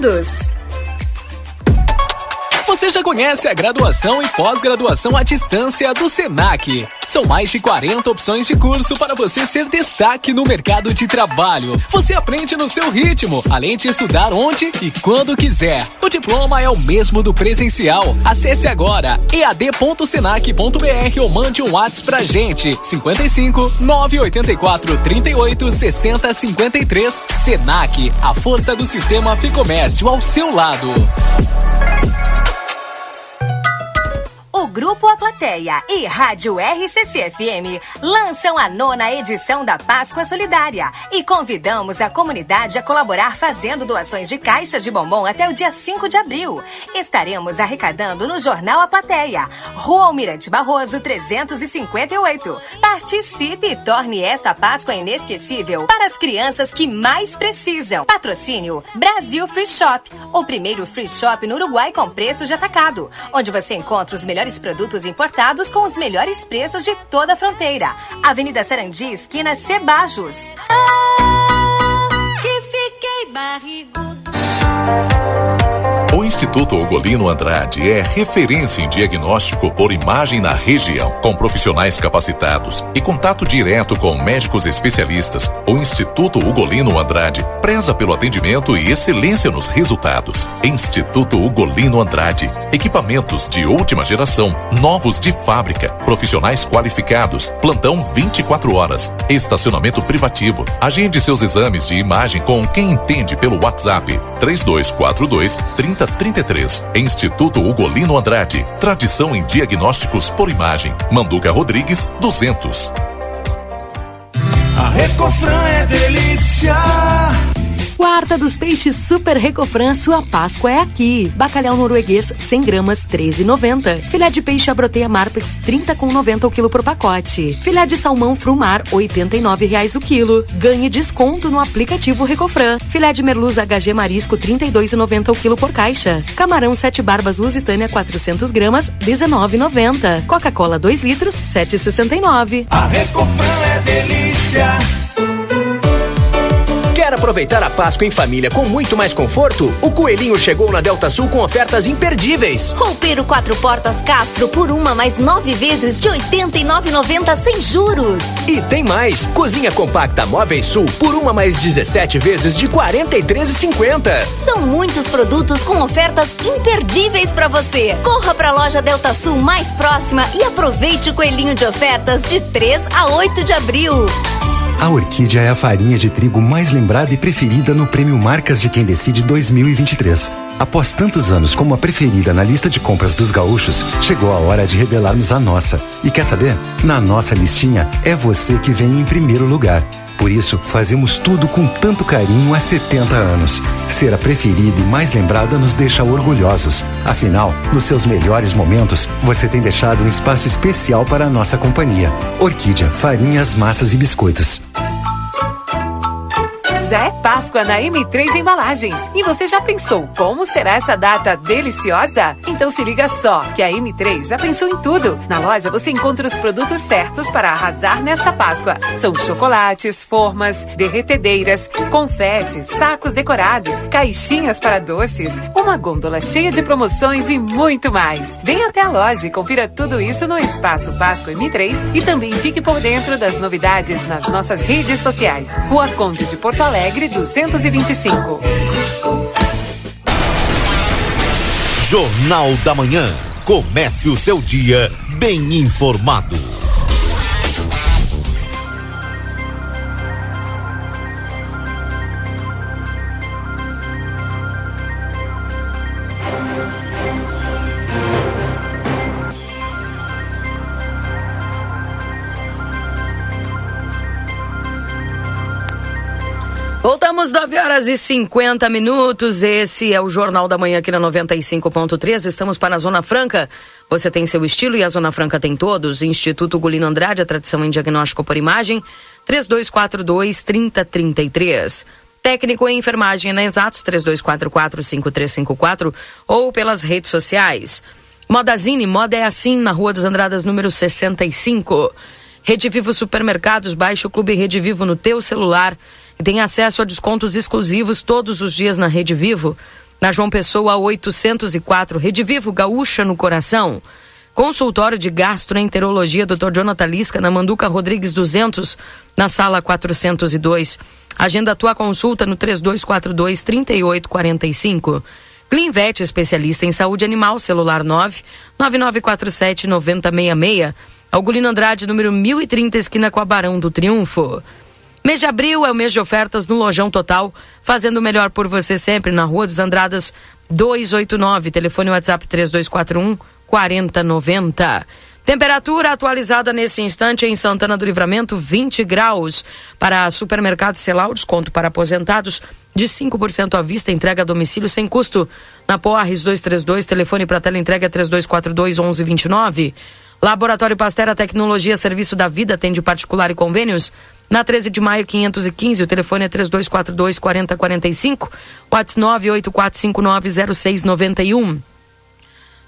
todos. Você já conhece a graduação e pós-graduação à distância do Senac. São mais de 40 opções de curso para você ser destaque no mercado de trabalho. Você aprende no seu ritmo, além de estudar onde e quando quiser. O diploma é o mesmo do presencial. Acesse agora ead.senac.br ou mande um WhatsApp pra gente. 55 984 38 60 53. Senac, a força do sistema Ficomércio ao seu lado. O Grupo A Plateia e Rádio RCC-FM lançam a nona edição da Páscoa Solidária e convidamos a comunidade a colaborar fazendo doações de caixas de bombom até o dia 5 de abril. Estaremos arrecadando no Jornal A Plateia, Rua Almirante Barroso 358. Participe e torne esta Páscoa inesquecível para as crianças que mais precisam. Patrocínio Brasil Free Shop, o primeiro free shop no Uruguai com preço de atacado, onde você encontra os melhores produtos importados com os melhores preços de toda a fronteira. Avenida Sarandi, esquina Cebajos. Ah, que fiquei barrigudo. Instituto Ugolino Andrade é referência em diagnóstico por imagem na região, com profissionais capacitados e contato direto com médicos especialistas. O Instituto Ugolino Andrade preza pelo atendimento e excelência nos resultados. Instituto Ugolino Andrade, equipamentos de última geração, novos de fábrica, profissionais qualificados, plantão 24 horas, estacionamento privativo. Agende seus exames de imagem com quem entende pelo WhatsApp 3242 3033. Instituto Ugolino Andrade. Tradição em diagnósticos por imagem. Manduca Rodrigues 200. A Recofran é delícia. Quarta dos Peixes Super Recofran, sua Páscoa é aqui. Bacalhau norueguês 100 gramas 13,90. Filé de peixe abroteia Marpex 30,90 o quilo por pacote. Filé de salmão Frumar 89 reais o quilo. Ganhe desconto no aplicativo Recofran. Filé de merluza HG Marisco 32,90 o quilo por caixa. Camarão Sete Barbas Lusitânia 400 gramas 19,90. Coca-Cola 2 litros 7,69. A Recofran é delícia. Quer aproveitar a Páscoa em família com muito mais conforto? O Coelhinho chegou na Delta Sul com ofertas imperdíveis. Roupeiro quatro portas Castro por uma mais nove vezes de 89,90 sem juros. E tem mais! Cozinha compacta Móveis Sul por uma mais 17 vezes de 43,50. São muitos produtos com ofertas imperdíveis para você. Corra para a loja Delta Sul mais próxima e aproveite o coelhinho de ofertas de 3 a 8 de abril. A Orquídea é a farinha de trigo mais lembrada e preferida no Prêmio Marcas de Quem Decide 2023. Após tantos anos como a preferida na lista de compras dos gaúchos, chegou a hora de revelarmos a nossa. E quer saber? Na nossa listinha, é você que vem em primeiro lugar. Por isso, fazemos tudo com tanto carinho há 70 anos. Ser a preferida e mais lembrada nos deixa orgulhosos. Afinal, nos seus melhores momentos, você tem deixado um espaço especial para a nossa companhia. Orquídea, farinhas, massas e biscoitos. É Páscoa na M3 Embalagens. E você já pensou como será essa data deliciosa? Então se liga só, que a M3 já pensou em tudo. Na loja você encontra os produtos certos para arrasar nesta Páscoa. São chocolates, formas, derretedeiras, confetes, sacos decorados, caixinhas para doces, uma gôndola cheia de promoções e muito mais. Venha até a loja e confira tudo isso no Espaço Páscoa M3 e também fique por dentro das novidades nas nossas redes sociais. Rua Conde de Porto Alegre Alegre 225. Jornal da Manhã. Comece o seu dia bem informado. Voltamos 9 horas e 50 minutos. Esse é o Jornal da Manhã aqui na 95.3. Estamos para a Zona Franca. Você tem seu estilo e a Zona Franca tem todos. Instituto Gulino Andrade, a tradição em diagnóstico por imagem. 3242 3033. Técnico em enfermagem na Exatos 3244 5354 ou pelas redes sociais. Modazine, moda é assim na Rua dos Andradas, número 65. Rede Vivo Supermercados, baixe o Clube Rede Vivo no teu celular e tem acesso a descontos exclusivos todos os dias na Rede Vivo. Na João Pessoa 804, Rede Vivo Gaúcha no Coração. Consultório de Gastroenterologia Dr. Jonathan Lisca na Manduca Rodrigues 200, na sala 402. Agenda tua consulta no 3242 3845. Clinvet, especialista em saúde animal, celular 9 9947 9066. Algolino Andrade, número 1030, esquina com a Barão do Triunfo. Mês de abril é o mês de ofertas no Lojão Total, fazendo o melhor por você sempre na Rua dos Andradas 289, telefone WhatsApp 3241 4090. Temperatura atualizada nesse instante em Santana do Livramento, 20 graus. Para supermercado Celal, desconto para aposentados de 5% à vista, entrega a domicílio sem custo. Na Poarres 232, telefone para tela entrega 3242 1129. Laboratório Pastera Tecnologia Serviço da Vida, atende particular e convênios. Na 13 de maio, 515, o telefone é 3242 4045, WhatsApp 984590691.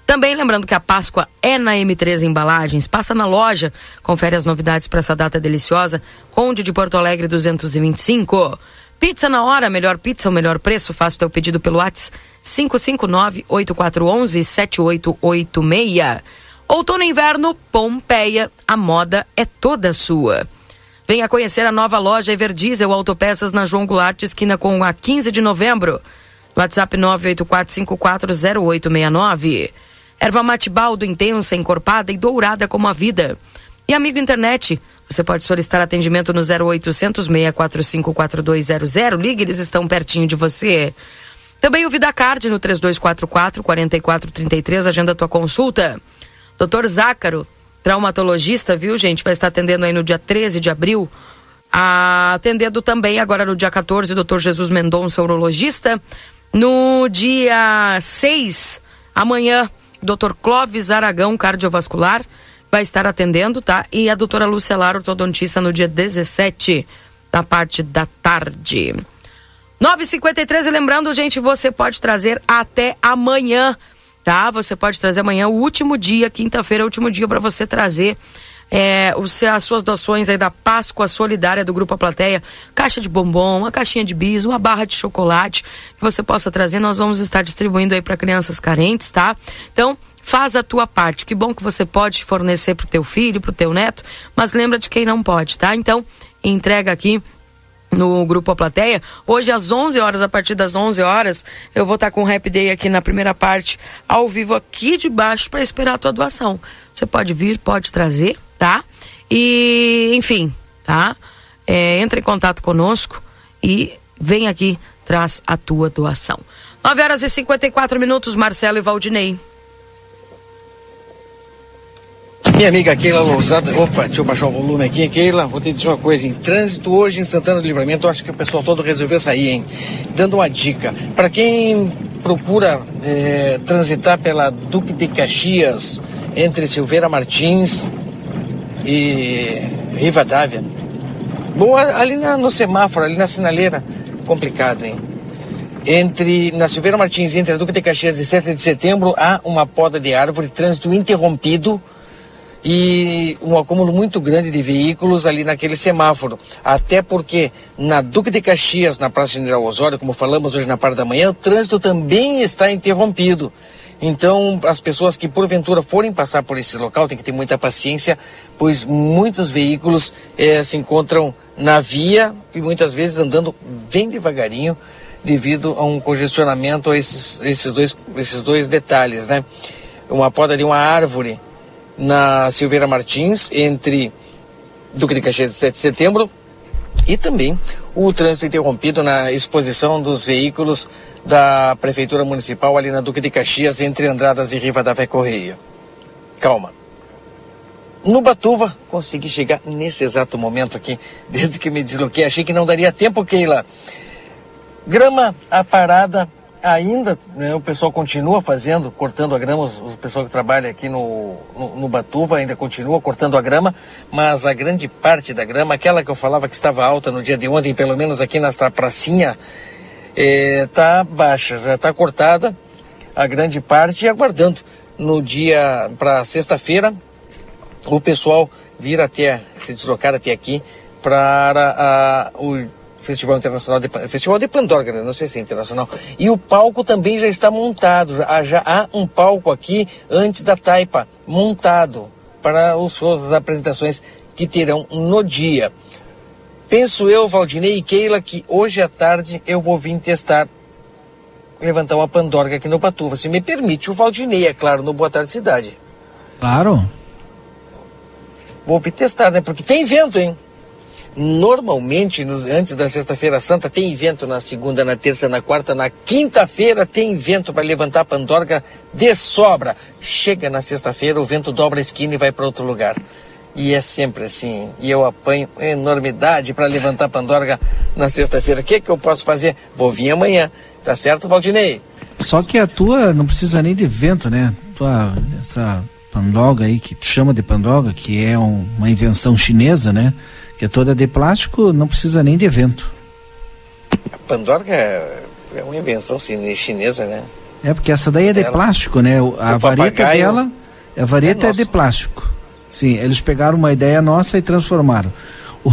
Também lembrando que a Páscoa é na M3 Embalagens. Passa na loja, confere as novidades para essa data deliciosa. Conde de Porto Alegre 225. Pizza na hora, melhor pizza, o melhor preço. Faça o teu pedido pelo WhatsApp 559-8411-7886. Outono e inverno, Pompeia. A moda é toda sua. Venha conhecer a nova loja Everdiesel Autopeças na João Goulart, esquina com a 15 de novembro. WhatsApp 984540869. Erva mate baldo intensa, encorpada e dourada como a vida. E amigo internet, você pode solicitar atendimento no 0800 645 4200. Ligue, eles estão pertinho de você. Também o VidaCard no 3244 4433, agenda tua consulta. Doutor Zácaro, traumatologista, viu, gente? Vai estar atendendo aí no dia 13 de abril, Atendendo também agora no dia 14, o doutor Jesus Mendonça, urologista. No dia 6, amanhã, doutor Clóvis Aragão, cardiovascular, vai estar atendendo, tá? E a doutora Lucelar, ortodontista, no dia 17, da parte da tarde. 9h53, e lembrando, gente, você pode trazer até amanhã, tá? Você pode trazer amanhã, o último dia, quinta-feira, é o último dia para você trazer é, os, as suas doações aí da Páscoa Solidária do Grupo A Plateia, caixa de bombom, uma caixinha de bis, uma barra de chocolate que você possa trazer, nós vamos estar distribuindo aí para crianças carentes, tá? Então, faz a tua parte. Que bom que você pode fornecer pro teu filho, pro teu neto, mas lembra de quem não pode, tá? Então, entrega aqui no grupo A Plateia. Hoje às 11 horas, a partir das 11 horas, eu vou estar com o Rap Day aqui na primeira parte, ao vivo aqui de baixo para esperar a tua doação. Você pode vir, pode trazer, tá? E, enfim, tá? É, entre em contato conosco e vem aqui, traz a tua doação. 9 horas e 54 minutos, Marcelo e Valdinei. Minha amiga Keila Lousada, opa, deixa eu baixar o volume aqui, Keila, vou te dizer uma coisa, em trânsito hoje em Santana do Livramento, acho que o pessoal todo resolveu sair, hein? Dando uma dica, para quem procura é, transitar pela Duque de Caxias, entre Silveira Martins e Rivadavia, boa, ali na, no semáforo, ali na sinaleira, complicado, hein? Entre, na Silveira Martins, entre a Duque de Caxias e 7 de setembro, há uma poda de árvore, trânsito interrompido, e um acúmulo muito grande de veículos ali naquele semáforo. Até porque na Duque de Caxias, na Praça General Osório, como falamos hoje na parte da manhã, o trânsito também está interrompido. Então, as pessoas que porventura forem passar por esse local têm que ter muita paciência, pois muitos veículos eh, se encontram na via e muitas vezes andando bem devagarinho devido a um congestionamento a esses, esses, dois, esses dois detalhes, né? Uma poda de uma árvore na Silveira Martins, entre Duque de Caxias e 7 de setembro, e também o trânsito interrompido na exposição dos veículos da Prefeitura Municipal ali na Duque de Caxias, entre Andradas e Riva da Vé Correia. Calma. No Batuva, consegui chegar nesse exato momento aqui, desde que me desloquei. Achei que não daria tempo, Keila. Grama a parada ainda né, o pessoal continua fazendo, cortando a grama, o pessoal que trabalha aqui no, no, no, Batuva ainda continua cortando a grama, mas a grande parte da grama, aquela que eu falava que estava alta no dia de ontem, pelo menos aqui nesta pracinha, está é, baixa, já está cortada a grande parte e aguardando no dia para sexta-feira o pessoal vir até, se deslocar até aqui para o Festival Internacional de Festival de Pandorga, não sei se é internacional. E o palco também já está montado. Já, já há um palco aqui antes da taipa montado para os shows, as apresentações que terão no dia. Penso eu, Valdinei e Keila, que hoje à tarde eu vou vir testar levantar uma pandorga aqui no Patuva. Se me permite, o Valdinei, é claro, no Boa Tarde Cidade. Claro. Vou vir testar, né? Porque tem vento, hein? Normalmente, nos, antes da Sexta-feira Santa, tem evento na segunda, na terça, na quarta, na quinta-feira tem vento para levantar a pandorga de sobra. Chega na sexta-feira, o vento dobra a esquina e vai para outro lugar. E é sempre assim. E eu apanho enormidade para levantar a pandorga na sexta-feira. O que, que eu posso fazer? Vou vir amanhã. Tá certo, Valdinei? Só que a tua não precisa nem de vento, né? Tua, essa pandorga aí que tu chama de pandorga, que é um, uma invenção chinesa, né? Que é toda de plástico, não precisa nem de evento. A Pandorga é, é uma invenção chinesa, né? É, porque essa daí é de plástico, né? A vareta dela, a vareta é, é, de plástico. Sim, eles pegaram uma ideia nossa e transformaram. O,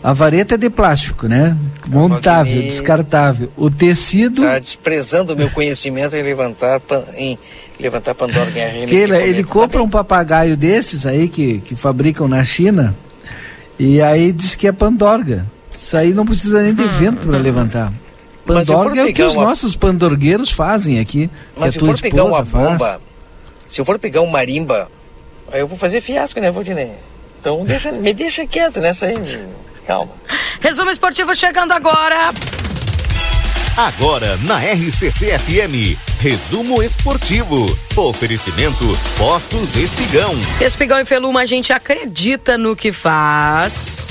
a vareta é de plástico, né? Montável, descartável. O tecido. Está desprezando o meu conhecimento em levantar, em levantar Pandora em Keila, ele compra um papagaio desses aí que, que fabricam na China e aí diz que é Pandorga. Isso aí não precisa nem de hum. vento para levantar. Pandorga é o que os uma... nossos pandorgueiros fazem aqui. Mas que a tua esposa faz. Bomba, se eu for pegar um marimba, aí eu vou fazer fiasco, né, Valdinei? Então deixa, me deixa quieto nessa aí. Calma. Resumo esportivo chegando agora. Agora na RCC FM. Resumo esportivo. Oferecimento Postos Espigão. Espigão e Feluma, a gente acredita no que faz.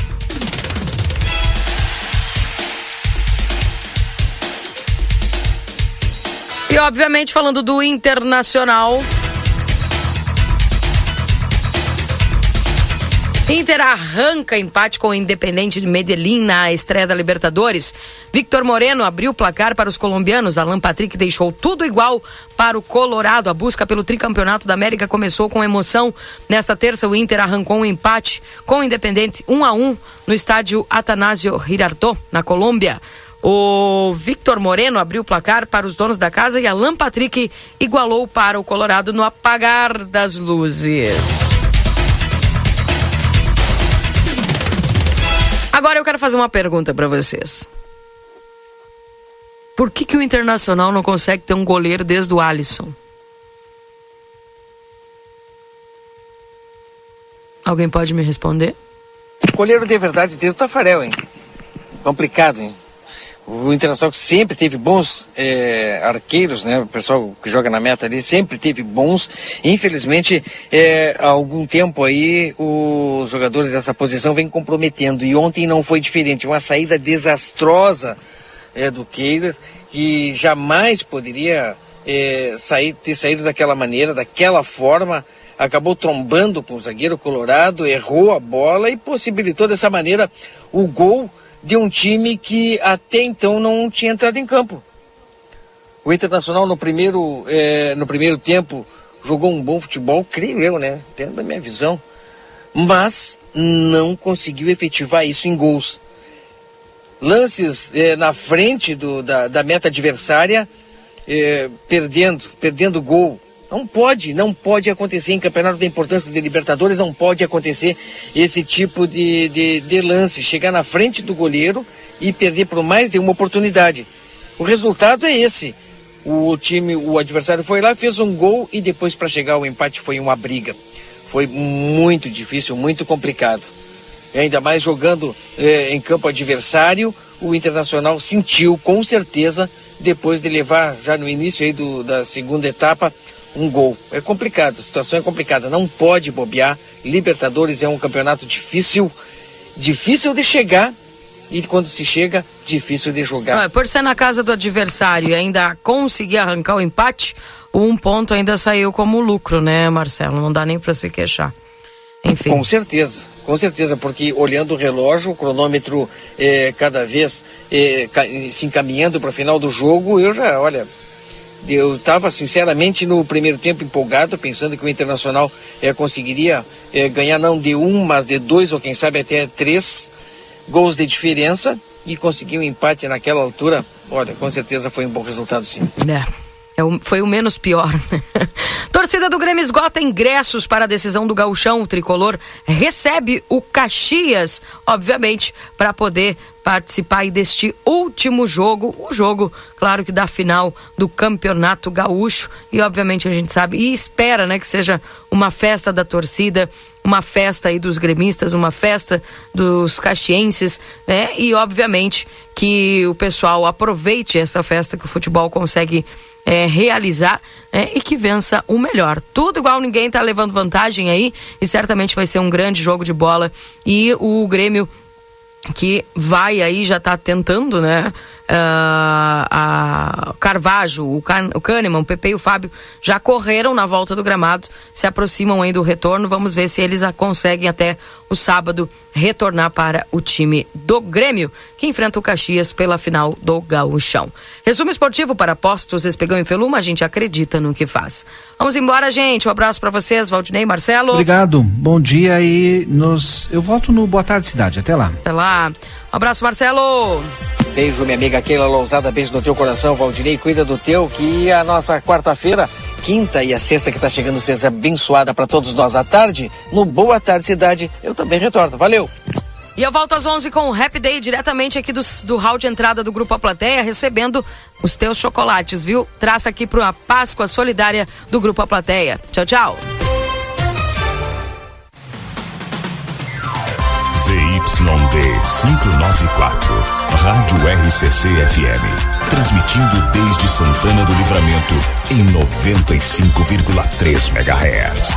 E obviamente falando do Internacional, Inter arranca empate com o Independente de Medellín na estreia da Libertadores. Victor Moreno abriu o placar para os colombianos. Alan Patrick deixou tudo igual para o Colorado. A busca pelo tricampeonato da América começou com emoção. Nesta terça, o Inter arrancou um empate com o Independente 1 a 1 no estádio Atanasio Girardot, na Colômbia. O Victor Moreno abriu o placar para os donos da casa e Alan Patrick igualou para o Colorado no apagar das luzes. Agora eu quero fazer uma pergunta para vocês. Por que, que o Internacional não consegue ter um goleiro desde o Alisson? Alguém pode me responder? Goleiro de verdade desde o Tafarel, hein? Complicado, hein? O Internacional sempre teve bons é, arqueiros, né? O pessoal que joga na meta ali sempre teve bons. Infelizmente, é, há algum tempo aí, os jogadores dessa posição vêm comprometendo. E ontem não foi diferente. Uma saída desastrosa é, do Keiler, que jamais poderia é, sair, ter saído daquela maneira, daquela forma. Acabou trombando com o zagueiro colorado, errou a bola e possibilitou dessa maneira o gol de um time que até então não tinha entrado em campo. O Internacional no primeiro, é, no primeiro tempo jogou um bom futebol, creio eu, né? Dentro da minha visão. Mas não conseguiu efetivar isso em gols. Lances é, na frente do, da, da meta adversária, é, perdendo, perdendo gol, não pode, não pode acontecer em campeonato da importância de Libertadores, não pode acontecer esse tipo de, de, de lance, chegar na frente do goleiro e perder por mais de uma oportunidade. O resultado é esse. O time, o adversário foi lá, fez um gol e depois para chegar ao empate foi uma briga. Foi muito difícil, muito complicado. E ainda mais jogando eh, em campo adversário, o Internacional sentiu com certeza, depois de levar já no início aí do, da segunda etapa, um gol. É complicado, a situação é complicada. Não pode bobear. Libertadores é um campeonato difícil, difícil de chegar e quando se chega, difícil de jogar. Não, por ser na casa do adversário e ainda conseguir arrancar o empate, um ponto ainda saiu como lucro, né, Marcelo? Não dá nem para se queixar. Enfim. Com certeza. Com certeza, porque olhando o relógio, o cronômetro é, cada vez é, se encaminhando para o final do jogo, eu já, olha, eu estava sinceramente no primeiro tempo empolgado, pensando que o Internacional é, conseguiria é, ganhar não de um, mas de dois ou quem sabe até três gols de diferença e conseguir um empate naquela altura. Olha, com certeza foi um bom resultado, sim. É. É o, foi o menos pior. Torcida do Grêmio esgota ingressos para a decisão do gauchão. O tricolor recebe o Caxias, obviamente, para poder participar deste último jogo, o jogo, claro que da final do Campeonato Gaúcho, e obviamente a gente sabe e espera, né, que seja uma festa da torcida, uma festa aí dos gremistas, uma festa dos caxienses, né? E obviamente que o pessoal aproveite essa festa que o futebol consegue é, realizar né, e que vença o melhor. Tudo igual, ninguém está levando vantagem aí e certamente vai ser um grande jogo de bola e o Grêmio que vai aí, já está tentando, né? Uh, a Carvajo, o, Can, o Kahneman, o Pepe e o Fábio já correram na volta do gramado, se aproximam aí do retorno. Vamos ver se eles conseguem até o sábado retornar para o time do Grêmio, que enfrenta o Caxias pela final do Gauchão. Resumo esportivo para postos Espegão e Feluma, a gente acredita no que faz. Vamos embora, gente. Um abraço para vocês, Valdinei, Marcelo. Obrigado. Bom dia e nos eu volto no Boa Tarde Cidade. Até lá. Até lá. Um abraço, Marcelo. Beijo, minha amiga Keila Lousada. Beijo no teu coração, Valdinei. Cuida do teu, que a nossa quarta-feira, quinta e a sexta que está chegando seja abençoada para todos nós à tarde. No Boa Tarde Cidade, eu também retorno. Valeu! E eu volto às 11 com o Happy Day, diretamente aqui do, do hall de entrada do Grupo A Plateia, recebendo os teus chocolates, viu? Traça aqui para a Páscoa Solidária do Grupo A Plateia. Tchau, tchau. ZYD 594, Rádio RCC FM. Transmitindo desde Santana do Livramento em 95,3 MHz.